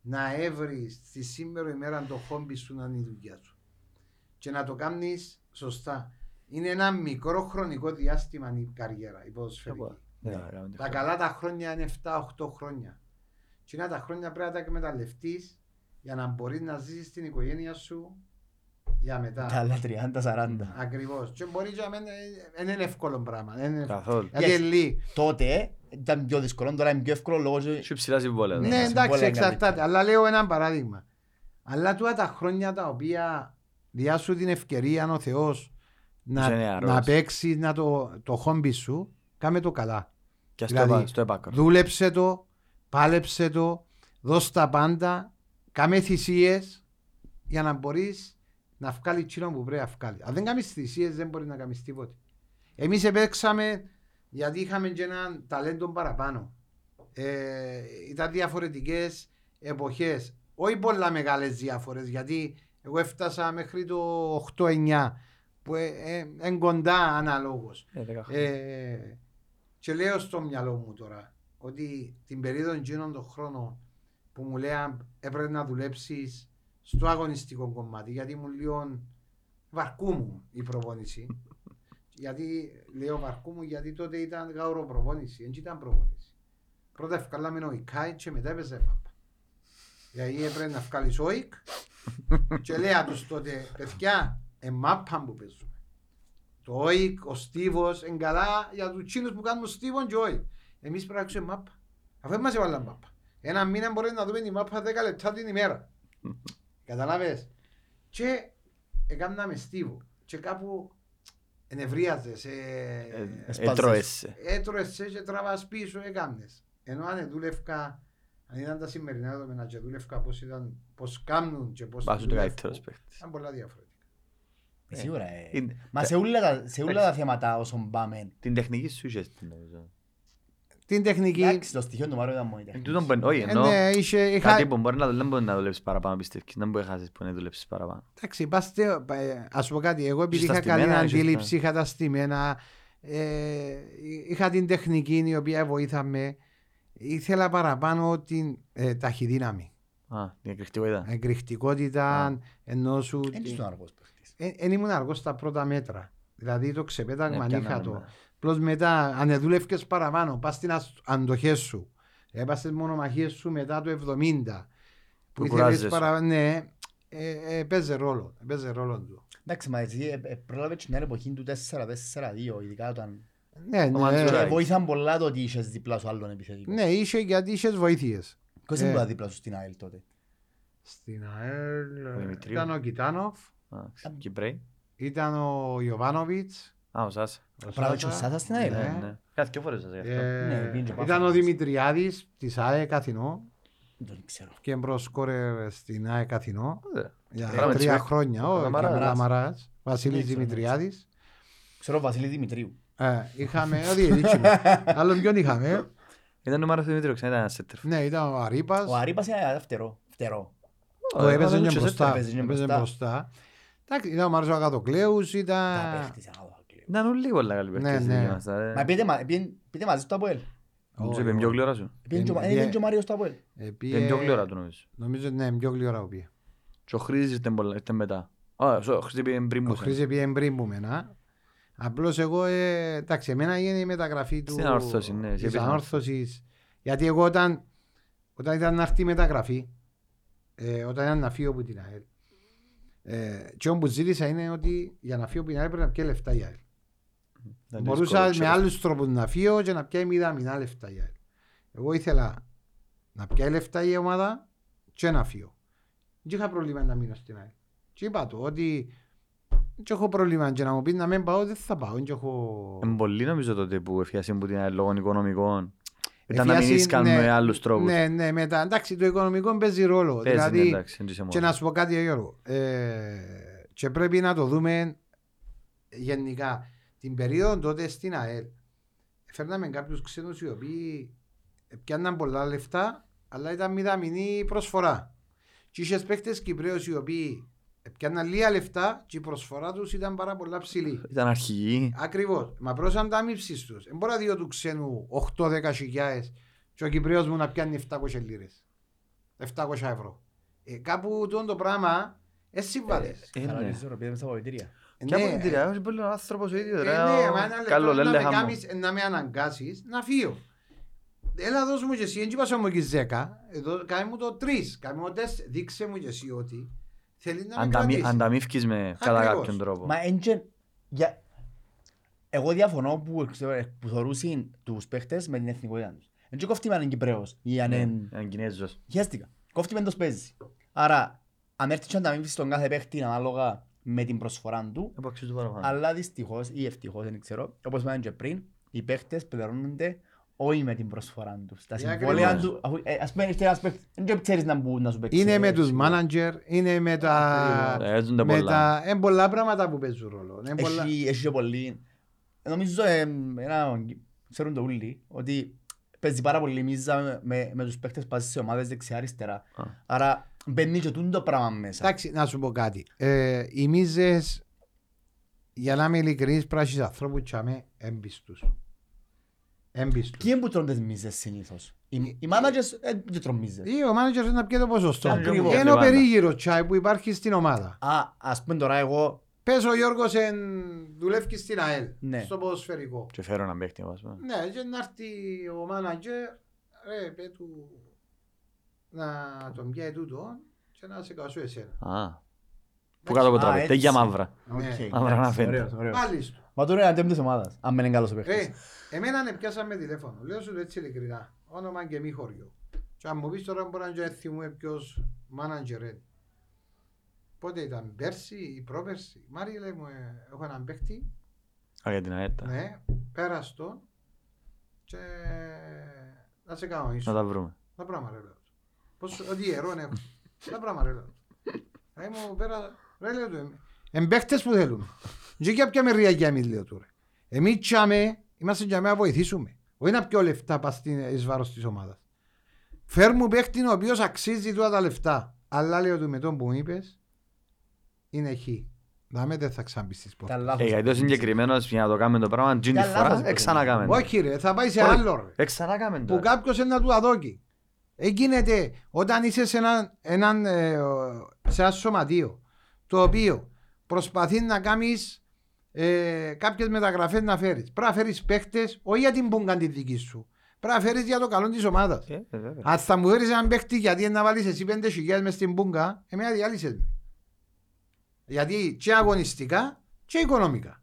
να έβρεις στη σήμερα ημέρα το χόμπι σου να είναι η δουλειά σου. Και να το κάνεις σωστά. Είναι ένα μικρό χρονικό διάστημα η καριέρα, η ποδοσφαιρική. Ναι, ρε, κάνουμε Τα καλά τα χρόνια είναι 7-8 χρόνια. Και είναι τα χρόνια πρέπει να τα εκμεταλλευτείς για να μπορείς να ζήσεις την οικογένεια σου για Τα μετά. άλλα 30-40. Ακριβώς. Και μπορεί να μην δεν είναι εύκολο πράγμα. δεν είναι- Καθόλου. Γιατί Yes. είναι λίγο. Τότε ήταν πιο δύσκολο, τώρα είναι πιο εύκολο λόγω του- Σου ψηλά συμβόλαια. Ναι, ναι. εντάξει, συμβόλαια εξαρτάται. Αλλά λέω ένα παράδειγμα. Αλλά τούτα τα χρόνια τα οποία διά σου την ευκαιρία ο Θεός Είσαι να, νεαρός. να παίξει να το, το χόμπι σου, κάμε το καλά. Και στο Δηλαδή, επα- στο επάκρο. Δούλεψε το, πάλεψε το, δώσ' τα πάντα, κάμε θυσίες για να μπορείς να βγάλει τσίνο που πρέπει να βγάλει. Αν δεν κάνεις θυσίες, δεν μπορείς να κάνεις τίποτε. Εμείς επέξαμε γιατί είχαμε και έναν ταλέντο παραπάνω. Ε, ήταν διαφορετικές εποχές. Όχι πολλά μεγάλες διαφορέ γιατί εγώ έφτασα μέχρι το 8-9 που είναι κοντά αναλόγως. Ε, δέκα χρόνια. Ε, και λέω στο μυαλό μου τώρα ότι την περίοδο εκείνων των χρόνων που μου λέγαν έπρεπε να δουλέψεις στο αγωνιστικό κομμάτι γιατί μου λίγο βαρκού μου η προπόνηση. γιατί λέω βαρκού μου γιατί τότε ήταν γάουρο προπόνηση, δεν ήταν προπόνηση. Πρώτα ευκάλαμε ο Ικάι και μετά έπαιζε μάπα. Γιατί έπρεπε να βγάλεις οικ και λέω τους τότε παιδιά εμάπα που παίζουμε. Το ΟΙΚ, ο Στίβος, είναι καλά για τους τσίνους που κάνουν Στίβον και ΟΙΚ. Εμείς πρέπει να ξέρουμε μάπα. Αφού δεν μας έβαλαν μάπα. Ένα μήνα μπορεί να δούμε τη μάπα 10 λεπτά την ημέρα. Καταλάβες; Και έκαναμε Στίβο. Και κάπου ενευρίαζες. Ε, Ε, εσπάζεις. Έτρωεσαι. έτρωες σε και τραβάς πίσω, έκαμνες. Ενώ αν δούλευκα, αν ήταν τα σημερινά δεδομένα και δούλευκα πώς, ήταν, πώς κάμνουν και πώς Πάσου το δουλεύουν, καλύτερος παίχτης. Ήταν πολλά διαφορετικά. Ε, Σίγουρα. ε. Είναι- Μα σε όλα τα- σε όλα τα θέματα όσον πάμε. Την τεχνική σου είχες την νομίζω. Την τεχνική, Εντάξει, το στοιχείο του Μάριο ήταν μόνο η Εν τεχνική. τούτον που- Όχι, ε, εννοώ ναι, είχε, είχα, κάτι που μπορεί να δεν μπορεί να δουλέψεις παραπάνω πιστεύεις. Δεν μπορεί να χάσεις που να δουλέψεις παραπάνω. Εντάξει, πάστε, ε, ας πω κάτι, εγώ επειδή στα είχα καλή στημένα, έχεις αντίληψη, είχα τα στημένα, ε, είχα την τεχνική η οποία βοήθαμε, ήθελα παραπάνω την ε, ταχυδύναμη, Α, την εκρηκτικότητα. εκρηκτικότητα, ενώ σου... Δεν ήσουν αργός παίχτης. Δεν ήμουν αργός στα πρώτα μέτρα. Δηλαδή το ξεπέταγμα Ναι, είχα πιάνναμε, το. Ναι. Απλώς μετά, αν δούλευκες παραπάνω, πας στην ασ- αντοχές σου. Έπας στις μονομαχίες σου μετά το 70. Που Που ήθελες κουράζεσαι. παραπάνω. Ναι, ε, ε, παίζει ρόλο. Παίζει ρόλο του. Εντάξει, μα εσύ ε, ε, πρόλαβες την εποχή του 4-4-2, ειδικά όταν... Ναι, Ο ναι, Μαντζουράκης. Ε, Βοήθαν πολλά το ότι είχες δίπλα σου άλλον επιθετικό. ναι, είσαι γιατί είχες βοήθειες. Ποιος Ε. είναι που ήταν δίπλα σου στην ΑΕΛ τότε; Στην ΑΕΛ Ο Δημητρίου. ήταν ο Κιτάνοφ, Α, ξέρω, Κυπρέοι. ήταν ο Ιωβάνοβιτς, Α, ο Σάσα. ο Πράγματι, Σάσα. ο Σάσας στην ΑΕΛ. Ναι. ε. Ναι. Κάθε και φορές σας γι' αυτό. Ε, Ναι, πήγαινε και ήταν Πάφος. ο Δημητριάδης της ΑΕ Αθηνό Δεν ξέρω. και μπρος σκόρερ στην ΑΕ Αθηνό. Ωραία. Για Πράγματι, τρία τσουέκ. χρόνια, ο Λαμαράς. Λαμαράς, Βασίλης Ναι, ξέρω, Δημητριάδης. Ξέρω ο Βασίλη Δημητρίου. Ε, είχαμε, ο διαιτητής μου. Άλλον ποιον είχαμε. Ήταν ο Μάρος Δημήτριος, ξανά ήταν ένας σέτερ. Ναι, ήταν ο Αρίπας. Ο Αρήπας είναι φτερό. Φτερό. Ο έπαιζε Ήταν και και μπροστά. έπαιζε και Έπαιζε μπροστά. μπροστά. Εντάξει, ήταν ο Μάρος ο Αγατοκλέους, Τα ήταν... Ήταν όλοι πολλά καλοί Ναι, παίχτες. ναι. εκεί μας, ε. Μα πήγαινε μα- πήγαινε- πήγαινε μαζί στο Αποέλ. Νομίζω είπε πιο γλυόρα σου. Πήγαινε και ο- Ε, ε, πήγαινε ε, και ο Μάριος στο Αποέλ. Ε, Είναι πιο γλυόρα του νομίζω. Νομίζω ναι, πιο γλυόρα ο πήγε. Και ο Χρήζης ήταν πολλά- ήταν μετά. Α, ο Χρήζης πήγε πριν Ο που Χρήση πήγε πριν που μένα. Απλώς εγώ, ε, εντάξει, εμένα έγινε η μεταγραφή του... Στην ανόρθωση, ναι, εσύ Της έπαιζες. ανόρθωσης Γιατί εγώ όταν, όταν ήταν να έρθει η μεταγραφή, ε, όταν ήταν να φύγω από την ΑΕΛ, ε, και όπου ζήτησα είναι ότι για να φύγω από την ΑΕΛ πρέπει να πιέει λεφτά η ΑΕΛ. Δεν Μπορούσα δύσκολο, με ξέρω. άλλους τρόπους να φύγω και να πιάει μηδαμινά λεφτά η ΑΕΛ. Εγώ ήθελα να πιάει λεφτά η ομάδα και να φύγω. Δεν είχα πρόβλημα να μείνω στην ΑΕΛ. Και είπα του ότι δεν έχω πρόβλημα και να μου πεις να μην πάω δεν θα πάω. Δεν έχω... Είναι πολύ νομίζω τότε που εφιάσουν που την ΑΕΛ λόγω οικονομικών. Ήταν να Εφιάσει, μην ναι, με άλλους τρόπους. Ναι, ναι, μετά. Εντάξει, το οικονομικό παίζει ρόλο. Παίζει, ναι, δηλαδή, εντάξει, δεν είσαι και μόνος. να σου πω κάτι, Γιώργο. Ε, και πρέπει να το δούμε γενικά. Την περίοδο τότε στην ΑΕΛ, φέρναμε κάποιου ξένου οι οποίοι πιάνναν πολλά λεφτά, αλλά ήταν μηδαμινή προσφορά. Και είχε παίχτε Κυπρέου οι οποίοι πιάνναν λίγα λεφτά και η προσφορά του ήταν πάρα πολλά ψηλή. Ήταν αρχηγοί. Ακριβώ. Μα πρόσαν τα μύψει του. Δεν μπορεί να δει του ξένου 8-10 χιλιάδε και ο Κυπρέο μου να πιάνει 700 λίρε. 700 ευρώ. Ε, κάπου τούτο το πράγμα δεν συμβάλλει. Ε, Καλά, ναι. τις ισορροπίες μες στα αποδητήρια. Και από την τυριά, είναι πολύ άνθρωπος ο Ε, ίδιος. ναι, ρε, μα ο- ένα λεπτό Καλό να λέλε με, χαμό. κάνεις, να με αναγκάσεις να φύγω. Έλα δώσ' μου και εσύ, δεν είπα μου και 10, εδώ κάνε μου το 3, κάνε μου το 4, δείξε μου και εσύ ότι θέλεις να με Ανταμι- κρατήσεις. Ανταμείφκεις με κατά Ακριβώς. κάποιον τρόπο. Μα έντζεν... Για... Εγώ διαφωνώ που, ξέρω, που θεωρούσαν τους παίχτες με την εθνικότητα τους. Εν και κόφτει με έναν Κυπρέος ή αν Ναι, είναι... Έναν Κινέζος. Χαίστηκα. Κόφτει με τους παίζεις. Άρα, αν έρθεις και να τα μην στον κάθε παίχτη ανάλογα με την προσφορά του, Δεν αξίζει το παραπάνω. αλλά δυστυχώς ή ευτυχώς, δεν ξέρω, όπως είπαμε και πριν, οι παίχτες πληρώνονται όχι με την προσφορά τους. Τα Ε, συμβόλαια ακριβώς. του, αφού, ε, ας πούμε, ήρθε ένας παίχτης, δεν ξέρεις να μπουν να σου παίξει. Είναι με ε, τους σίγουρα. μάνατζερ, είναι με τα... Ε, Παίζουν τα με πολλά. τα... Είναι πολλά πράγματα που παίζουν ρόλο. Είναι πολλά... Έχει, έχει και πολύ. Νομίζω, ε, ένα, ξέρουν το ούλοι, ότι παίζει πάρα πολύ μίζα με, με, με τους παίχτες που σε ομάδες δεξιά-αριστερά. Α. Άρα μπαίνει και τούτο το πράγμα μέσα. Εντάξει, να σου πω κάτι. Ε, οι μίζες, για να είμαι ειλικρινής, πράσινους ανθρώπους τσάμε έμπιστους. Έμπιστους. Ποιοι είναι που τρώνε τις μίζες συνήθως; Οι, οι managers ε, δεν τρώνε μίζες. Ή ο μάνατζερ είναι να πιει το ποσοστό. Ακριβώς. Είναι ο περίγυρος τσάι που υπάρχει στην ομάδα. Α, ας πούμε τώρα εγώ, Πες ο Γιώργος εν... δουλεύει στην ΑΕΛ, Ναι. στο ποδοσφαιρικό. Και φέρω έναν παίχτη, ας πούμε. Ναι, και να έρθει ο μάνατζερ, ρε, πέ του να τον πιάει τούτο και να σε κασού εσένα. Α. Που κάτω από Α, τραπέζι. έτσι. Τέγια μαύρα. Ναι. Οκ, Μαύρα να εντάξει, φαίνεται. ωραίος, ωραίος. Πάλι του. Μα τώρα είναι αντέμ της ομάδας, αν μένει καλός ο παίχτης. Ρε, εμένα με πιάσαμε τηλέφωνο. Λέω σου το έτσι ειλικρινά. Όνομα και μη χωριό. Και αν μου πεις τώρα μπορεί να και θυμούμε ποιος μάνατζερ είναι. Πότε ήταν, πέρσι ή πρόπερσι. Μάρι λέει μου, ε, έχω έναν παίχτη, Α, για την ΑΕΤΑ. ναι, πέραστο και να σε κάνω Να ίσο. τα βρούμε. Τα πράγμα ρε λέω. Του. Πώς, ότι ιερόν έχω. Τα πράγμα ρε λέω. του. Ρε μου πέρα, ρε λέω του. εμ- Εν παίχτες που θέλουμε. Και για ποια μερία για εμείς λέω του ρε. Εμείς τσάμε, είμαστε για να βοηθήσουμε. Όχι να πιω λεφτά πας στην εις βάρος της ομάδας. Φέρ μου παίχτη ο οποίος αξίζει τούτα τα λεφτά. Αλλά λέω του με τον που μου είπες, είναι χ. Δάμε δεν θα ξαναμπεί στις Ήταν πόρτες. λάθος. Ε, γιατί ο συγκεκριμένος για να το κάνουμε το πράγμα, τζιν τη Ήταν λάθος, φορά, είπε. εξανακάμε το. Όχι ρε, θα πάει σε Όχι. άλλο ρε. Εξανακάμε που το. κάποιος είναι να του αδόκει. Εγίνεται όταν είσαι σε έναν, έναν, ε, σε ένα σωματείο το οποίο προσπαθεί να κάνεις ε, κάποιες μεταγραφές να φέρεις. Πρέπει να φέρεις παίχτες όχι για την πούγκα τη δική σου. Πρέπει να φέρεις για το καλό της ομάδας. Ε, ε, βέβαια. Αν θα μου φέρεις έναν παίχτη γιατί να βάλεις εσύ πέντε χιλιάδες μες στην πούγκα, εμένα διάλυσες με. Γιατί και αγωνιστικά και οικονομικά.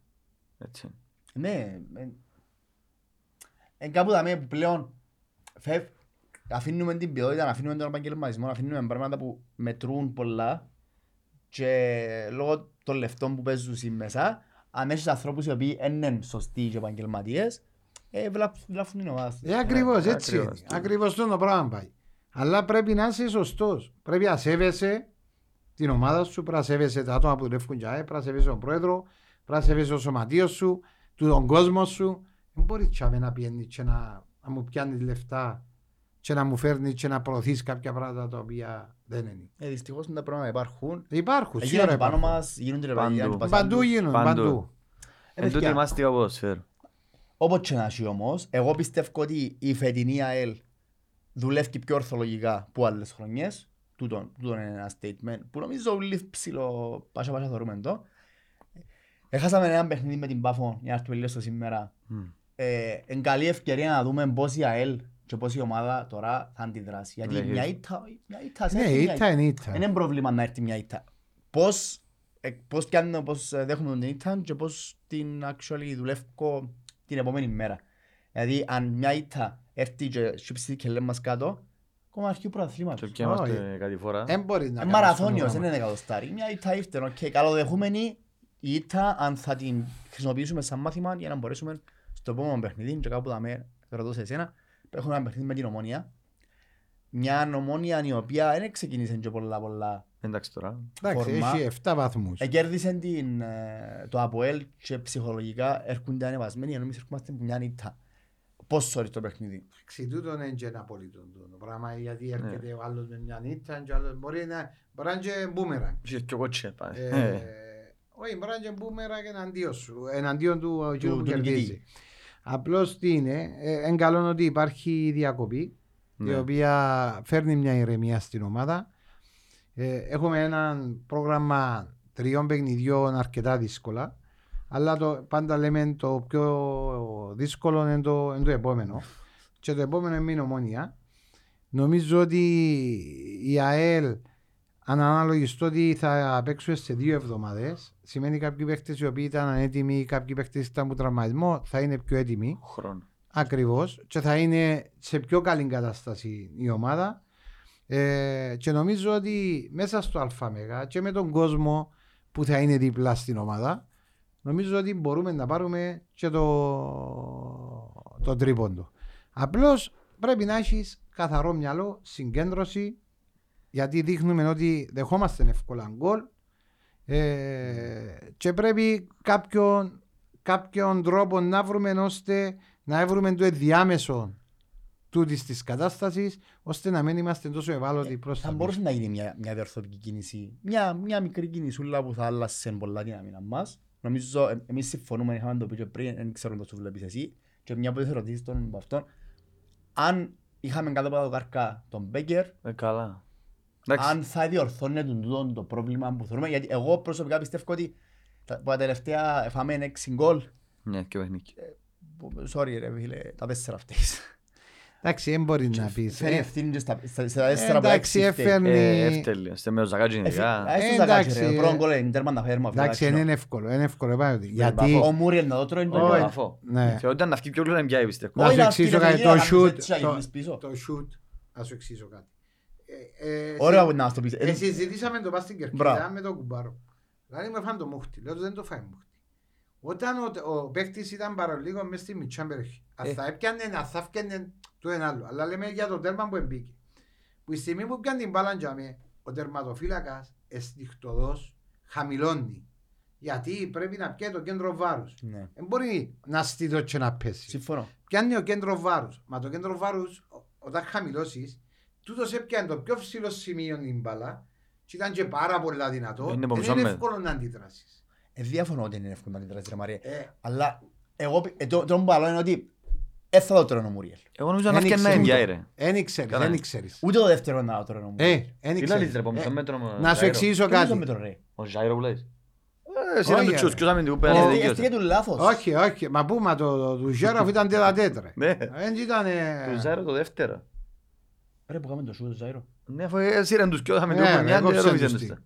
Έτσι. Ναι, εν- εν κάπου δαμε που πλέον φεύ, αφήνουμε την ποιότητα, αφήνουμε τον επαγγελματισμό, αφήνουμε πράγματα που μετρούν πολλά και λόγω των λεφτών που παίζουν εσύ μέσα, αν έχεις ανθρώπους οι οποίοι δεν είναι σωστοί και επαγγελματίες, ε, βλάφ- βλάφουν την ομάδα σου. Ε, ακριβώς, Ε, έτσι ακριβώς. είναι. Ακριβώς το πράγμα πάει. Αλλά πρέπει να είσαι σωστός. Πρέπει να σέβεσαι την ομάδα σου, πρέπει να σέβεσαι τα άτομα που δουλεύουν για πρέπει να σέβεσαι τον πρόεδρο, πρέπει να σέβεσαι το σωματείο σου, του τον κόσμο σου. Δεν μπορείς τσάμε να πιένεις και να, να μου πιάνεις λεφτά και να μου φέρνει και να προωθείς κάποια πράγματα τα οποία δεν είναι. Ε, δυστυχώς τα πράγματα υπάρχουν. Υπάρχουν, Γίνονται σίγουρα πάνω υπάρχουν. μας, γίνονται ρε Παντού. παιδιά, και Παντού πασάντου. γίνουν, Παντού. παντού. Ε, Εν τούτη παιδιά, είμαστε ο ποδοσφαίρου. Όπως και να έχει όμως, εγώ πιστεύω ότι η φετινή ΑΕΛ δουλεύει πιο ορθολογικά που άλλες χρονιές. Τούτο, τούτο είναι ένα statement που νομίζω όλοι ψηλό πάσα πάσα θεωρούμε το. Έχασαμε ένα παιχνίδι με την Πάφο για να έρθουμε λίγο στο σήμερα. Μμ. Ε, εν καλή ευκαιρία να δούμε πώς η ΑΕΛ και πώς η ομάδα τώρα θα αντιδράσει. Γιατί Ναι, μια έχει. ήττα, μια ήττα, σε Ναι, έρθει μια ήττα είναι ήττα. Δεν είναι πρόβλημα να έρθει μια ήττα. Πώς, ε, πώς, πιάνω, πώς ε, δέχομαι την ήττα και πώς την actually δουλεύω την επόμενη μέρα. Δηλαδή αν μια ήττα έρθει και σύψει και λέμε μας κάτω, ακόμα αρχή Και πρωταθλήματος. ποιοι είμαστε κάτι φορά. Δεν μπορεί να Ε, κάνεις μαραθώνιος, το δεν πράγμα. είναι εκατοστάρι. Μια ήττα ήρθε, οκ. Καλοδεχούμενη η ήττα αν θα την χρησιμοποιήσουμε σαν μάθημα για να μπορέσουμε στο επόμενο παιχνίδι και κάπου θα με ρωτώ σε εσένα. Έχουμε ένα παιχνίδι με την Ομόνια. Μια Ομόνια η οποία δεν ξεκίνησε και πολλά πολλά Εντάξει τώρα. Εντάξει, φορμά. έχει 7 βαθμούς. Εκέρδισε την, ε, το ΑΠΟΕΛ και ψυχολογικά έρχονται ανεβασμένοι ενώ εμείς έρχομαστε που μια νύχτα. Πόσο ώρες το παιχνίδι. Εντάξει, τούτο είναι και ένα απολύτω το πράγμα, Ναι. γιατί έρχεται ο άλλος με μια νύχτα και ο άλλος μπορεί να μπορεί να είναι και μπούμερανγκ. Είχε και κότσια πάλι. Ε, Ε, Όχι, μπορεί να είναι και μπούμερανγκ εναντίον σου, εναντίον του εκείνου του που νικητή. κερδίζει. Απλώς τι είναι, ε, εν καλό ότι υπάρχει διακοπή, η ναι. οποία φέρνει μια ηρεμία στην ομάδα. Ε, έχουμε ένα πρόγραμμα τριών παιχνιδιών αρκετά δύσκολα. Αλλά το, πάντα λέμε το πιο δύσκολο είναι το, είναι το επόμενο. Και το επόμενο είναι η ομόνια. Νομίζω ότι η ΑΕΛ αν αναλογιστώ ότι θα παίξουμε σε δύο εβδομάδες, σημαίνει κάποιοι παίχτε οι οποίοι ήταν ανέτοιμοι, κάποιοι παίχτε ήταν που τραυματισμό, θα είναι πιο έτοιμοι. Χρόνος. Ακριβώς και θα είναι σε πιο καλή κατάσταση η ομάδα. Ε, και νομίζω ότι μέσα στο ΑΜΕΓΑ και με τον κόσμο που θα είναι δίπλα στην ομάδα, νομίζω ότι μπορούμε να πάρουμε και το, το τρίποντο. Απλώς πρέπει να έχεις καθαρό μυαλό, συγκέντρωση, γιατί δείχνουμε ότι δεχόμαστε εύκολα γκολ ε, και πρέπει κάποιον, κάποιον τρόπο να βρούμε ώστε να βρούμε το ενδιάμεσο τούτης της κατάστασης, ώστε να μην είμαστε τόσο ευάλωτοι προς Θα τα πίσω. μπορούσε να γίνει μια, μια διορθωτική κίνηση. Μια, μια μικρή κινησούλα που θα άλλασε πολλά την άμυνα μας. Νομίζω ε, εμείς συμφωνούμε, είχαμε το πει και πριν, δεν ξέρω αν το σου βλέπεις εσύ. Και μια που δεν ρωτήσεις τον από αυτόν. Αν είχαμε κάτω από το κάρκα τον Μπέκερ, Ε, καλά. Εντάξει. αν θα διορθώνει τον τούτο το πρόβλημα που θεωρούμε. Γιατί εγώ προσωπικά πιστεύω ότι τα, που τα τελευταία εφάμε 6 γκολ. Ναι, και παιχνίκι. που- Sorry ρε φίλε, τα τέσσερα αυτές. Εντάξει, δεν μπορεί να πεις. Φέρει ευθύνη και στα, στα, στα τέσσερα που Εντάξει, έξι φταίει. έφερνε. Ε, εύτελη. Ste με το ζακάτζι Εφ- ειδικά. Α, έστω Ε, ζακάκι, εντάξει, ρε, ε, πρώτος γκολ είναι τέρμα να φέρουμε. Εντάξει, δεν είναι εύκολο. Είναι εύκολο. πάρα πολύ. Γιατί. Ο Μούριελ να το τρώει το Όχι. γκολ. Αφό. Ναι. Θεωρώ ότι αν να φύγει πιο γλυκά πια πιστεύω. Να Όχι, σου να εξήσω φύγει, κάτι. να Το κάνεις shoot. έτσι, να το- γυρνείς πίσω. Το shoot. Να σου εξήσω κάτι. Ε, ε, Ωραία συ- που να μας το πεις. ε, Ε, Συζητήσαμε το πας στην Κερκίδα Μπράβο. με τον κουμπάρο. Δηλαδή με φάνε το μούχτι. Λέω ότι δεν το φάει μούχτι. Όταν ο, ο παίκτης ήταν παρολίγο μέσα στη μητσιά περιοχή. Αν Ε. θα έπιανε, αν θα έφτιανε το ένα άλλο. Αλλά λέμε για το τέρμα που εμπήκε. Που η στιγμή που πιάνει την μπάλα για με, ο τερματοφύλακας εστιχτοδός χαμηλώνει. Γιατί πρέπει να πιέει το κέντρο βάρους. ναι. Δεν μπορεί να στείλει και να πέσει. Συμφωνώ. Πιάνει ο κέντρο βάρους. Μα το κέντρο βάρους, όταν χαμηλώσεις, τούτος έπιανε το πιο ψηλό σημείο την μπάλα και ήταν και πάρα πολλά δυνατό. Είναι Δεν υποψιόμενο. είναι εύκολο να αντιδράσεις. Ε, διαφωνώ ότι είναι εύκολο να αντιδράσεις ρε Μαρία. Ε, Αλλά εγώ πι- ε, το το μπαλό είναι ότι δεν θα το τρώνε ο Μούριελ. Εγώ νομίζω να Εν φτιάχνει ένα ήξερε. ενδιάει ρε. Εν ήξερες, Καλά. εν ήξερες. Ούτε το δεύτερο να το τρώνε ο Ε, Μούριελ. εν Τι ήξερες. λαλείς ρε, από μισό Ε, μέτρο με Να σου Ζάιρο; εξηγήσω Τι είναι το κάτι. μέτρο, ρε; Ο Ζάιρο που λες. Ε, εσύ ήταν Όχι, το τσούς, ρε. ποιος αμυντικού Ε, πέναντι ε, δικαίωσε. Έφυγε του λάθος. Όχι, όχι. Μα πού, μα το του Ζέροφ ήταν τέτα τέτρα. Ναι, Δεν ήταν... του Ζάιρο το δεύτερο. Ρε που κάνουμε το σούτ, Ζάιρο. Ναι, αφού έσυραν τους κοιός αμυντικού Ναι, που ρε, μια κόψαν αντιρρόβησαν τους τους τι.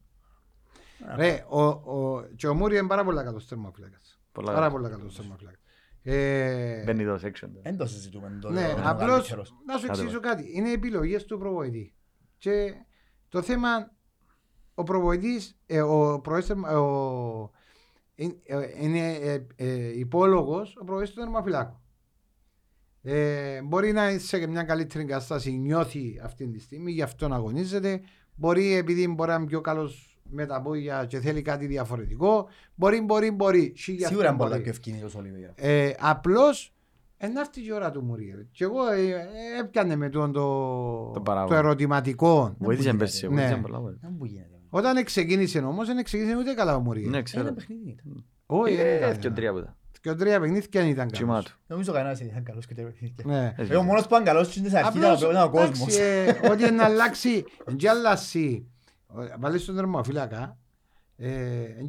τα. Ρε, ο, ο, και ο Μούρι είναι πάρα πολλά καλός τερμαφυλάκας. Πολλά Πάρα καλά. πολλά καλός τερμαφυλάκας. Ε, Μπαίνει το section. Δεν το συζητούμε. το- Ναι, το- το απλώς καλύτερος. να σου Κάτω εξηγήσω κάτι. Είναι επιλογές του προπονητή. Και το θέμα, ο προπονητής, ε, ο προέστερ- ο- είναι- ε, είναι ε, ε, υπόλογος ο προπονητής του τερματοφυλάκου. Ε, μπορεί να είναι σε μια καλύτερη κατάσταση, νιώθει αυτή τη στιγμή, γι' αυτό να αγωνίζεται. Μπορεί επειδή μπορεί να είναι πιο καλός με τα πόδια και θέλει κάτι διαφορετικό. Μπορεί, μπορεί, μπορεί. Χίλια Σίγουρα είναι αυτό πολλά μπορεί. πιο ευκίνητος ο Ολιβέρα. Ε, Απλώς ενάρτη η ώρα του Μουριέλ. Και εγώ ε, ε, έπιανε με τον το, Το το, παράπονο. ερωτηματικό. Βοήθησε μπορεί, πέρσι, ναι. βοήθησε πολλά. βοήθησε. Δεν μου γίνεται. Όταν ξεκίνησε όμω, δεν ξεκίνησε ούτε καλά ο Μουριέλ. Ναι, Ένα ξέρω. παιχνίδι ήταν. Όχι, δεν Ε, ήταν και τρία που ήταν. Και τρία παιχνίδια δεν ήταν Τσιμά καλός. του. Νομίζω κανένας δεν ήταν καλός και τρία παιχνίδια. Ναι. Έτσι. Ε, Ο μόνος που ήταν καλός στην αρχή ήταν Απλώς, ο- ήταν ο εντάξει, κόσμος. ε, ότι να αλλάξει, δεν αλλάξει, βάλεις τον τερμοφύλακα, ε,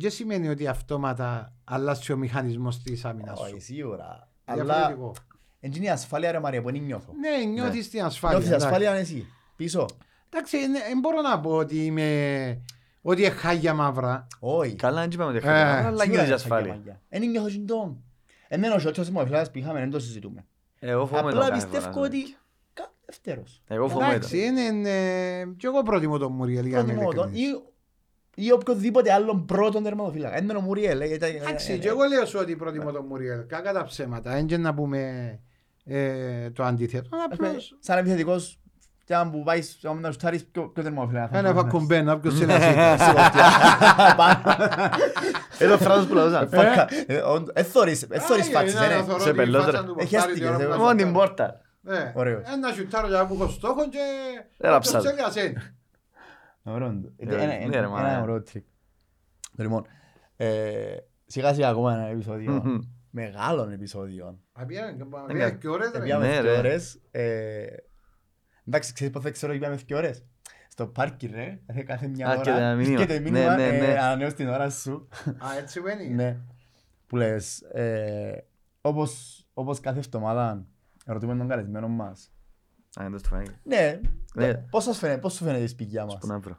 δεν σημαίνει ότι αυτόματα αλλάζει ο μηχανισμός της άμυνας Όχι, σου; σίγουρα. Αλλά Διαφορετικό. Εν είναι η ασφάλεια ρε Μαρία που δεν νιώθω. Ναι, νιώθεις την ασφάλεια. Νιώθεις εντάξει. ασφάλεια εσύ. Πίσω. Εντάξει, δεν μπορώ να πω ότι είμαι... Ότι είναι χάγια μαύρα. Όχι. Καλά, δεν είπαμε ότι Ε, έχετε, αλλά Σίγουρα νιώθεις είναι ασφάλεια. χαγιά μαγιά. Εν νιώθω και το. Εμένα ο σιότσος μου φίλας που είχαμε δεν το συζητούμε. Εγώ φοβούμαι το Απλά κάθε πιστεύω φορά. ότι κα- δεύτερος. Εγώ φοβούμαι το. Εντάξει, είναι... ε, Κι εγώ προτιμώ τον Μουριέλ για να είμαι Προτιμώ τον ειλικρινής. ή- ή οποιοδήποτε άλλον πρώτον τερματοφύλακα. Εν είναι ο Μουριέλ. ε, γιατί- Εντάξει, ε, και εγώ λέω σου ότι προτιμώ τον Μουριέλ. Κακά τα ψέματα. Δεν και να πούμε ε, το αντίθετο. ε, Απλώς Σαν επιθετικός και αν που πάεις άμα να σουτάρεις ποιο ποιο τερματοφύλακα θα ένα βάλεις. βακουμπένα, ποιος είναι εσύ. Ε, το φράζος που λαούσα. Φάκα. Ε, όντως, ε, θωρείς- ε, θωρείς φάτσες, ε, ναι. Σε πελώτρα. Έχει αστικές, ε, Μόνο την πόρτα. Ωραίος. Ένα σιουτάρω για που έχω στόχο και... Έλα, όποιος ψάχνω. θέλει ας είναι. Ωραίο είναι το. Ε, Ένα- ναι, ένα- ρε, μα, Ένα ε. ωραίο τρίκ. Λοιπόν, ε, σιγά σιγά ακόμα ένα επεισόδιο. Μμμ. Μεγάλων επεισόδιων. Απιάνε και πάμε. Εγκα- Και ώρες, Εντάξει, ξέρεις πώς θα ξέρω ότι πήγαμε δύο ώρες; Στο πάρκι ρε, κάθε- κάθε μια Α, και ένα ώρα. μήνυμα. Και το Ναι, μήνυμα, ναι, ναι. ε, ανανέως την ώρα σου. Α, έτσι βαίνει. Ναι. Που λες, ε, όπως, όπως κάθε εβδομάδα ρωτούμε τον καλεσμένο μας. Α, δεν το φάνηκε. Ναι, Ναι. πώς σας φαίνεται, πώς σου φαίνεται η σπηγιά μας; Πού να βρω.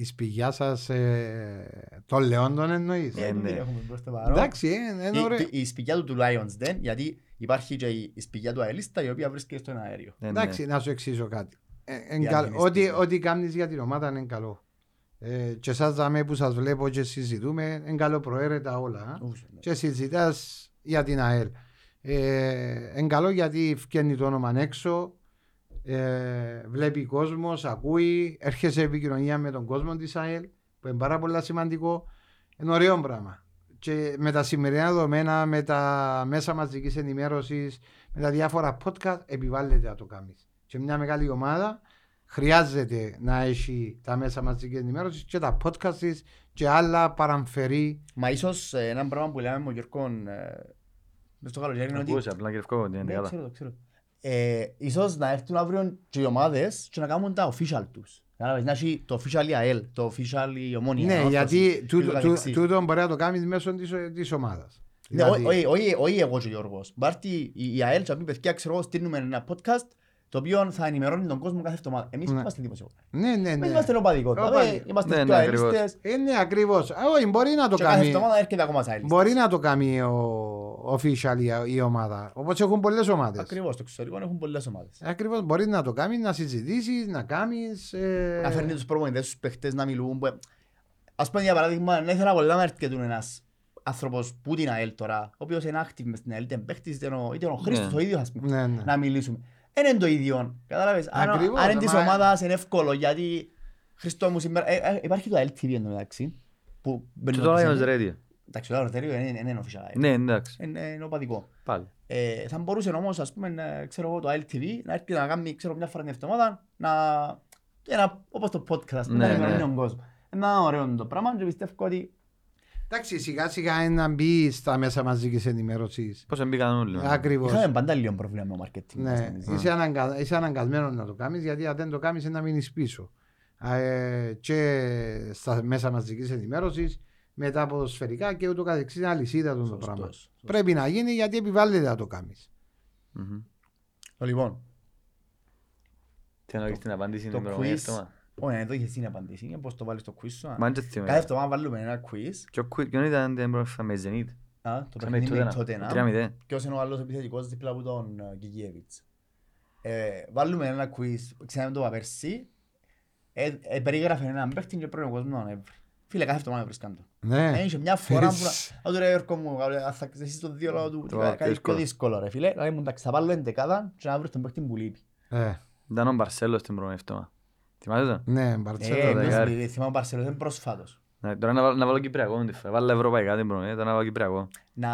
Η σπηγιά σας ε, των Λεόντων εννοείς; Ε, Ε, δεν ναι. την έχουμε προς το παρόν. Εντάξει, ε, είναι Η- ωραίο. Η σπηγιά του του Lions δεν, γιατί υπάρχει και η η σπηγιά του Αελίστα η οποία βρίσκεται στον αέριο. Ε, ναι. Εντάξει, να σου εξήσω κάτι. Ε, εν Για καλ- την Ό,τι, αισθητική. ό,τι κάνεις για την ομάδα είναι καλό. Ε, και εσάς δαμέ που σας βλέπω και συζητούμε, είναι καλό προαίρετα όλα. α. Ούς, ναι. Και συζητάς για την ΑΕΛ. Ε, είναι καλό γιατί φτιάχνει το όνομα έξω, ε, βλέπει κόσμος, ακούει, έρχεσαι σε επικοινωνία με τον κόσμο της ΑΕΛ, που είναι πάρα πολύ σημαντικό. Είναι ωραίο πράγμα. Και με τα σημερινά δεδομένα, με τα μέσα μαζικής ενημέρωσης, με τα διάφορα podcast, επιβάλλεται να το κάνεις. Και μια μεγάλη ομάδα χρειάζεται να έχει τα μέσα μαζικής ενημέρωσης και τα podcast της και άλλα παραμφερή Μα ίσως ε, ένα πράγμα που λέμε με τον Γιώργο ε, μες στο καλοκαίρι είναι ότι Ακούσε, απλά και ευκό, ότι είναι Ναι, καλά. ξέρω το, ξέρω. Ε, ίσως να έρθουν αύριο και οι ομάδες και να κάνουν τα official τους. Κατάλαβες, να έχει το official η ΑΕΛ, το official η Ομόνια. Ναι, Ανόρθωση γιατί και τούτο, το τού- καθεξής. τούτο μπορεί να το κάνει μέσω της, της ομάδας. Ναι, Δηλαδή, όχι- όχι- όχι εγώ και ο Γιώργος. Μπάρτι η η ΑΕΛ και πει παιδιά, ξέρω εγώ, στείλουμε ένα podcast το οποίο θα ενημερώνει τον κόσμο κάθε εβδομάδα. Εμείς Ναι. είμαστε δημοσιογράφοι. ναι, ναι, Εμείς ναι. είμαστε οπαδικότητα. Οπαδικ- ε, Είμαστε Ναι, πιο ναι, ακριβώς. αελίστες Ε, ναι, ακριβώς. Α, Όχι, μπορεί να το και κάθε κάνει. εβδομάδα έρχεται ακόμα σαν αελίστες. Μπορεί να το κάνει ο official η, η ομάδα. Όπως έχουν πολλές ομάδες. Ακριβώς, στο εξωτερικό έχουν πολλές ομάδες. Ακριβώς, μπορεί να το κάνει, να συζητήσεις, να κάνεις... Ε... Να φέρνει τους προπονητές, τους παίχτες να μιλούν. που- Ας πούμε για παράδειγμα, δεν ήθελα πολλά να έρθει και του ένας άνθρωπος που την ΑΕΛ τώρα, ο οποίος είναι active μες στην ΑΕΛ, είτε παίχτης, είτε ο, είτε ο Χρήστος Ναι. ο ίδιος ας πούμε, Ναι, ναι. να μιλήσουμε. Δεν είναι το ίδιο, κατάλαβες. Αν, Ακριβώς, αν είναι της μα- ομάδας είναι εύκολο, γιατί Χριστό μου σήμερα, ε, ε, υπάρχει το LTV εν τω μεταξύ, που μπαίνει Και το τώρα πισίνο. είναι radio. Εντάξει, το Αρτέριο είναι είναι official ΑΕΛ. Ναι, εντάξει. Είναι είναι οπαδικό. Πάλι. Ε, θα μπορούσε όμως, ας πούμε, να- ξέρω εγώ, το LTV να έρθει να κάνει, ξέρω, μια φορά την εβδομάδα, να... Ένα, όπως το podcast, ας πούμε, Ναι, να ενημερώνει ναι. τον κόσμο. Ένα ωραίο το πράγμα και πιστεύω ότι Εντάξει, σιγά σιγά είναι να μπει στα μέσα μαζικής ενημέρωσης. Πώς μπήκαν όλοι. ναι. Ακριβώς. είχαμε πάντα λίγο πρόβλημα με το marketing. μας, Ναι, νομίζω. είσαι, αναγκα... είσαι αναγκασμένος να το κάνεις γιατί αν δεν το κάνεις είναι να μείνεις πίσω. Ε, και στα μέσα μαζικής ενημέρωσης, μετά ποδοσφαιρικά και ούτω καθεξής είναι αλυσίδα το Σωστός, πράγμα. σωστός. Πρέπει να γίνει γιατί επιβάλλεται να το κάνεις. Μμμ. Λοιπόν, Τι να έχεις την απάντηση το την προηγούμενη quiz, εβδομάδα. όχι, δεν το είχες την απαντήση, είναι πώς το βάλεις στο quiz σου. α. Μα δεν θυμάμαι. Κάθε εβδομάδα βάλουμε ένα quiz, Ποιο quiz- ποιον ήταν την πρώτη με Zenit. α, το Είχαμε παιχνίδι με τότε τότε, ένα. Το 3-0. ποιος είναι ο άλλος επιθετικός δίπλα από τον ε, Γκυγιέβιτς. Ε, Βάλουμε ένα quiz, ξέραμε το είπα πέρσι, ε, ε, περίγραφε έναν παίχτη και πρέπει ο κόσμος να έβρει. Φίλε, κάθε εβδομάδα βρίσκαν το. Ναι. Ένιξε μια φορά που να... Α, του ρε Γιώργο μου, αν θα ξέρεις το δύο λόγο του, Το κάτι πιο δύσκολο. δύσκολο ρε φίλε. Δηλαδή μου εντάξει, θα βάλω εντεκάδα και να βρεις τον παίχτη που λείπει. Ε, Ήταν ο Μπαρσέλος την προηγούμενη εβδομάδα. Θυμάσαι; Το. ναι, Ε, Μπαρτσέλο. δεκάρι. επειδή θυμάμαι ο Μπαρσελός είναι πρόσφατος. Ναι, Τώρα να βάλω- να βάλω Κυπριακό με τη φορά. Βάλω ευρωπαϊκά την προηγούμενη, τώρα να βάλω Κυπριακό. Να,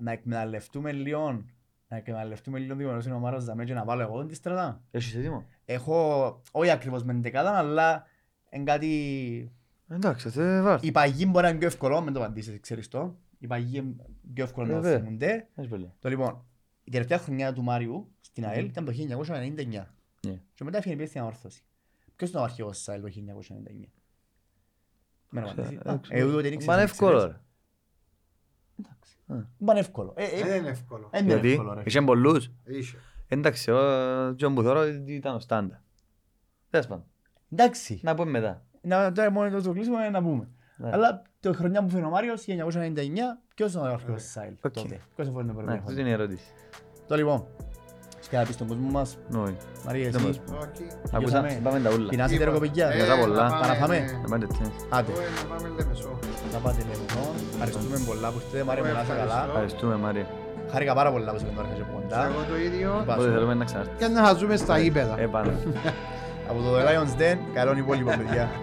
να εκμεταλλευτούμε λίγο, να εκμεταλλευτούμε λίγο δημιουργός είναι ο Μάρος Δαμέ και να βάλω εγώ την στρατά. Έχεις έτοιμο; Έχω, όχι ακριβώς με εντεκάδα, αλλά είναι κάτι... Εντάξει, θε βάρ. Η παγή μπορεί να είναι πιο εύκολο, μην το απαντήσεις, ξέρεις το. Η παγή είναι πιο εύκολο να το Βέβαια. θυμούνται. Έχεις πολύ. Το λοιπόν, η τελευταία χρονιά του Μάριου στην ΑΕΛ ήταν το 1999. Ναι. Και μετά έφυγε πια στην αόρθωση. Ποιος είναι ο αρχηγός της ΑΕΛ το 1999. Με να απαντήσει. Ε, Α, ξέρω. Εγώ δεν ήξερα. Μα είναι δεν ξέρεις. εύκολο ρε. Ήταν εύκολο. Ε, ε, Δεν είναι εύκολο. Δεν είναι Γιατί εύκολο ρε. είχε πολλούς. Είχε. Εντάξει, ο Τζον που θεωρώ ότι ήταν ο στάντα. Τέλος πάντων. Εντάξει. Να πούμε μετά. Να, τώρα μόνο το κλείσουμε να πούμε. Ναι. Αλλά το χρονιά που φέρνει ο Μάριος, 1999, ποιος ήταν ο αρχαίος της ΣΑΕΛ Οκ. τότε; Ποιος έφερε το Ναι, πρώτο αυτή είναι η ερώτηση. Το λοιπόν, και να πεις στον κόσμο μας, Νόη. Μαρία Δεν εσύ, μας- Όχι. Ακούσα, Γιώσαμε. είπαμε τα ούλα. πεινάσετε ρε κοπηγιά. Ε, Ευχαριστώ πολλά. να πάμε- Τα να φάμε. Να πάτε έτσι. Άντε, Εγώ, ε, να πάμε Λεμεσό. να πάτε λέμε. Ευχαριστούμε πολλά που είστε, Μάρια μου να είσαι καλά. Ευχαριστώ. Ευχαριστούμε Μάρια. Χάρηκα πάρα πολλά που είσαι κοντά από κοντά. Εγώ το ίδιο. Είπα Πότε σου. θέλουμε να ξανάρθεις. Και να χαζούμε στα ύπεδα. Ε, πάνω. Από το The Lions Den, καλόν υπόλοιπο παιδιά.